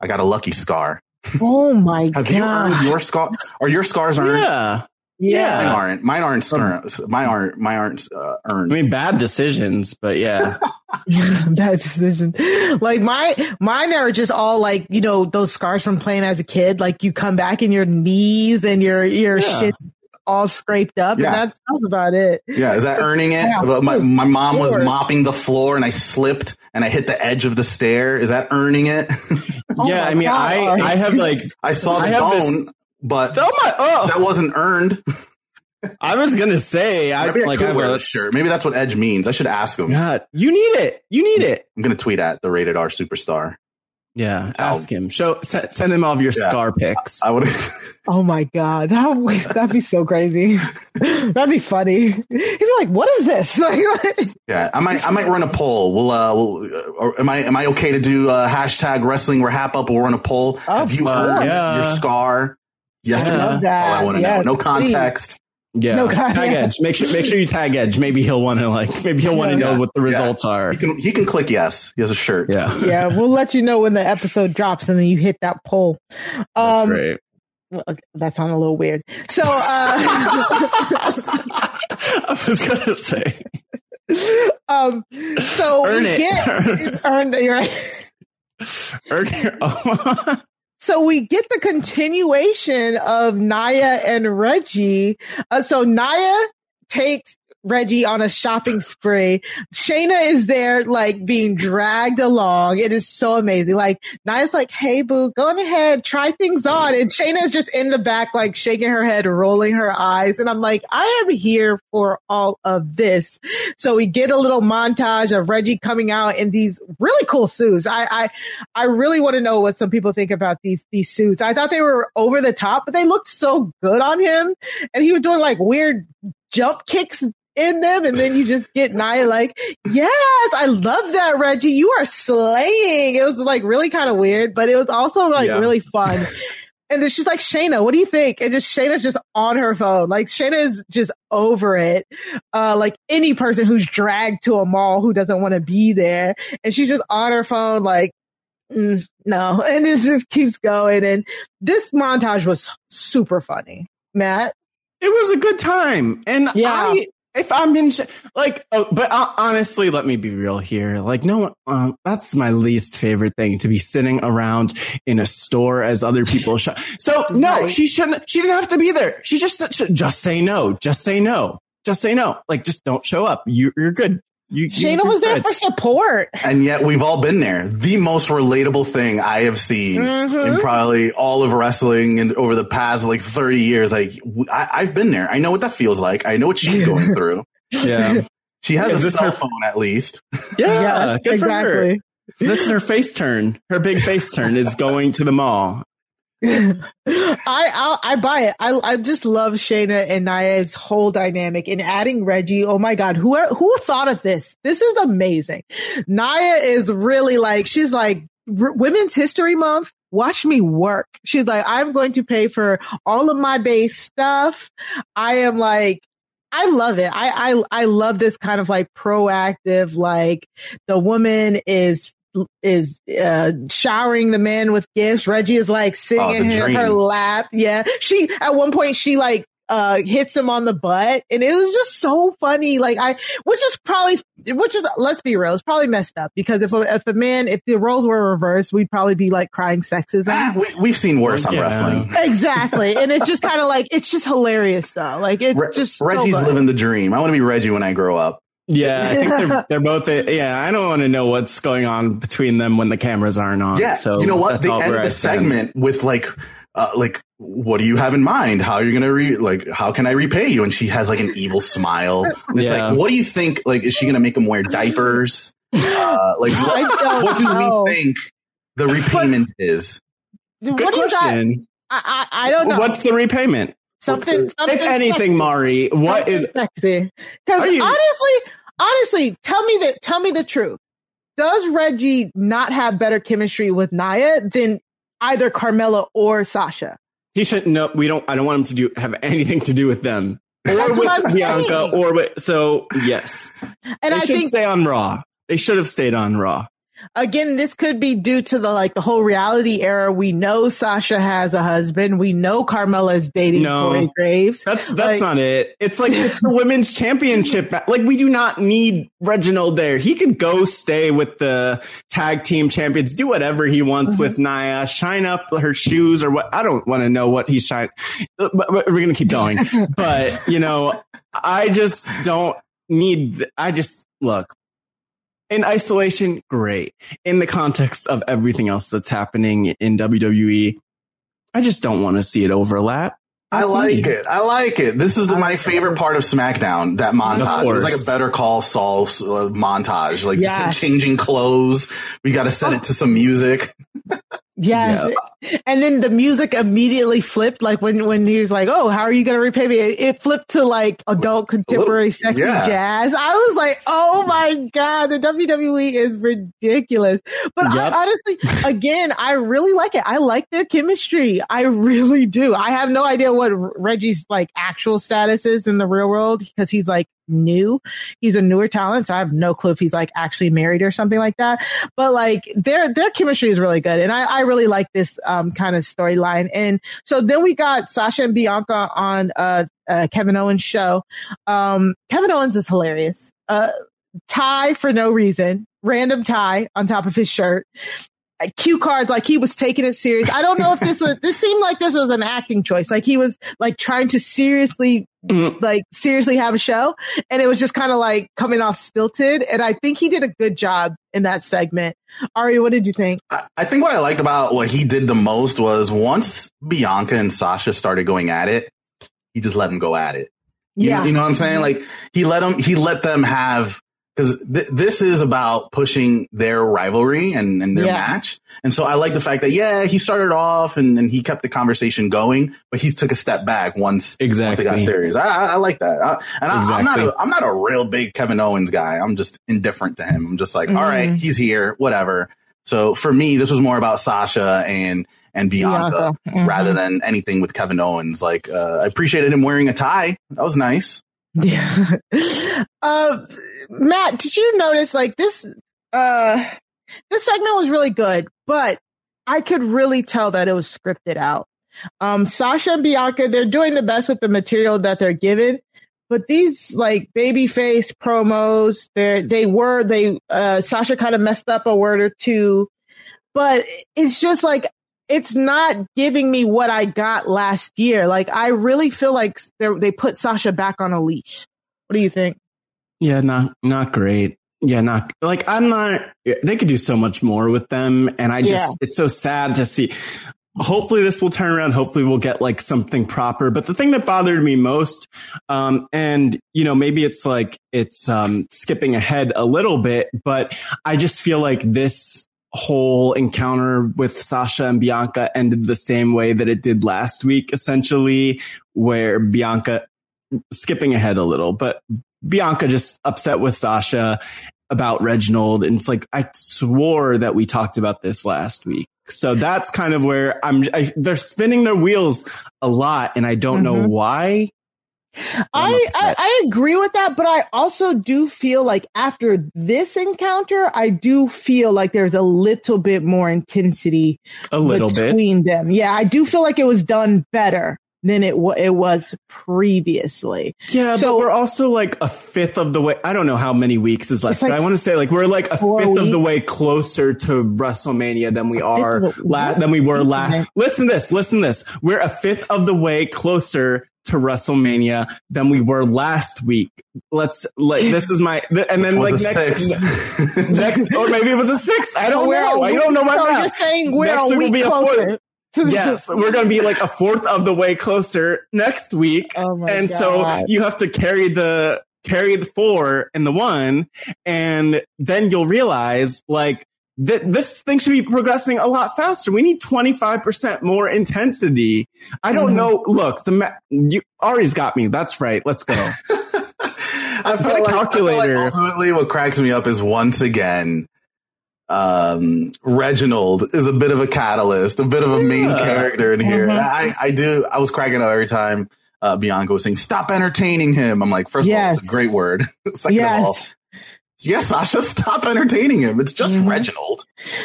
I got a lucky scar. Oh my god! Have you earned your scar? Are your scars earned? Yeah. Yeah, Mine yeah. aren't. Mine aren't. earned. Mine aren't. Mine aren't uh, I mean, bad decisions, but yeah. (laughs) (laughs) Bad decision. Like my mine are just all like you know those scars from playing as a kid. Like you come back and your knees and your your Yeah. shit all scraped up, Yeah. and that's, that's about it. Yeah, is that earning it? Yeah. My, my mom was mopping the floor and I slipped and I hit the edge of the stair. Is that earning it? (laughs) Oh yeah, I mean, I God. I have like (laughs) I saw I the this- bone, but oh my oh that wasn't earned. (laughs) I was gonna say I Maybe I like I wear that shirt. Maybe that's what Edge means. I should ask him. God, you need it. You need it. I'm going to tweet at the rated R superstar. Yeah, ask him. Show send, send him all of your Yeah. scar pics. I would. (laughs) Oh my god, that would, that'd be so crazy. (laughs) that'd be funny. He'd be like, "What is this?" (laughs) Yeah, I might. I might run a poll. We'll. Uh, we'll uh, or am I? Am I okay to do uh, hashtag wrestling wrap up? We'll run a poll. Of Have you course. earned Yeah. your scar? Yes or no? Love That's all I want to Yes, know. No please. context. Yeah, No, God, tag yeah. Edge. Make sure make sure you tag Edge. Maybe he'll want to like. Maybe he'll want to Yeah. know what the Yeah. results are. He can. He can click yes. He has a shirt. Yeah, (laughs) yeah, we'll let you know when the episode drops, and then you hit that poll. that's Um, great. well, okay, that sounded a little weird. So, uh, (laughs) I was gonna say, um, so Earn we it. get (laughs) earn you're right. earlier. Oh. So we get the continuation of Nia and Reggie. Uh, so Nia takes Reggie on a shopping spree. Shayna is there, like being dragged along. It is so amazing. Like Nia's like, "Hey, boo, go on ahead, try things on," and Shayna is just in the back, like shaking her head, rolling her eyes, and I'm like, "I am here for all of this." So we get a little montage of Reggie coming out in these really cool suits. I, I, I really want to know what some people think about these these suits. I thought they were over the top, but they looked so good on him, and he was doing like weird jump kicks in them, and then you just get Nia like, "Yes, I love that, Reggie. You are slaying." It was like really kind of weird, but it was also like Yeah. really fun. And then she's like, Shayna, what do you think? And just Shayna's just on her phone. Like Shayna is just over it. Uh, like any person who's dragged to a mall who doesn't want to be there. And she's just on her phone, like, mm, no. And this just keeps going. And this montage was super funny. Matt? It was a good time, and Yeah. I, if I'm in, like, oh, but uh, honestly, let me be real here. Like, no, um, that's my least favorite thing to be sitting around in a store as other people shop. (laughs) So no, Right. she shouldn't. She didn't have to be there. She just should just say no. Just say no. Just say no. Like, just don't show up. You, you're good. You, you- Shayna you're was there for support. And yet we've all been there. The most relatable thing I have seen Mhm. in probably all of wrestling and over the past like 30 years. Like I've been there. I know what that feels like. I know what she's going (laughs) through. Yeah, She has Yeah, a is this cell her- phone at least. yeah. Yes, good for her. exactly. This is her face turn. Her big face turn is going to the mall. (laughs) I, I I buy it. I I just love Shayna and Nia's whole dynamic and adding Reggie. Oh my god, who who thought of this? This is amazing. Nia is really like she's like Women's History Month. Watch me work. She's like I'm going to pay for all of my base stuff. I am like I love it. I, I I love this kind of like proactive, like the woman is is uh showering the man with gifts. Reggie is like sitting Oh, in her, her lap. Yeah. She at one point she like uh hits him on the butt and it was just so funny. Like I which is probably which is let's be real, it's probably messed up because if a if a man if the roles were reversed, we'd probably be like crying sexism. Ah, we, we've seen worse on Yeah. wrestling. exactly. And it's just kind of like it's just hilarious though. Like it's Re- just Reggie's good. living the dream. I want to be Reggie when I grow up. Yeah, I think they're (laughs) they're both. Yeah, I don't want to know what's going on between them when the cameras aren't on. Yeah. so you know what? They all where end I the stand. segment with like, uh, like, what do you have in mind? How are you going to re, like, how can I repay you? And she has like an evil smile. And it's Yeah. like, what do you think? Like, is she going to make him wear diapers? Uh, like, (laughs) what, don't what do know. we think the repayment is? What Good do you got? question. I, I I don't know. What's the repayment? Something, something If anything, sexy. Mari, what is? sexy? Because you- honestly, honestly, tell me that. Tell me the truth. Does Reggie not have better chemistry with Nia than either Carmella or Sasha? He shouldn't. no. We don't. I don't want him to do have anything to do with them or That's with Bianca saying. or with. So yes, And they I should think stay on Raw. They should have stayed on Raw. Again, this could be due to the like the whole reality era. We know Sasha has a husband. We know Carmella is dating No. Corey Graves. That's that's Like- not it. It's like it's the women's championship. Like we do not need Reginald there. He could go stay with the tag team champions, do whatever he wants mm-hmm. with Nia, shine up her shoes or what. I don't want to know what he's shine. Uh, but, but we're gonna keep going. (laughs) but you know, I just don't need. I just look. In isolation, great. In the context of everything else that's happening in WWE, I just don't want to see it overlap. I like me. it. I like it. This is the, my favorite part of SmackDown. That montage. It was like a. Better Call Saul uh, montage. Like just changing clothes. We got to set it to some music. (laughs) Yes. And then the music immediately flipped. Like when, when he was like, Oh, how are you going to repay me? It, flipped to like adult contemporary sexy yeah. jazz. I was like, Oh my God, the WWE is ridiculous. But Yep. I honestly, (laughs) again, I really like it. I like their chemistry. I really do. I have no idea what Reggie's like actual status is in the real world because he's like new. He's a newer talent. So I have no clue if he's like actually married or something like that. But like their, their chemistry is really good. And I, I really like this, um, kind of storyline. And so then we got Sasha and Bianca on, uh, uh, Kevin Owens show. Um, Kevin Owens is hilarious. Uh, tie for no reason, random tie on top of his shirt. Uh, Cue cards like he was taking it serious. I don't know if this was, this seemed like this was an acting choice. Like he was like trying to seriously Mm. like seriously have a show and it was just kind of like coming off stilted and i think he did a good job in that segment ari what did you think I, I think what I liked about what he did the most was once Bianca and Sasha started going at it, he just let them go at it. You, yeah you know what I'm saying? Like he let them, he let them have, cause th- this is about pushing their rivalry and, and their Yeah. match. And so I like the fact that, yeah, he started off and, and he kept the conversation going, but he took a step back once, once Exactly. it got serious. I, I, I like that. I, and I, I'm not, Exactly. a, I'm not a real big Kevin Owens guy. I'm just indifferent to him. I'm just like, all right, Mhm. he's here, whatever. So for me, this was more about Sasha and, and Bianca, Bianca. Mhm. rather than anything with Kevin Owens. Like, uh, I appreciated him wearing a tie. That was nice. (laughs) Yeah. (laughs) uh, Matt, did you notice like this, uh, this segment was really good, but I could really tell that it was scripted out. Um, Sasha and Bianca, they're doing the best with the material that they're given, but these like babyface promos, they they were, they, uh, Sasha kind of messed up a word or two, but it's just like, it's not giving me what I got last year. Like I really feel like they they put Sasha back on a leash. What do you think? Yeah, not not great. Yeah, not like I'm not. They could do so much more with them, and I just Yeah. it's so sad to see. Hopefully, this will turn around. Hopefully, we'll get like something proper. But the thing that bothered me most, um, and you know, maybe it's like it's um, skipping ahead a little bit, but I just feel like this whole encounter with Sasha and Bianca ended the same way that it did last week, essentially, where Bianca skipping ahead a little, but Bianca just upset with Sasha about Reginald. And it's like, I swore that we talked about this last week. So that's kind of where I'm, I, they're spinning their wheels a lot and I don't know Mhm. why. I'm I, I agree with that, but I also do feel like after this encounter, I do feel like there's a little bit more intensity A little bit. between them. Yeah, I do feel like it was done better than it wa- it was previously. Yeah, So- but we're also like a fifth of the way. I don't know how many weeks is left, like but I want to say like we're like a four fifth of the way closer to WrestleMania than we are of the- la- than we were last. Listen to this. Listen to this. We're a fifth of the way closer to WrestleMania than we were last week. Let's like this is my th- and then like next six. (laughs) next or maybe it was a sixth. I don't oh, know. I don't know my so math. You're saying we're Next a week will week be a closer. fourth. To the- Yes, we're going to be like a fourth of the way closer next week. Oh my and so you have to carry the carry the four and the one and then you'll realize like that this thing should be progressing a lot faster. We need 25% more intensity. I don't Mhm. know. Look, the ma- you Ari's got me. That's right. Let's go. (laughs) I Get a felt like, I feel like calculator. ultimately what cracks me up is once again, um, Reginald is a bit of a catalyst, a bit of a main Yeah. character in here. Mhm. I, I do, I was cracking up every time, uh, Bianca was saying, stop entertaining him. I'm like, first of all, it's a great word. (laughs) Second of all, Yes. Yes, Sasha, (laughs) stop entertaining him. It's just Mhm. Reginald.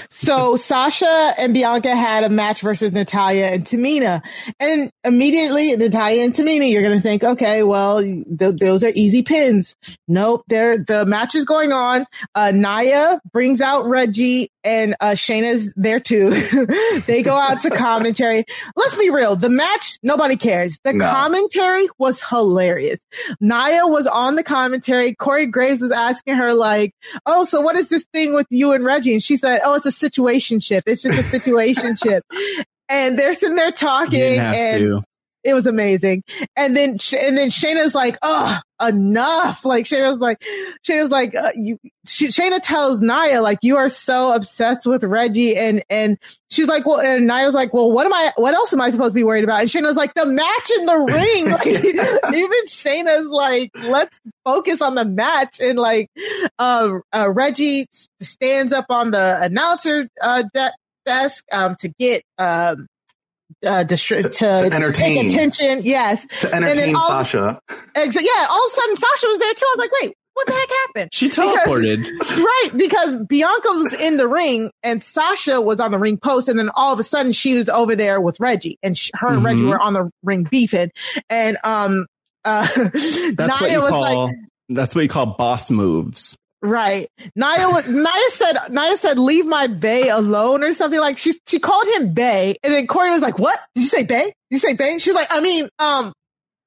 So Sasha and Bianca had a match versus Natalya and Tamina. And immediately Natalya and Tamina, you're going to think, okay, well, th- those are easy pins. Nope. They're, the match is going on. Uh, Nia brings out Reggie and, uh, Shayna's there too. (laughs) they go out to commentary. Let's be real. The match, nobody cares. The No. commentary was hilarious. Nia was on the commentary. Corey Graves was asking her like, oh, so what is this thing with you and Reggie? And she said, oh, it's a situationship. It's just a situationship. (laughs) and they're sitting there talking and to. It was amazing. And then, and then Shayna's like, oh, enough. Like Shayna's like, Shayna's like, uh, you, Sh- Shayna tells Nia, like, you are so obsessed with Reggie. And, and she's like, well, and Nia's like, well, what am I, what else am I supposed to be worried about? And Shayna's like, the match in the ring. (laughs) Like, even Shayna's like, let's focus on the match. And like, uh, uh Reggie stands up on the announcer, uh, de- desk, um, to get, um, uh, distri- to, To- to entertain. take attention. Yes. To entertain all- Sasha. Exa- yeah. All of a sudden, Sasha was there too. I was like, wait, what the heck happened? She Because- teleported. (laughs) right, because Bianca was in the ring and Sasha was on the ring post, and then all of a sudden she was over there with Reggie, and sh- her and Reggie Mhm. were on the ring beefing, and um, uh, (laughs) That's what you was call. like, that's what you call boss moves. Right. Nia was Nia said Nia said leave my Bay alone or something like she she called him Bay, and then Corey was like, what? Did you say Bay? Did you say Bay? She's like, I mean, um.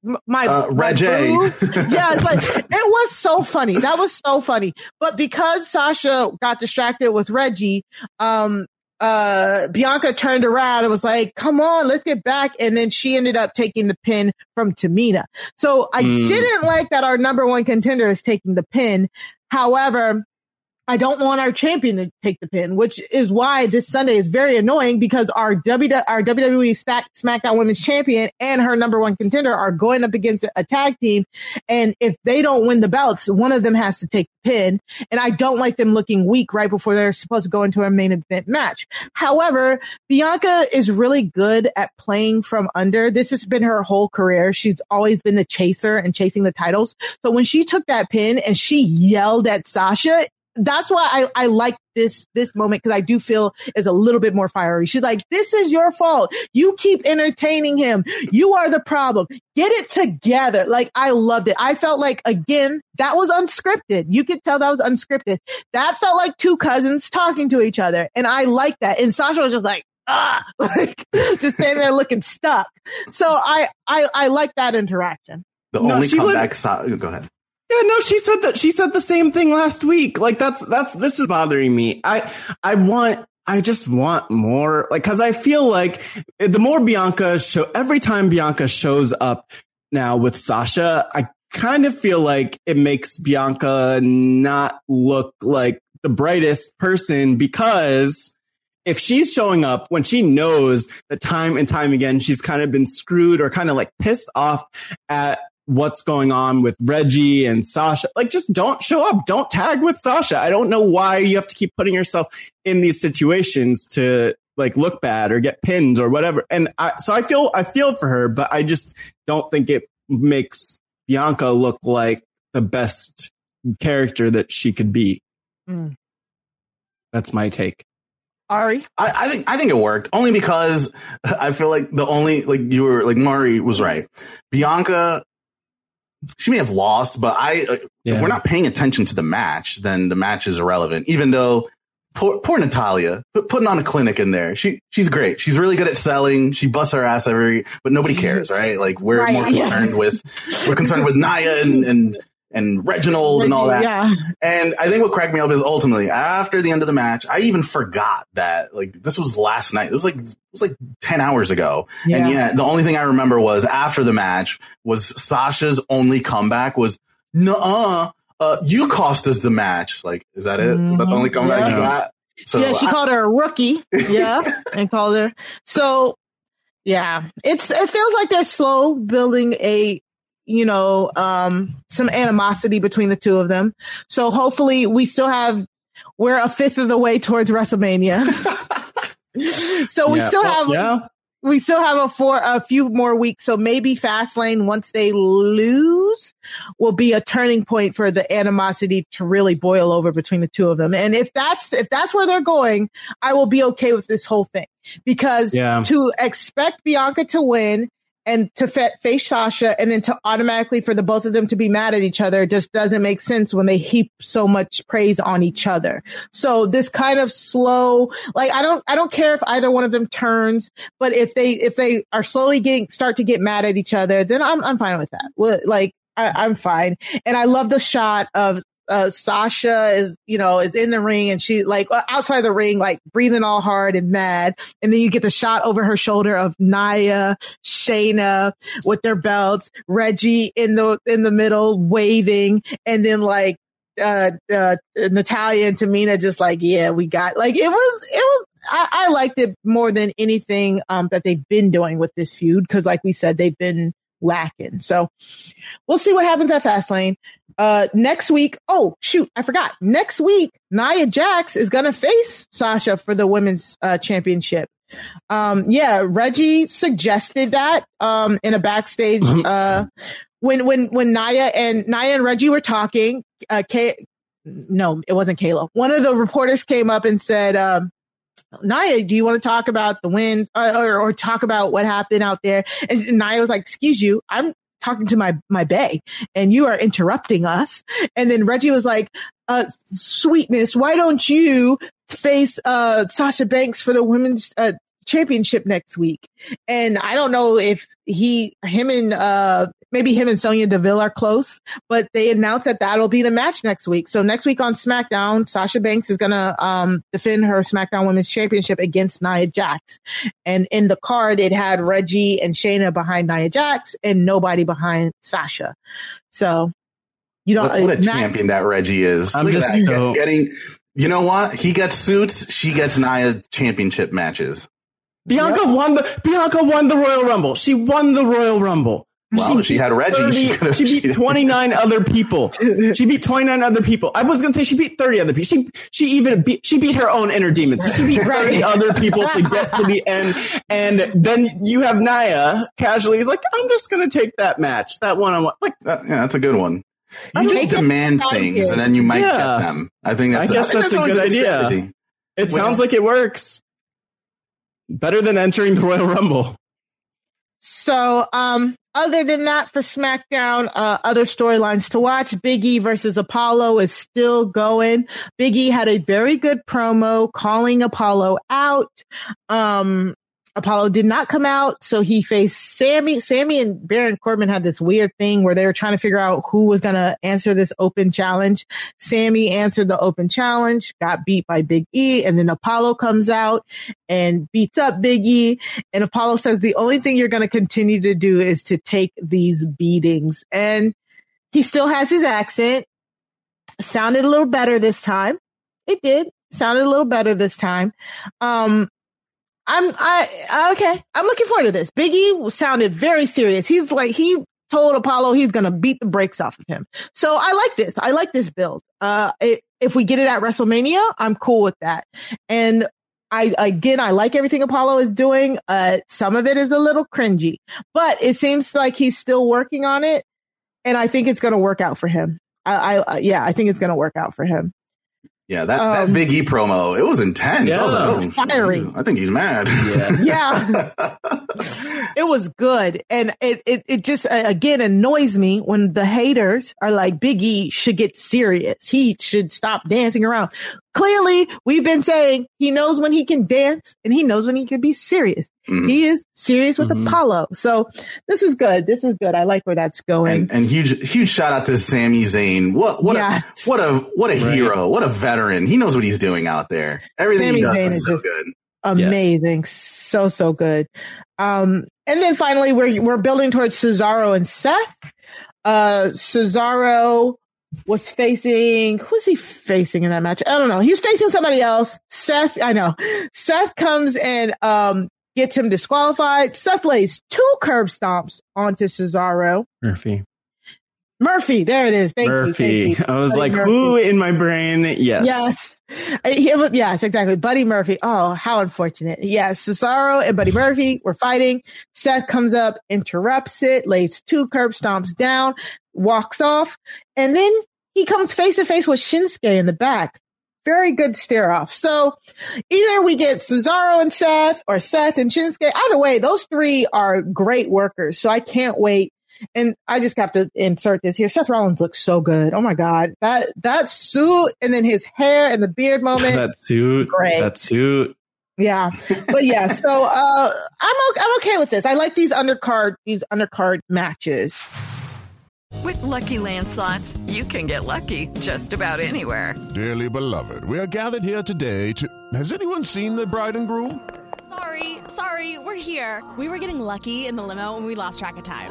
My, Uh, my (laughs) yeah, it's like it was so funny. That was so funny. But because Sasha got distracted with Reggie, um, uh, Bianca turned around and was like, "Come on, let's get back." And then she ended up taking the pin from Tamina. So I Mm. didn't like that our number one contender is taking the pin. However, I don't want our champion to take the pin, which is why this Sunday is very annoying because our W our WWE Stack SmackDown Women's Champion and her number one contender are going up against a tag team, and if they don't win the belts, one of them has to take the pin. And I don't like them looking weak right before they're supposed to go into a main event match. However, Bianca is really good at playing from under. This has been her whole career. She's always been the chaser and chasing the titles. So when she took that pin and she yelled at Sasha, that's why I, I like this, this moment because I do feel is a little bit more fiery. She's like, this is your fault. You keep entertaining him. You are the problem. Get it together. Like I loved it. I felt like again, that was unscripted. You could tell that was unscripted. That felt like two cousins talking to each other. And I like that. And Sasha was just like, ah, (laughs) like just standing there looking stuck. So I, I, I like that interaction. The No, only she would- comeback. Sa- go ahead. Yeah, no, she said that she said the same thing last week. Like that's that's this is bothering me. I I want I just want more like cuz I feel like the more Bianca show every time Bianca shows up now with Sasha, I kind of feel like it makes Bianca not look like the brightest person because if she's showing up when she knows that time and time again she's kind of been screwed or kind of like pissed off at what's going on with Reggie and Sasha. Like, just don't show up. Don't tag with Sasha. I don't know why you have to keep putting yourself in these situations to like look bad or get pinned or whatever. And I, so I feel, I feel for her, but I just don't think it makes Bianca look like the best character that she could be. Mm. That's my take. Ari, I, I think I think it worked only because (laughs) I feel like the only like you were like Mari was right. Bianca, she may have lost, but I uh, Yeah. if we're not paying attention to the match, then the match is irrelevant. Even though poor, poor Natalya put, putting on a clinic in there, she she's great. She's really good at selling. She busts her ass every, but nobody cares, right? Like we're Right, more yeah. concerned with we're concerned with (laughs) Nia and and and Reginald and all that. Yeah. And I think what cracked me up is ultimately after the end of the match, I even forgot that like this was last night. It was like it was like ten hours ago. Yeah. And yet the only thing I remember was after the match was Sasha's only comeback was nuh uh, you cost us the match. Like, is that it? Is that the only Mhm. comeback you Yeah. got? So yeah, she I- called her a rookie. (laughs) Yeah, and called her. So, yeah, it's it feels like they're slow building a, you know, um, some animosity between the two of them. So hopefully, we still have we're a fifth of the way towards WrestleMania. (laughs) so we Yeah. still have yeah. we still have a four, a few more weeks. So maybe Fastlane, once they lose, will be a turning point for the animosity to really boil over between the two of them. And if that's, if that's where they're going, I will be okay with this whole thing because Yeah. to expect Bianca to win and to fa- face Sasha and then to automatically for the both of them to be mad at each other just doesn't make sense when they heap so much praise on each other. So this kind of slow, like I don't, I don't care if either one of them turns, but if they, if they are slowly getting, start to get mad at each other, then I'm, I'm fine with that. Like I, I'm fine. And I love the shot of uh, Sasha is, you know, is in the ring and she like uh, outside the ring, like breathing all hard and mad. And then you get the shot over her shoulder of Nia, Shayna with their belts, Reggie in the, in the middle waving. And then like, uh, uh, Natalya and Tamina just like, yeah, we got like, it was, it was, I, I liked it more than anything, um, that they've been doing with this feud. Cause like we said, they've been lacking. So we'll see what happens at Fastlane. Uh, next week. Oh, shoot. I forgot. Next week, Nia Jax is going to face Sasha for the women's uh, championship. Um, yeah, Reggie suggested that, um, in a backstage, (laughs) uh, when, when, when Nia and Nia and Reggie were talking, uh, Kay, no, it wasn't Kayla. One of the reporters came up and said, um, Nia, do you want to talk about the win uh, or, or talk about what happened out there? And Nia was like, excuse you, I'm talking to my, my bay and you are interrupting us. And then Reggie was like, uh, sweetness, why don't you face, uh, Sasha Banks for the women's, uh, championship next week? And I don't know if he, him and, uh, maybe him and Sonya Deville are close, but they announced that that'll be the match next week. So next week on SmackDown, Sasha Banks is going to, um, defend her SmackDown Women's Championship against Nia Jax. And in the card, it had Reggie and Shayna behind Nia Jax and nobody behind Sasha. So you don't, What, what a Nia- champion that Reggie is. I'm Look at just that. so- getting. You know what? He gets suits. She gets Nia championship matches. Bianca won the Bianca won the Royal Rumble. She won the Royal Rumble. Well, if she had Reggie, she could've- she beat 29 other people. (laughs) She beat 29 other people. I was going to say she beat 30 other people. She, she even beat, she beat her own inner demons. She beat 30 other people to get to the (laughs) end. And then you have Nia casually. He's like, I'm just going to take that match, that one on one. Like, Uh, yeah, that's a good one. You mean, just demand things, and then you might Yeah. get them. I think that's. I guess think that's a good idea. strategy. it Which- sounds like it works. Better than entering the Royal Rumble. So, um, other than that for SmackDown, uh, other storylines to watch. Big E versus Apollo is still going. Big E had a very good promo calling Apollo out. Um, Apollo did not come out, so he faced Sami. Sami and Baron Corbin had this weird thing where they were trying to figure out who was going to answer this open challenge. Sami answered the open challenge, got beat by Big E, and then Apollo comes out and beats up Big E. And Apollo says the only thing you're going to continue to do is to take these beatings. And he still has his accent. Sounded a little better this time. It did. Sounded a little better this time. Um, I'm, I, okay. I'm looking forward to this. Biggie sounded very serious. He's like, he told Apollo he's to beat the brakes off of him. So I like this. I like this build. Uh, it, if we get it at WrestleMania, I'm cool with that. And I, again, I like everything Apollo is doing. Uh, some of it is a little cringy, but it seems like he's still working on it. And I think it's to work out for him. I, I, yeah, I think it's to work out for him. Yeah, that, Um, that Big E promo, it was intense. I was Yeah. like, oh, Fiery. I think he's mad. Yeah. (laughs) it was good. And it, it, it just, uh, again, annoys me when the haters are like, Big E should get serious. He should stop dancing around. Clearly, we've been saying he knows when he can dance and he knows when he can be serious. Mhm. He is serious with Mhm. Apollo. So this is good. This is good. I like where that's going. and, and huge, huge shout out to Sami Zayn. What, what, Yes. a, what a, what a Right. hero. What a veteran. He knows what he's doing out there. Everything he does Zayn is is so good. amazing. So, so good. Um, and then finally we're, we're building towards Cesaro and Seth. Uh, Cesaro was facing, who's he facing in that match? I don't know. He's facing somebody else. Seth, I know. Seth comes and, um, gets him disqualified. Seth lays two curb stomps onto Cesaro. Murphy. Murphy, there it is. Thank you. Murphy. You. I was Buddy like, Murphy. who in my brain? Yes. Yes. Uh, was, yes, exactly. Buddy Murphy. Oh, how unfortunate. Yes, Cesaro and Buddy Murphy were fighting. Seth comes up, interrupts it, lays two curb stomps down, walks off, and then he comes face to face with Shinsuke in the back. Very good stare off. So either we get Cesaro and Seth or Seth and Shinsuke. Either way, those three are great workers. So I can't wait. And I just have to insert this here. Seth Rollins looks so good. Oh my God. That, that suit and then his hair and the beard moment. that suit. Great. That suit. Yeah. But yeah, so uh I'm o- I'm okay with this. I like these undercard these undercard matches. With Lucky Land slots, you can get lucky just about anywhere. Dearly beloved, we are gathered here today to. Has anyone seen the bride and groom? Sorry, sorry, we're here. We were getting lucky in the limo and we lost track of time.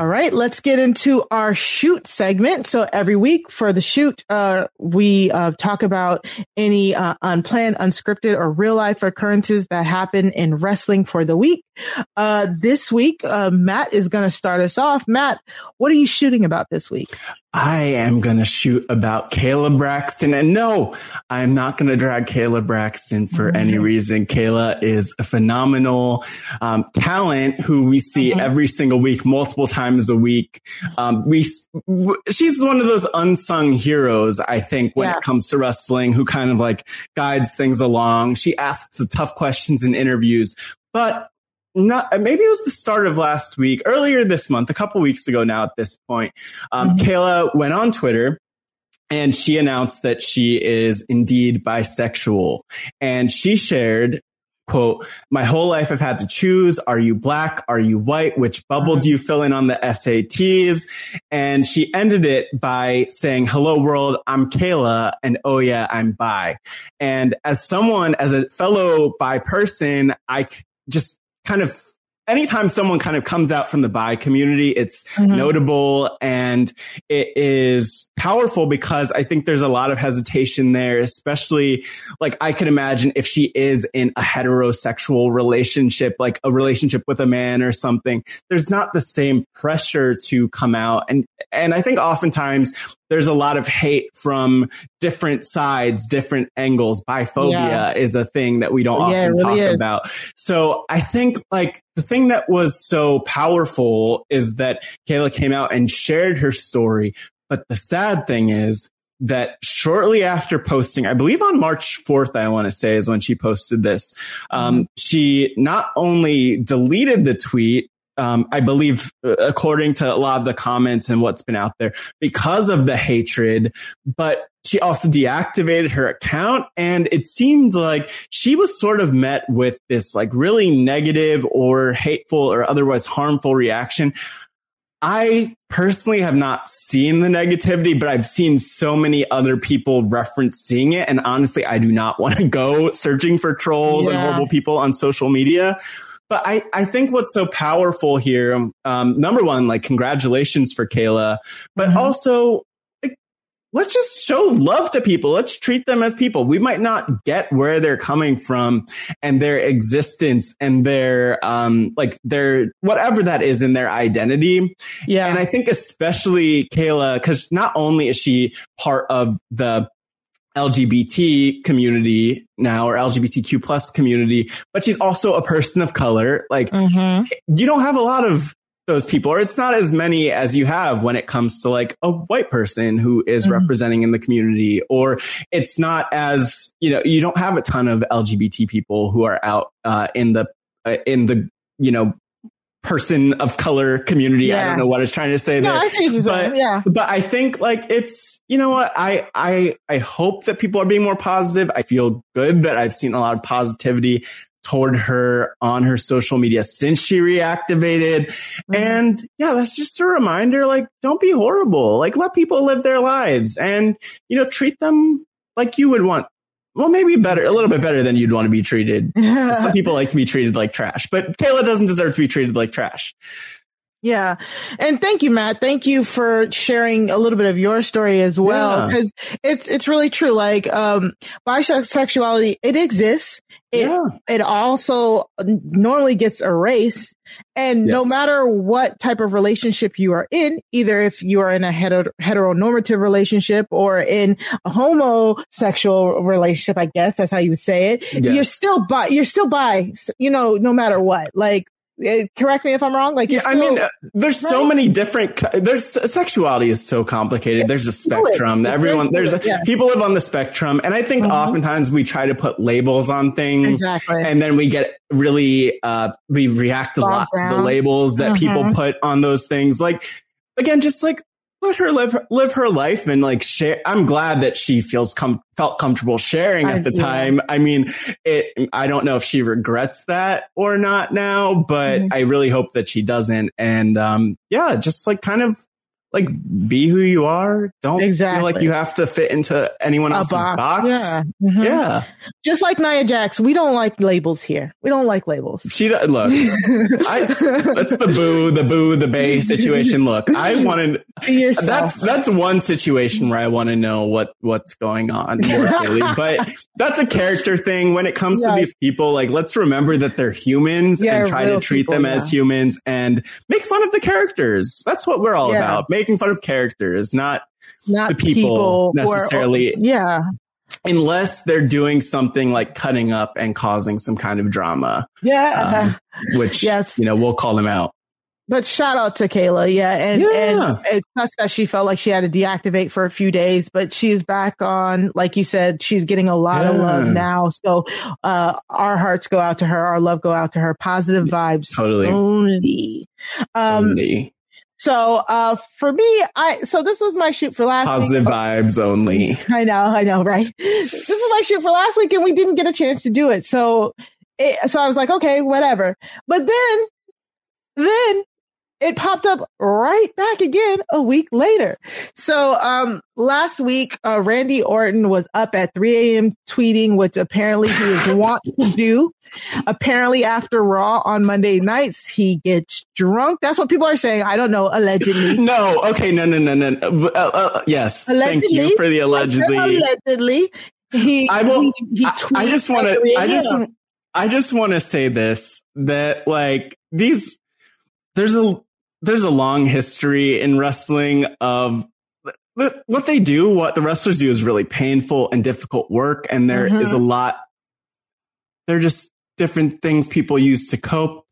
All right, let's get into our shoot segment. So every week for the shoot, uh, we uh, talk about any uh, unplanned, unscripted, or real life occurrences that happen in wrestling for the week. Uh, this week, uh, Matt is going to start us off. Matt, what are you shooting about this week? I am going to shoot about Kayla Braxton. And no, I'm not going to drag Kayla Braxton for Mm-hmm. any reason. Kayla is a phenomenal um, talent who we see Mm-hmm. every single week, multiple times a week. Um, we, w- she's one of those unsung heroes, I think, when Yeah. it comes to wrestling, who kind of like guides things along. She asks the tough questions in interviews, but not uh, maybe it was the start of last week earlier this month a couple weeks ago now at this point. Um, mm-hmm. kayla went on twitter and she announced that she is indeed bisexual. And she shared quote my whole life i've had to choose. Are you black? Are you white? Which bubble mm-hmm. do you fill in on the sats and she ended it by saying hello world. I'm kayla and oh yeah i'm bi. And as someone as a fellow bi person I just kind of anytime someone kind of comes out from the bi community, it's Mhm. notable and it is powerful because I think there's a lot of hesitation there, especially like I could imagine if she is in a heterosexual relationship, like a relationship with a man or something, there's not the same pressure to come out. And, and I think oftentimes there's a lot of hate from different sides, different angles. Biphobia Yeah. is a thing that we don't Yeah, often really talk is. about. So I think like the thing that was so powerful is that Kayla came out and shared her story. But the sad thing is that shortly after posting, I believe on March 4th, I want to say is when she posted this. Um, she not only deleted the tweet, um, I believe, uh, according to a lot of the comments and what's been out there, because of the hatred, but she also deactivated her account. And it seemed like she was sort of met with this like really negative or hateful or otherwise harmful reaction. I personally have not seen the negativity, but I've seen so many other people reference seeing it. And honestly, I do not want to go searching for trolls and horrible people on social media. But I, I think what's so powerful here, um, number one, like congratulations for Kayla, but Mhm. also like, let's just show love to people. Let's treat them as people. We might not get where they're coming from and their existence and their, um, like their, whatever that is in their identity. Yeah. And I think especially Kayla, because not only is she part of the LGBT community now or LGBTQ plus community, but she's also a person of color. Like Mhm. you don't have a lot of those people, or it's not as many as you have when it comes to like a white person who is Mhm. representing in the community, or it's not as, you know, you don't have a ton of LGBT people who are out, uh, in the, uh, in the, you know, person of color community. I don't know what I was trying to say No, there. I see you're but. Yeah. but I think like it's, you know what? I, I, I hope that people are being more positive. I feel good that I've seen a lot of positivity toward her on her social media since she reactivated. Mm-hmm. And yeah, that's just a reminder. Like, don't be horrible. Like, let people live their lives and, you know, treat them like you would want. Well, maybe better, a little bit better than you'd want to be treated. (laughs) Some people like to be treated like trash, but Kayla doesn't deserve to be treated like trash. Yeah. And thank you, Matt. Thank you for sharing a little bit of your story as well. Yeah. Because it's, it's really true. Like, um, bisexuality, it exists. It, it also normally gets erased. And no matter what type of relationship you are in, either if you are in a hetero, heteronormative relationship or in a homosexual relationship, I guess that's how you would say it, Yes. you're still bi, you're still bi, you know, no matter what. Like, correct me if I'm wrong. Like, Yeah, you're I mean, still- uh, there's so many different. There's sexuality is so complicated. There's a spectrum. It's Everyone, there's yeah. people live on the spectrum, and I think oftentimes we try to put labels on things, Exactly. and then we get really uh we react a lot Bogged to the labels that people Mhm. put on those things. Like again, just like let her live live her life and like share. I'm glad that she feels com- felt comfortable sharing at the yeah. time. I mean, it. I don't know if she regrets that or not now, but Mm-hmm. I really hope that she doesn't. And um, yeah, just like kind of like be who you are. Don't feel like you have to fit into anyone else's box. box. Yeah. Mhm. Yeah. Just like Nia Jax, we don't like labels here. We don't like labels. She look. I, (laughs) that's the boo, the boo, the bay situation. Look, I wanted yourself. that's that's one situation where I want to know what what's going on. (laughs) But that's a character thing. When it comes Yeah. to these people, like let's remember that they're humans Yeah, and try to treat people, them as humans and make fun of the characters. That's what we're all about. Making fun of characters, not Not the people, people or- necessarily. yeah. Unless they're doing something like cutting up and causing some kind of drama, Yeah. um, (laughs) which Yes. you know we'll call them out. But shout out to Kayla, yeah, and Yeah. and it sucks that she felt like she had to deactivate for a few days, but she's back on. Like you said, she's getting a lot of love now. So, uh, our hearts go out to her, our love go out to her. Positive vibes, Totally. only. Um, Only. So, uh, for me, I so this was my shoot for last week. Positive vibes only. I know, I know, right? This is my shoot for last week, and we didn't get a chance to do it. So, it, so I was like, okay, whatever. But then, then it popped up right back again a week later. So, um, last week, uh, Randy Orton was up at 3 a.m. tweeting, which apparently he is (laughs) want to do. Apparently, after Raw on Monday nights, he gets drunk. That's what people are saying. I don't know, allegedly. (laughs) No, okay, no, no, no, no. no. Uh, uh, yes, thank you for the allegedly. Allegedly, he. I will. He, he I, I just want to. I just. I just want to say this that like these. There's a there's a long history in wrestling of what they do. What the wrestlers do is really painful and difficult work, and there is Mhm. a lot. They're just different things people use to cope.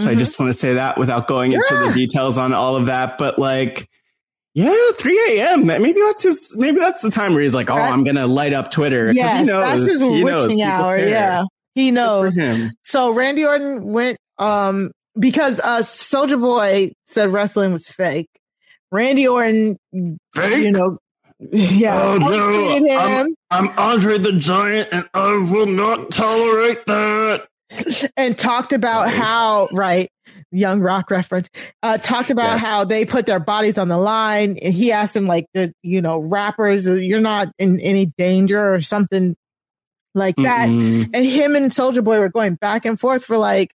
So I Mhm. just want to say that without going into the details on all of that. But like, yeah, 3 a.m. Maybe that's his, maybe that's the time where he's like, oh, I'm going to light up Twitter. Yes, he knows, that's his he witching hour. care. Yeah, he knows. So Randy Orton went um because uh Soldier Boy said wrestling was fake. Randy Orton, Fake? you know, (laughs) yeah, Oh, no, I'm- I'm Andre the Giant and I will not tolerate that. and talked about how right. Young rock reference, uh, talked about Yes. how they put their bodies on the line. And he asked him like the, you know, rappers, you're not in any danger or something like that. Mm-mm. And him and Soldier Boy were going back and forth for like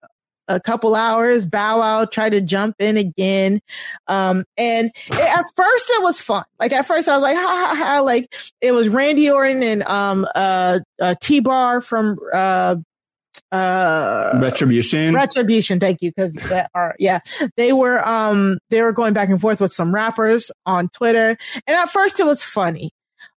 a couple hours. Bow out, try to jump in again. Um, and it, at first it was fun. Like at first I was like, ha ha ha. Like it was Randy Orton and, um, uh, uh T-Bar from, uh, uh, Retribution. Retribution, thank you, because that are yeah, they were um they were going back and forth with some rappers on Twitter, and at first it was funny,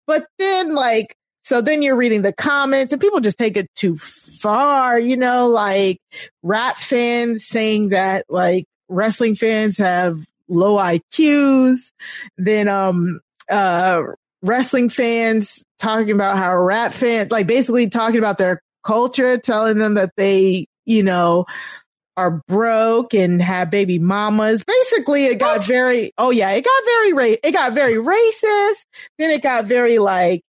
but then like so then you're reading the comments and people just take it too far, you know, like rap fans saying that like wrestling fans have low IQs, then um uh wrestling fans talking about how rap fans like basically talking about their culture, telling them that they, you know, are broke and have baby mamas. Basically, it got very, oh yeah, it got very, ra- it got very racist. Then it got very like,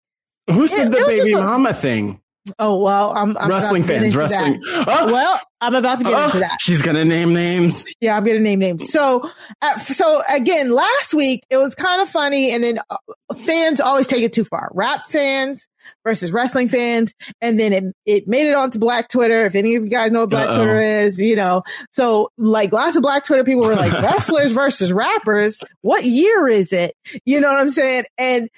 Who said It- the it baby just a- mama thing? Oh, well, I'm, I'm Wrestling about to get fans, wrestling. Oh! Well, I'm about to get Oh, into that. She's gonna name names. Yeah, I'm gonna name names. So, uh, so again, last week it was kind of funny, and then uh, fans always take it too far. Rap fans versus wrestling fans, and then it it made it onto Black Twitter. If any of you guys know what Black Uh-oh. Twitter is, you know. So, like lots of Black Twitter people were like (laughs) wrestlers versus rappers. What year is it? You know what I'm saying? And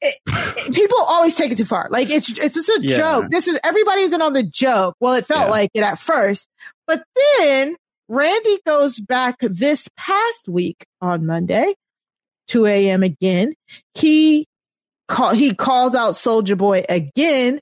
it, it- people always take it too far. Like it's it's just a Yeah. joke. This is everybody's in on the joke. Well, it felt Yeah. like it at first, but then Randy goes back this past week on Monday, 2 a.m. again. He call he calls out Soldier Boy again.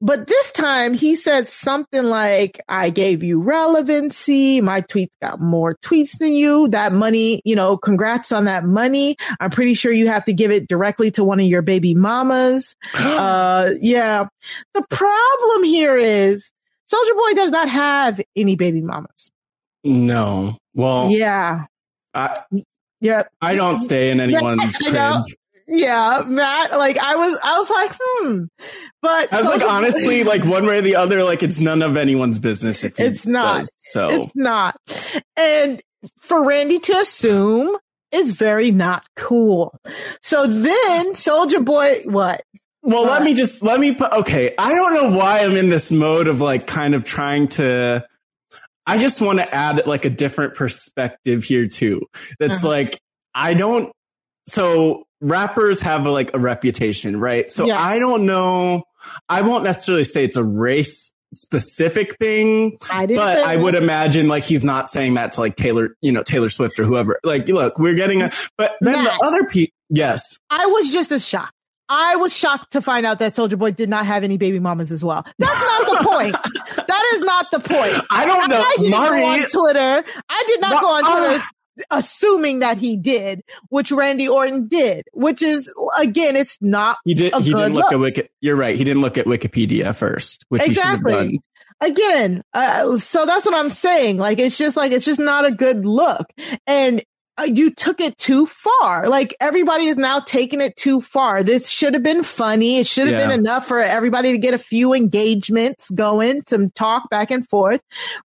But this time he said something like, I gave you relevancy. My tweets got more tweets than you. That money, you know, congrats on that money. I'm pretty sure you have to give it directly to one of your baby mamas. (gasps) uh, yeah. The problem here is Soldier Boy does not have any baby mamas. No. Well, Yeah. I, Yeah. I don't stay in (laughs) anyone's crib. Yeah, Matt. Like I was, I was like, hmm. But I was like, honestly, like one way or the other, like it's none of anyone's business if It's not. does, so It's not. And for Randy to assume is very not cool. So then Soldier Boy, what? Well, let me just let me put. Okay, I don't know why I'm in this mode of like kind of trying to. I just want to add like a different perspective here too. That's Uh-huh. like I don't. So rappers have like a reputation, right? So Yeah. I don't know. I won't necessarily say it's a race specific thing, I but I would imagine like he's not saying that to like Taylor, you know, Taylor Swift or whoever. Like, look, we're getting a. But then Matt. the other people, yes. I was just as shocked. I was shocked to find out that Soldier Boy did not have any baby mamas as well. That's not the point. (laughs) That is not the point. I don't know, I didn't Mari- go on Twitter. I did not No, go on Twitter assuming that he did, which Randy Orton did, which is again, it's not He did. He didn't look, look. at Wiki. You're right. He didn't look at Wikipedia first, which he should have done. exactly. Again, uh, so that's what I'm saying. Like, it's just like, it's just not a good look. And uh, you took it too far. Like, everybody is now taking it too far. This should have been funny. It should have Yeah. been enough for everybody to get a few engagements going, some talk back and forth.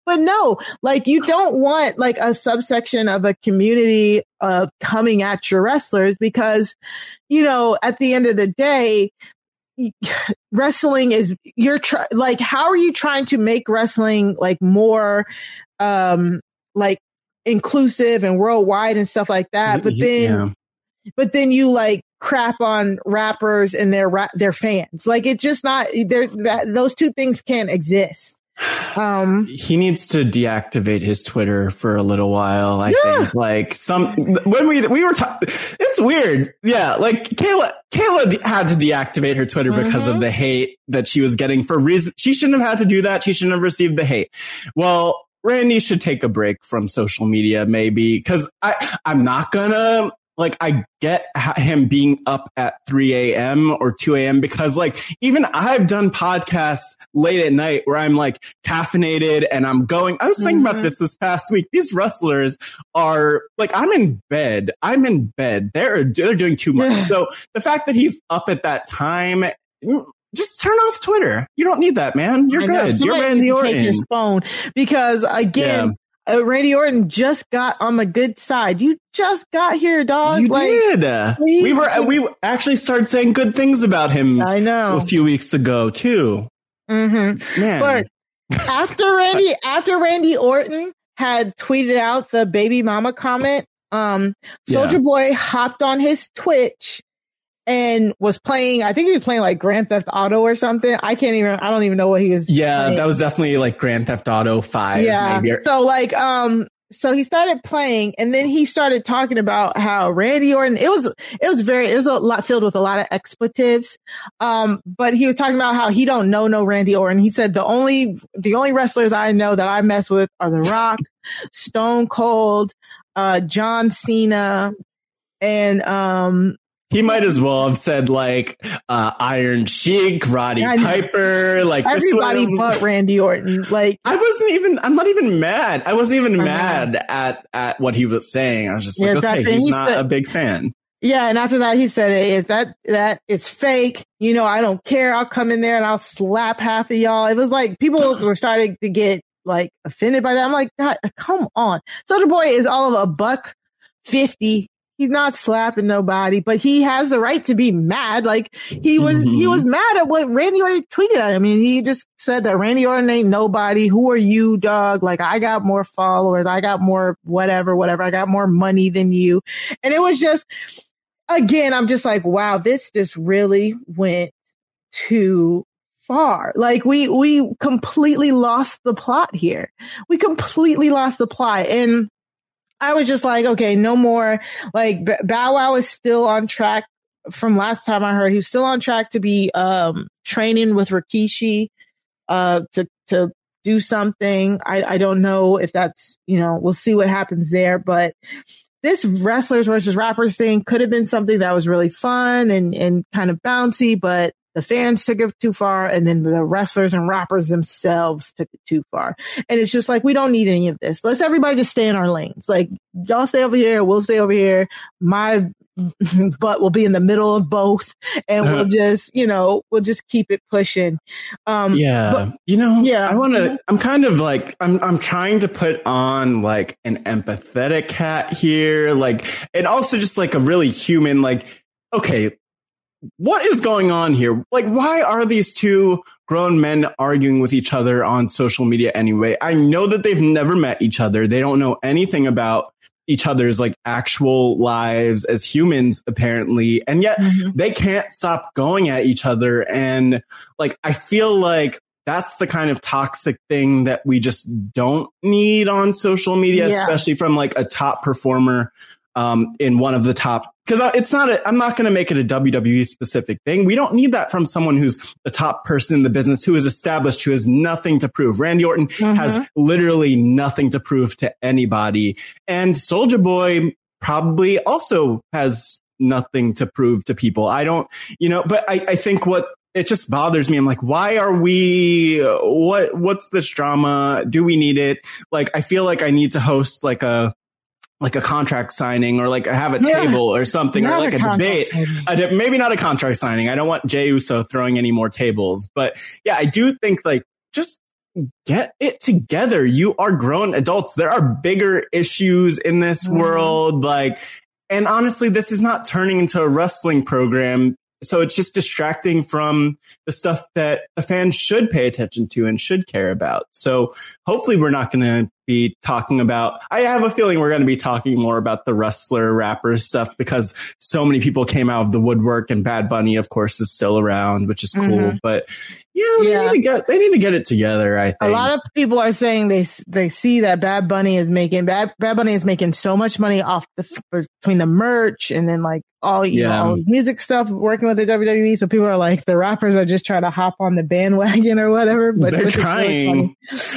But no, like, you don't want like a subsection of a community, uh, coming at your wrestlers because, you know, at the end of the day, (sighs) wrestling is you're try like how are you trying to make wrestling like more um like inclusive and worldwide and stuff like that but then but then you like crap on rappers and their ra- their fans like it's just not there that those two things can't exist um He needs to deactivate his Twitter for a little while. I think like some when we we were talking, it's weird. Yeah, like Kayla Kayla had to deactivate her Twitter because Mm-hmm. of the hate that she was getting for reason. She shouldn't have had to do that. She shouldn't have received the hate. Well, Randy should take a break from social media, maybe because I I'm not gonna. Like I get him being up at 3 a.m. or 2 a.m. because like even I've done podcasts late at night where I'm like caffeinated and I'm going. I was thinking about Mhm. this this past week. These wrestlers are like I'm in bed. I'm in bed. They're they're doing too much. so the fact that he's up at that time. Just turn off Twitter. You don't need that, man. You're good. You're Randy Orton. take his phone because again, uh, Randy Orton just got on the good side. You just got here, dog. You Like, did. please- We were we actually started saying good things about him. I know a few weeks ago too. Mm-hmm. Man, But after Randy, (laughs) after Randy Orton had tweeted out the baby mama comment, um, Soldier Yeah. Boy hopped on his Twitch and was playing. I think he was playing like Grand Theft Auto or something. I can't even. I don't even know what he was. yeah, playing. that was definitely like Grand Theft Auto Five. yeah. maybe. So like, um, so he started playing and then he started talking about how Randy Orton, it was, it was very, it was a lot filled with a lot of expletives. Um, but he was talking about how he don't know no Randy Orton. He said the only, the only wrestlers I know that I mess with are The Rock, Stone Cold, uh, John Cena, and, um, he might as well have said like uh, Iron Sheik, Roddy know. Piper, like Everybody but Randy Orton. Like I wasn't even. I'm not even mad. I wasn't even mad at at what he was saying. I was just Yeah, like, okay, he's he not said- a big fan. Yeah, and after that, he said, "If that that is fake, you know, I don't care. I'll come in there and I'll slap half of y'all." It was like people (gasps) were starting to get like offended by that. I'm like, God, come on. Soldier Boy is all of a buck fifty. He's not slapping nobody, but he has the right to be mad. Like he was, he Mhm. was mad at what Randy Orton tweeted at him. I mean, he just said that Randy Orton ain't nobody. Who are you, dog? Like I got more followers. I got more whatever, whatever. I got more money than you. And it was just, again, I'm just like, wow, this just really went too far. Like we, we completely lost the plot here. We completely lost the plot. And I was just like, okay, no more. Like Bow Wow is still on track from last time I heard. He's still on track to be, um, training with Rikishi, uh, to, to do something. I, I don't know if that's, you know, we'll see what happens there, but this wrestlers versus rappers thing could have been something that was really fun and, and kind of bouncy, but the fans took it too far and then the wrestlers and rappers themselves took it too far. And it's just like, we don't need any of this. Let's everybody just stay in our lanes. Like y'all stay over here. We'll stay over here. My (laughs) butt will be in the middle of both and we'll (laughs) just, you know, we'll just keep it pushing. Um, Yeah. but- you know, Yeah. I want to, I'm kind of like, I'm, I'm trying to put on like an empathetic hat here. Like, and also just like a really human, like, okay, what is going on here? Like, why are these two grown men arguing with each other on social media anyway? I know that they've never met each other. They don't know anything about each other's like actual lives as humans, apparently. And yet they can't stop going at each other. And like, I feel like that's the kind of toxic thing that we just don't need on social media, Yeah. especially from like a top performer um, in one of the top. Because it's not, a, I'm not going to make it a WWE specific thing. We don't need that from someone who's the top person in the business, who is established, who has nothing to prove. Randy Orton has Mhm. literally nothing to prove to anybody. And Soldier Boy probably also has nothing to prove to people. I don't, you know, but I, I think what it just bothers me. I'm like, why are we, what, what's this drama? Do we need it? Like, I feel like I need to host like a, like a contract signing or like I have a Yeah. table or something or like a a, debate. A maybe not a contract signing. I don't want Jey Uso throwing any more tables, but yeah, I do think like just get it together. You are grown adults. There are bigger issues in this Mm-hmm. world. Like, and honestly, this is not turning into a wrestling program. So it's just distracting from the stuff that the fans should pay attention to and should care about. So hopefully we're not going to be talking about, I have a feeling we're going to be talking more about the wrestler rapper stuff because so many people came out of the woodwork and Bad Bunny, of course, is still around, which is cool. Mhm. But yeah, they Yeah. need to get, they need to get it together. I think. A lot of people are saying they they see that Bad Bunny is making Bad Bad Bunny is making so much money off the between the merch and then like all you Yeah. know all music stuff working with the WWE. So people are like the rappers are just trying to hop on the bandwagon or whatever. But They're is really trying.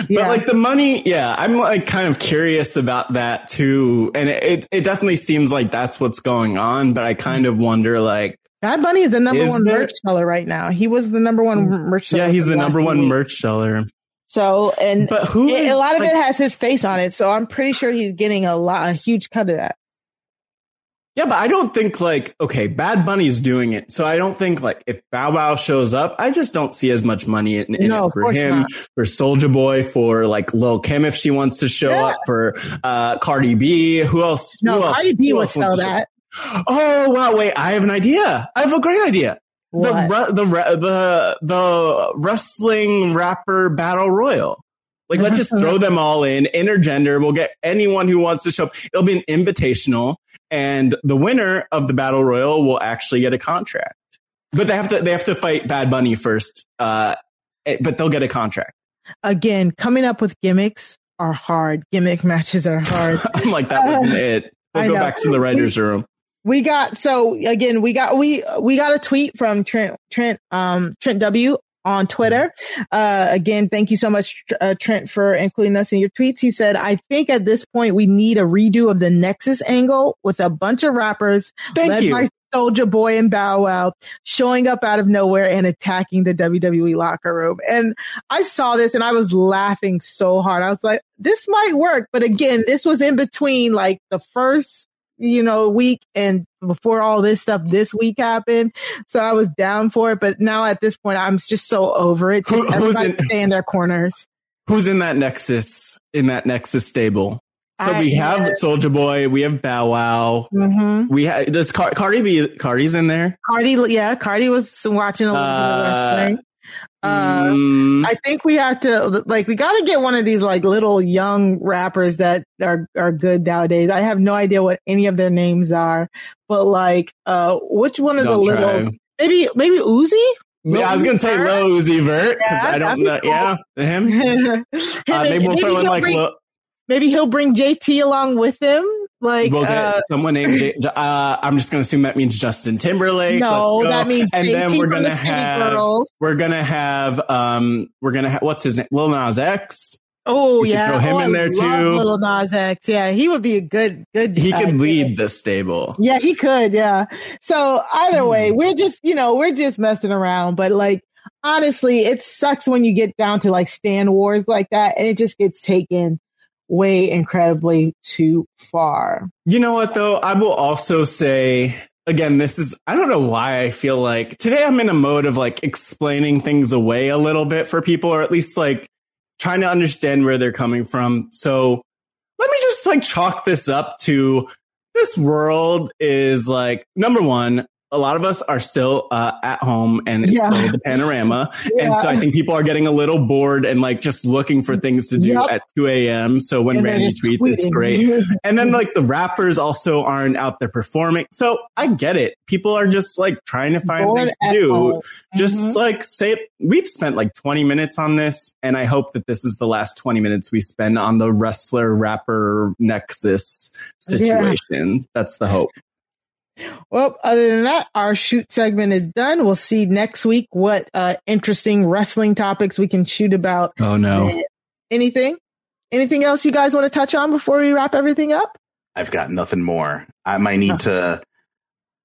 But like the money, yeah, I'm like kind of curious about that too. And it, it definitely seems like that's what's going on, but I kind of wonder like, Bad Bunny is the number Is one there- merch seller right now. He was the number one mm-hmm. merch seller. yeah, he's the number one week. merch seller. So and But who it- is, a lot of like- it has his face on it. So I'm pretty sure he's getting a lot a huge cut of that. Yeah, but I don't think like, okay, Bad Bunny's doing it. So I don't think like if Bow Wow shows up, I just don't see as much money in, in No, it for him, not. for Soldier Boy, for like Lil Kim if she wants to show Yeah. up, for uh Cardi B. Who else? No, who else, Cardi B would sell that. Oh wow! Wait, I have an idea. I have a great idea. What? The the re- the the wrestling rapper battle royal. Like, let's just (laughs) throw them all in, intergender. We'll get anyone who wants to show up. It'll be an invitational, and the winner of the battle royal will actually get a contract. But they have to they have to fight Bad Bunny first. Uh, eh, but they'll get a contract. Again, coming up with gimmicks are hard. Gimmick matches are hard. (laughs) I'm like, that wasn't (laughs) Uh, it. We'll I go know. back to the writers' room. We got so again we got we we got a tweet from Trent Trent um Trent W on Twitter. Uh again, thank you so much uh, Trent for including us in your tweets. He said, "I think at this point we need a redo of the Nexus angle with a bunch of rappers Thank led you. by Soldier Boy and Bow Wow showing up out of nowhere and attacking the WWE locker room. And I saw this and I was laughing so hard. I was like, this might work. But again, this was in between like the first, you know, week and before all this stuff this week happened. So I was down for it. But now at this point, I'm just so over it. Just Who- who's everybody in- stay in their corners. Who's in that Nexus in that Nexus stable? So I- we have Soldier Boy, we have Bow Wow. Mm-hmm. We have does Car- Cardi be Cardi's in there? Cardi, yeah, Cardi was watching a little bit of Uh, wrestling. Uh, mm, I think we have to like we got to get one of these like little young rappers that are are good nowadays. I have no idea what any of their names are, but like uh which one of the Don't little try. maybe maybe Uzi? Yeah, I was gonna say Lil Uzi Vert because Yeah, I don't know. cool. Yeah, him. (laughs) Uh, maybe we'll throw in he'll like bring, Lil- maybe he'll bring JT along with him. Like we'll get uh, someone named. J- uh, I'm just gonna assume that means Justin Timberlake. No, that means and then we're gonna have Girls. we're gonna have um we're gonna have what's his name Lil Nas X. oh we yeah, throw him oh, in there too. Little Nas X, yeah, he would be a good good. He uh, could lead the stable. Yeah, he could. Yeah. So either way, Hmm. we're just, you know, we're just messing around. But like, honestly, it sucks when you get down to like stand wars like that and it just gets taken way incredibly too far. You know what though? I will also say again, this is, I don't know why I feel like today I'm in a mode of like explaining things away a little bit for people, or at least like trying to understand where they're coming from. So let me just like chalk this up to this world is like number one, a lot of us are still uh, at home and it's Yeah. still the panorama. (laughs) And so I think people are getting a little bored and like just looking for things to do Yup. at 2 a.m. So when And Randy tweets, it's great. (laughs) And then like the rappers also aren't out there performing. So I get it. People are just like trying to find Bored things to do. home. Just like say, we've spent like 20 minutes on this and I hope that this is the last 20 minutes we spend on the wrestler rapper nexus situation. That's the hope. Well, other than that, our shoot segment is done. We'll see next week what uh, interesting wrestling topics we can shoot about. Oh no. Uh, Anything? Anything else you guys want to touch on before we wrap everything up? I've got nothing more. I might need to.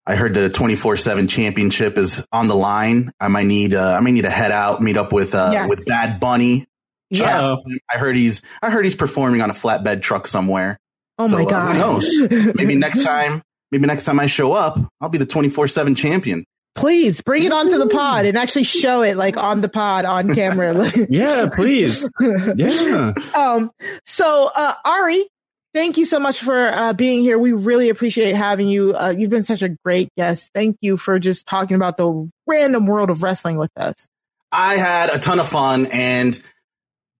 I heard the twenty four seven championship is on the line. I might need. Uh, I might need to head out, meet up with uh, Yeah. with Bad Bunny. Yeah. Uh, I heard he's. I heard he's performing on a flatbed truck somewhere. Oh So, my uh, god! who knows? (laughs) Maybe next time. Maybe next time I show up, I'll be the twenty four seven champion. Please bring it onto the pod and actually show it like on the pod on camera. (laughs) Yeah, please. (laughs) Yeah. Um, so, uh, Ari, thank you so much for uh, being here. We really appreciate having you. Uh, you've been such a great guest. Thank you for just talking about the random world of wrestling with us. I had a ton of fun, and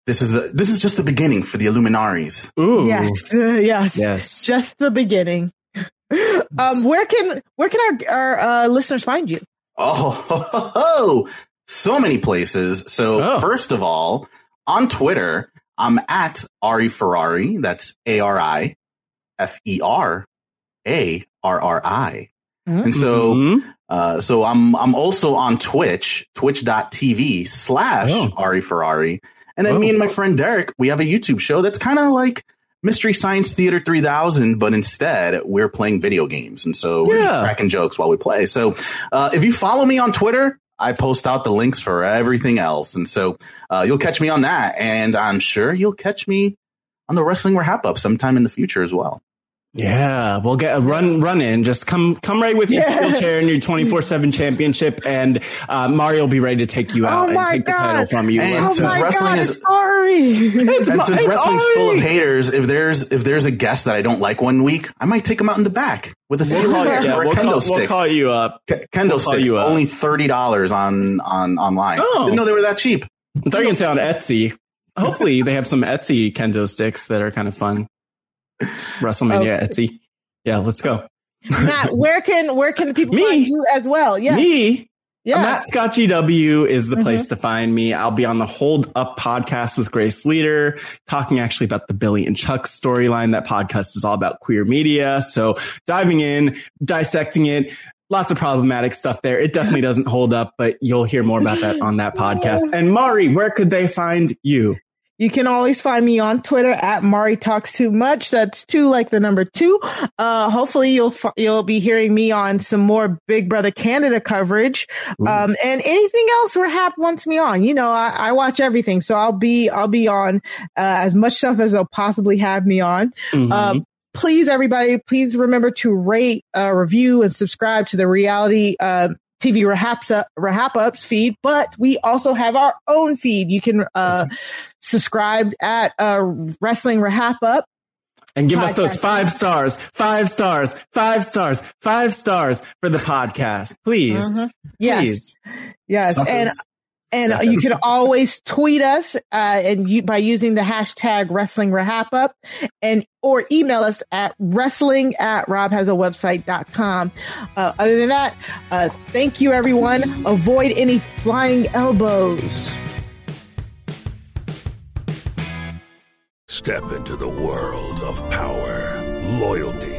this is the this is just the beginning for the Illuminaries. Ooh. Yes, (laughs) yes, Yes. just the beginning. (laughs) um, where can where can our our uh, listeners find you? Oh, ho, ho, ho. so many places. So Oh. first of all, on Twitter, I'm at Ari Ferarri. That's A R I F E R A R R I. And so, Mhm. uh, so I'm I'm also on Twitch, twitch.tv slash Oh. Ari Ferarri. And then Oh. me and my friend Derek, we have a YouTube show that's kind of like Mystery Science Theater 3000, but instead we're playing video games. And so we're just Yeah. cracking jokes while we play. So uh, if you follow me on Twitter, I post out the links for everything else. And so uh, you'll catch me on that. And I'm sure you'll catch me on the Wrestling RHAPup sometime in the future as well. Yeah, we'll get a run run in. Just come come right with your Yeah. steel chair and your twenty four seven championship, and uh, Mario will be ready to take you out Oh and my take the title from you. And oh since my wrestling god, is- it's Ari. It's And my- since it's wrestling's full of haters, if there's if there's a guest that I don't like one week, I might take him out in the back with a We'll steel call, you, chair yeah, or a we'll, kendo call, we'll call you up. K- kendo we'll sticks you up. only thirty dollars on on online. Oh. Didn't know they were that cheap. I thought you were gonna say on Etsy. Hopefully, they have some Etsy kendo sticks that are kind of fun. (laughs) WrestleMania Etsy. Yeah, let's go. (laughs) Matt, where can where can the people Me? find you as well? Yeah. Me, Yeah. Matt Scott GW is the Mhm. place to find me. I'll be on the Hold Up podcast with Grace Leader, talking actually about the Billy and Chuck storyline. That podcast is all about queer media. So diving in, dissecting it, lots of problematic stuff there. It definitely doesn't hold up, but you'll hear more about that on that (laughs) podcast. And Mari, where could they find you? You can always find me on Twitter at Mari Talks Too Much. That's two like the number two. Uh, hopefully you'll you'll be hearing me on some more Big Brother Canada coverage, um, and anything else where Hap wants me on. You know, I, I watch everything, so I'll be I'll be on uh, as much stuff as they'll possibly have me on. Mhm. Um, please, everybody, please remember to rate, uh, review, and subscribe to the reality. Uh, TV Rahaps up, RHAPups feed, but we also have our own feed. You can uh, subscribe at uh, Wrestling RHAPup. And give us those five stars, five stars, five stars, five stars for the podcast. Please. Mhm. Yes. Please. Yes, Suckers. and and Suckers. you can always tweet us uh, and you by using the hashtag Wrestling RHAPup, and or email us at wrestling at robhasawebsite.com. Uh, other than that, uh, thank you everyone. Avoid any flying elbows. Step into the world of power, loyalty,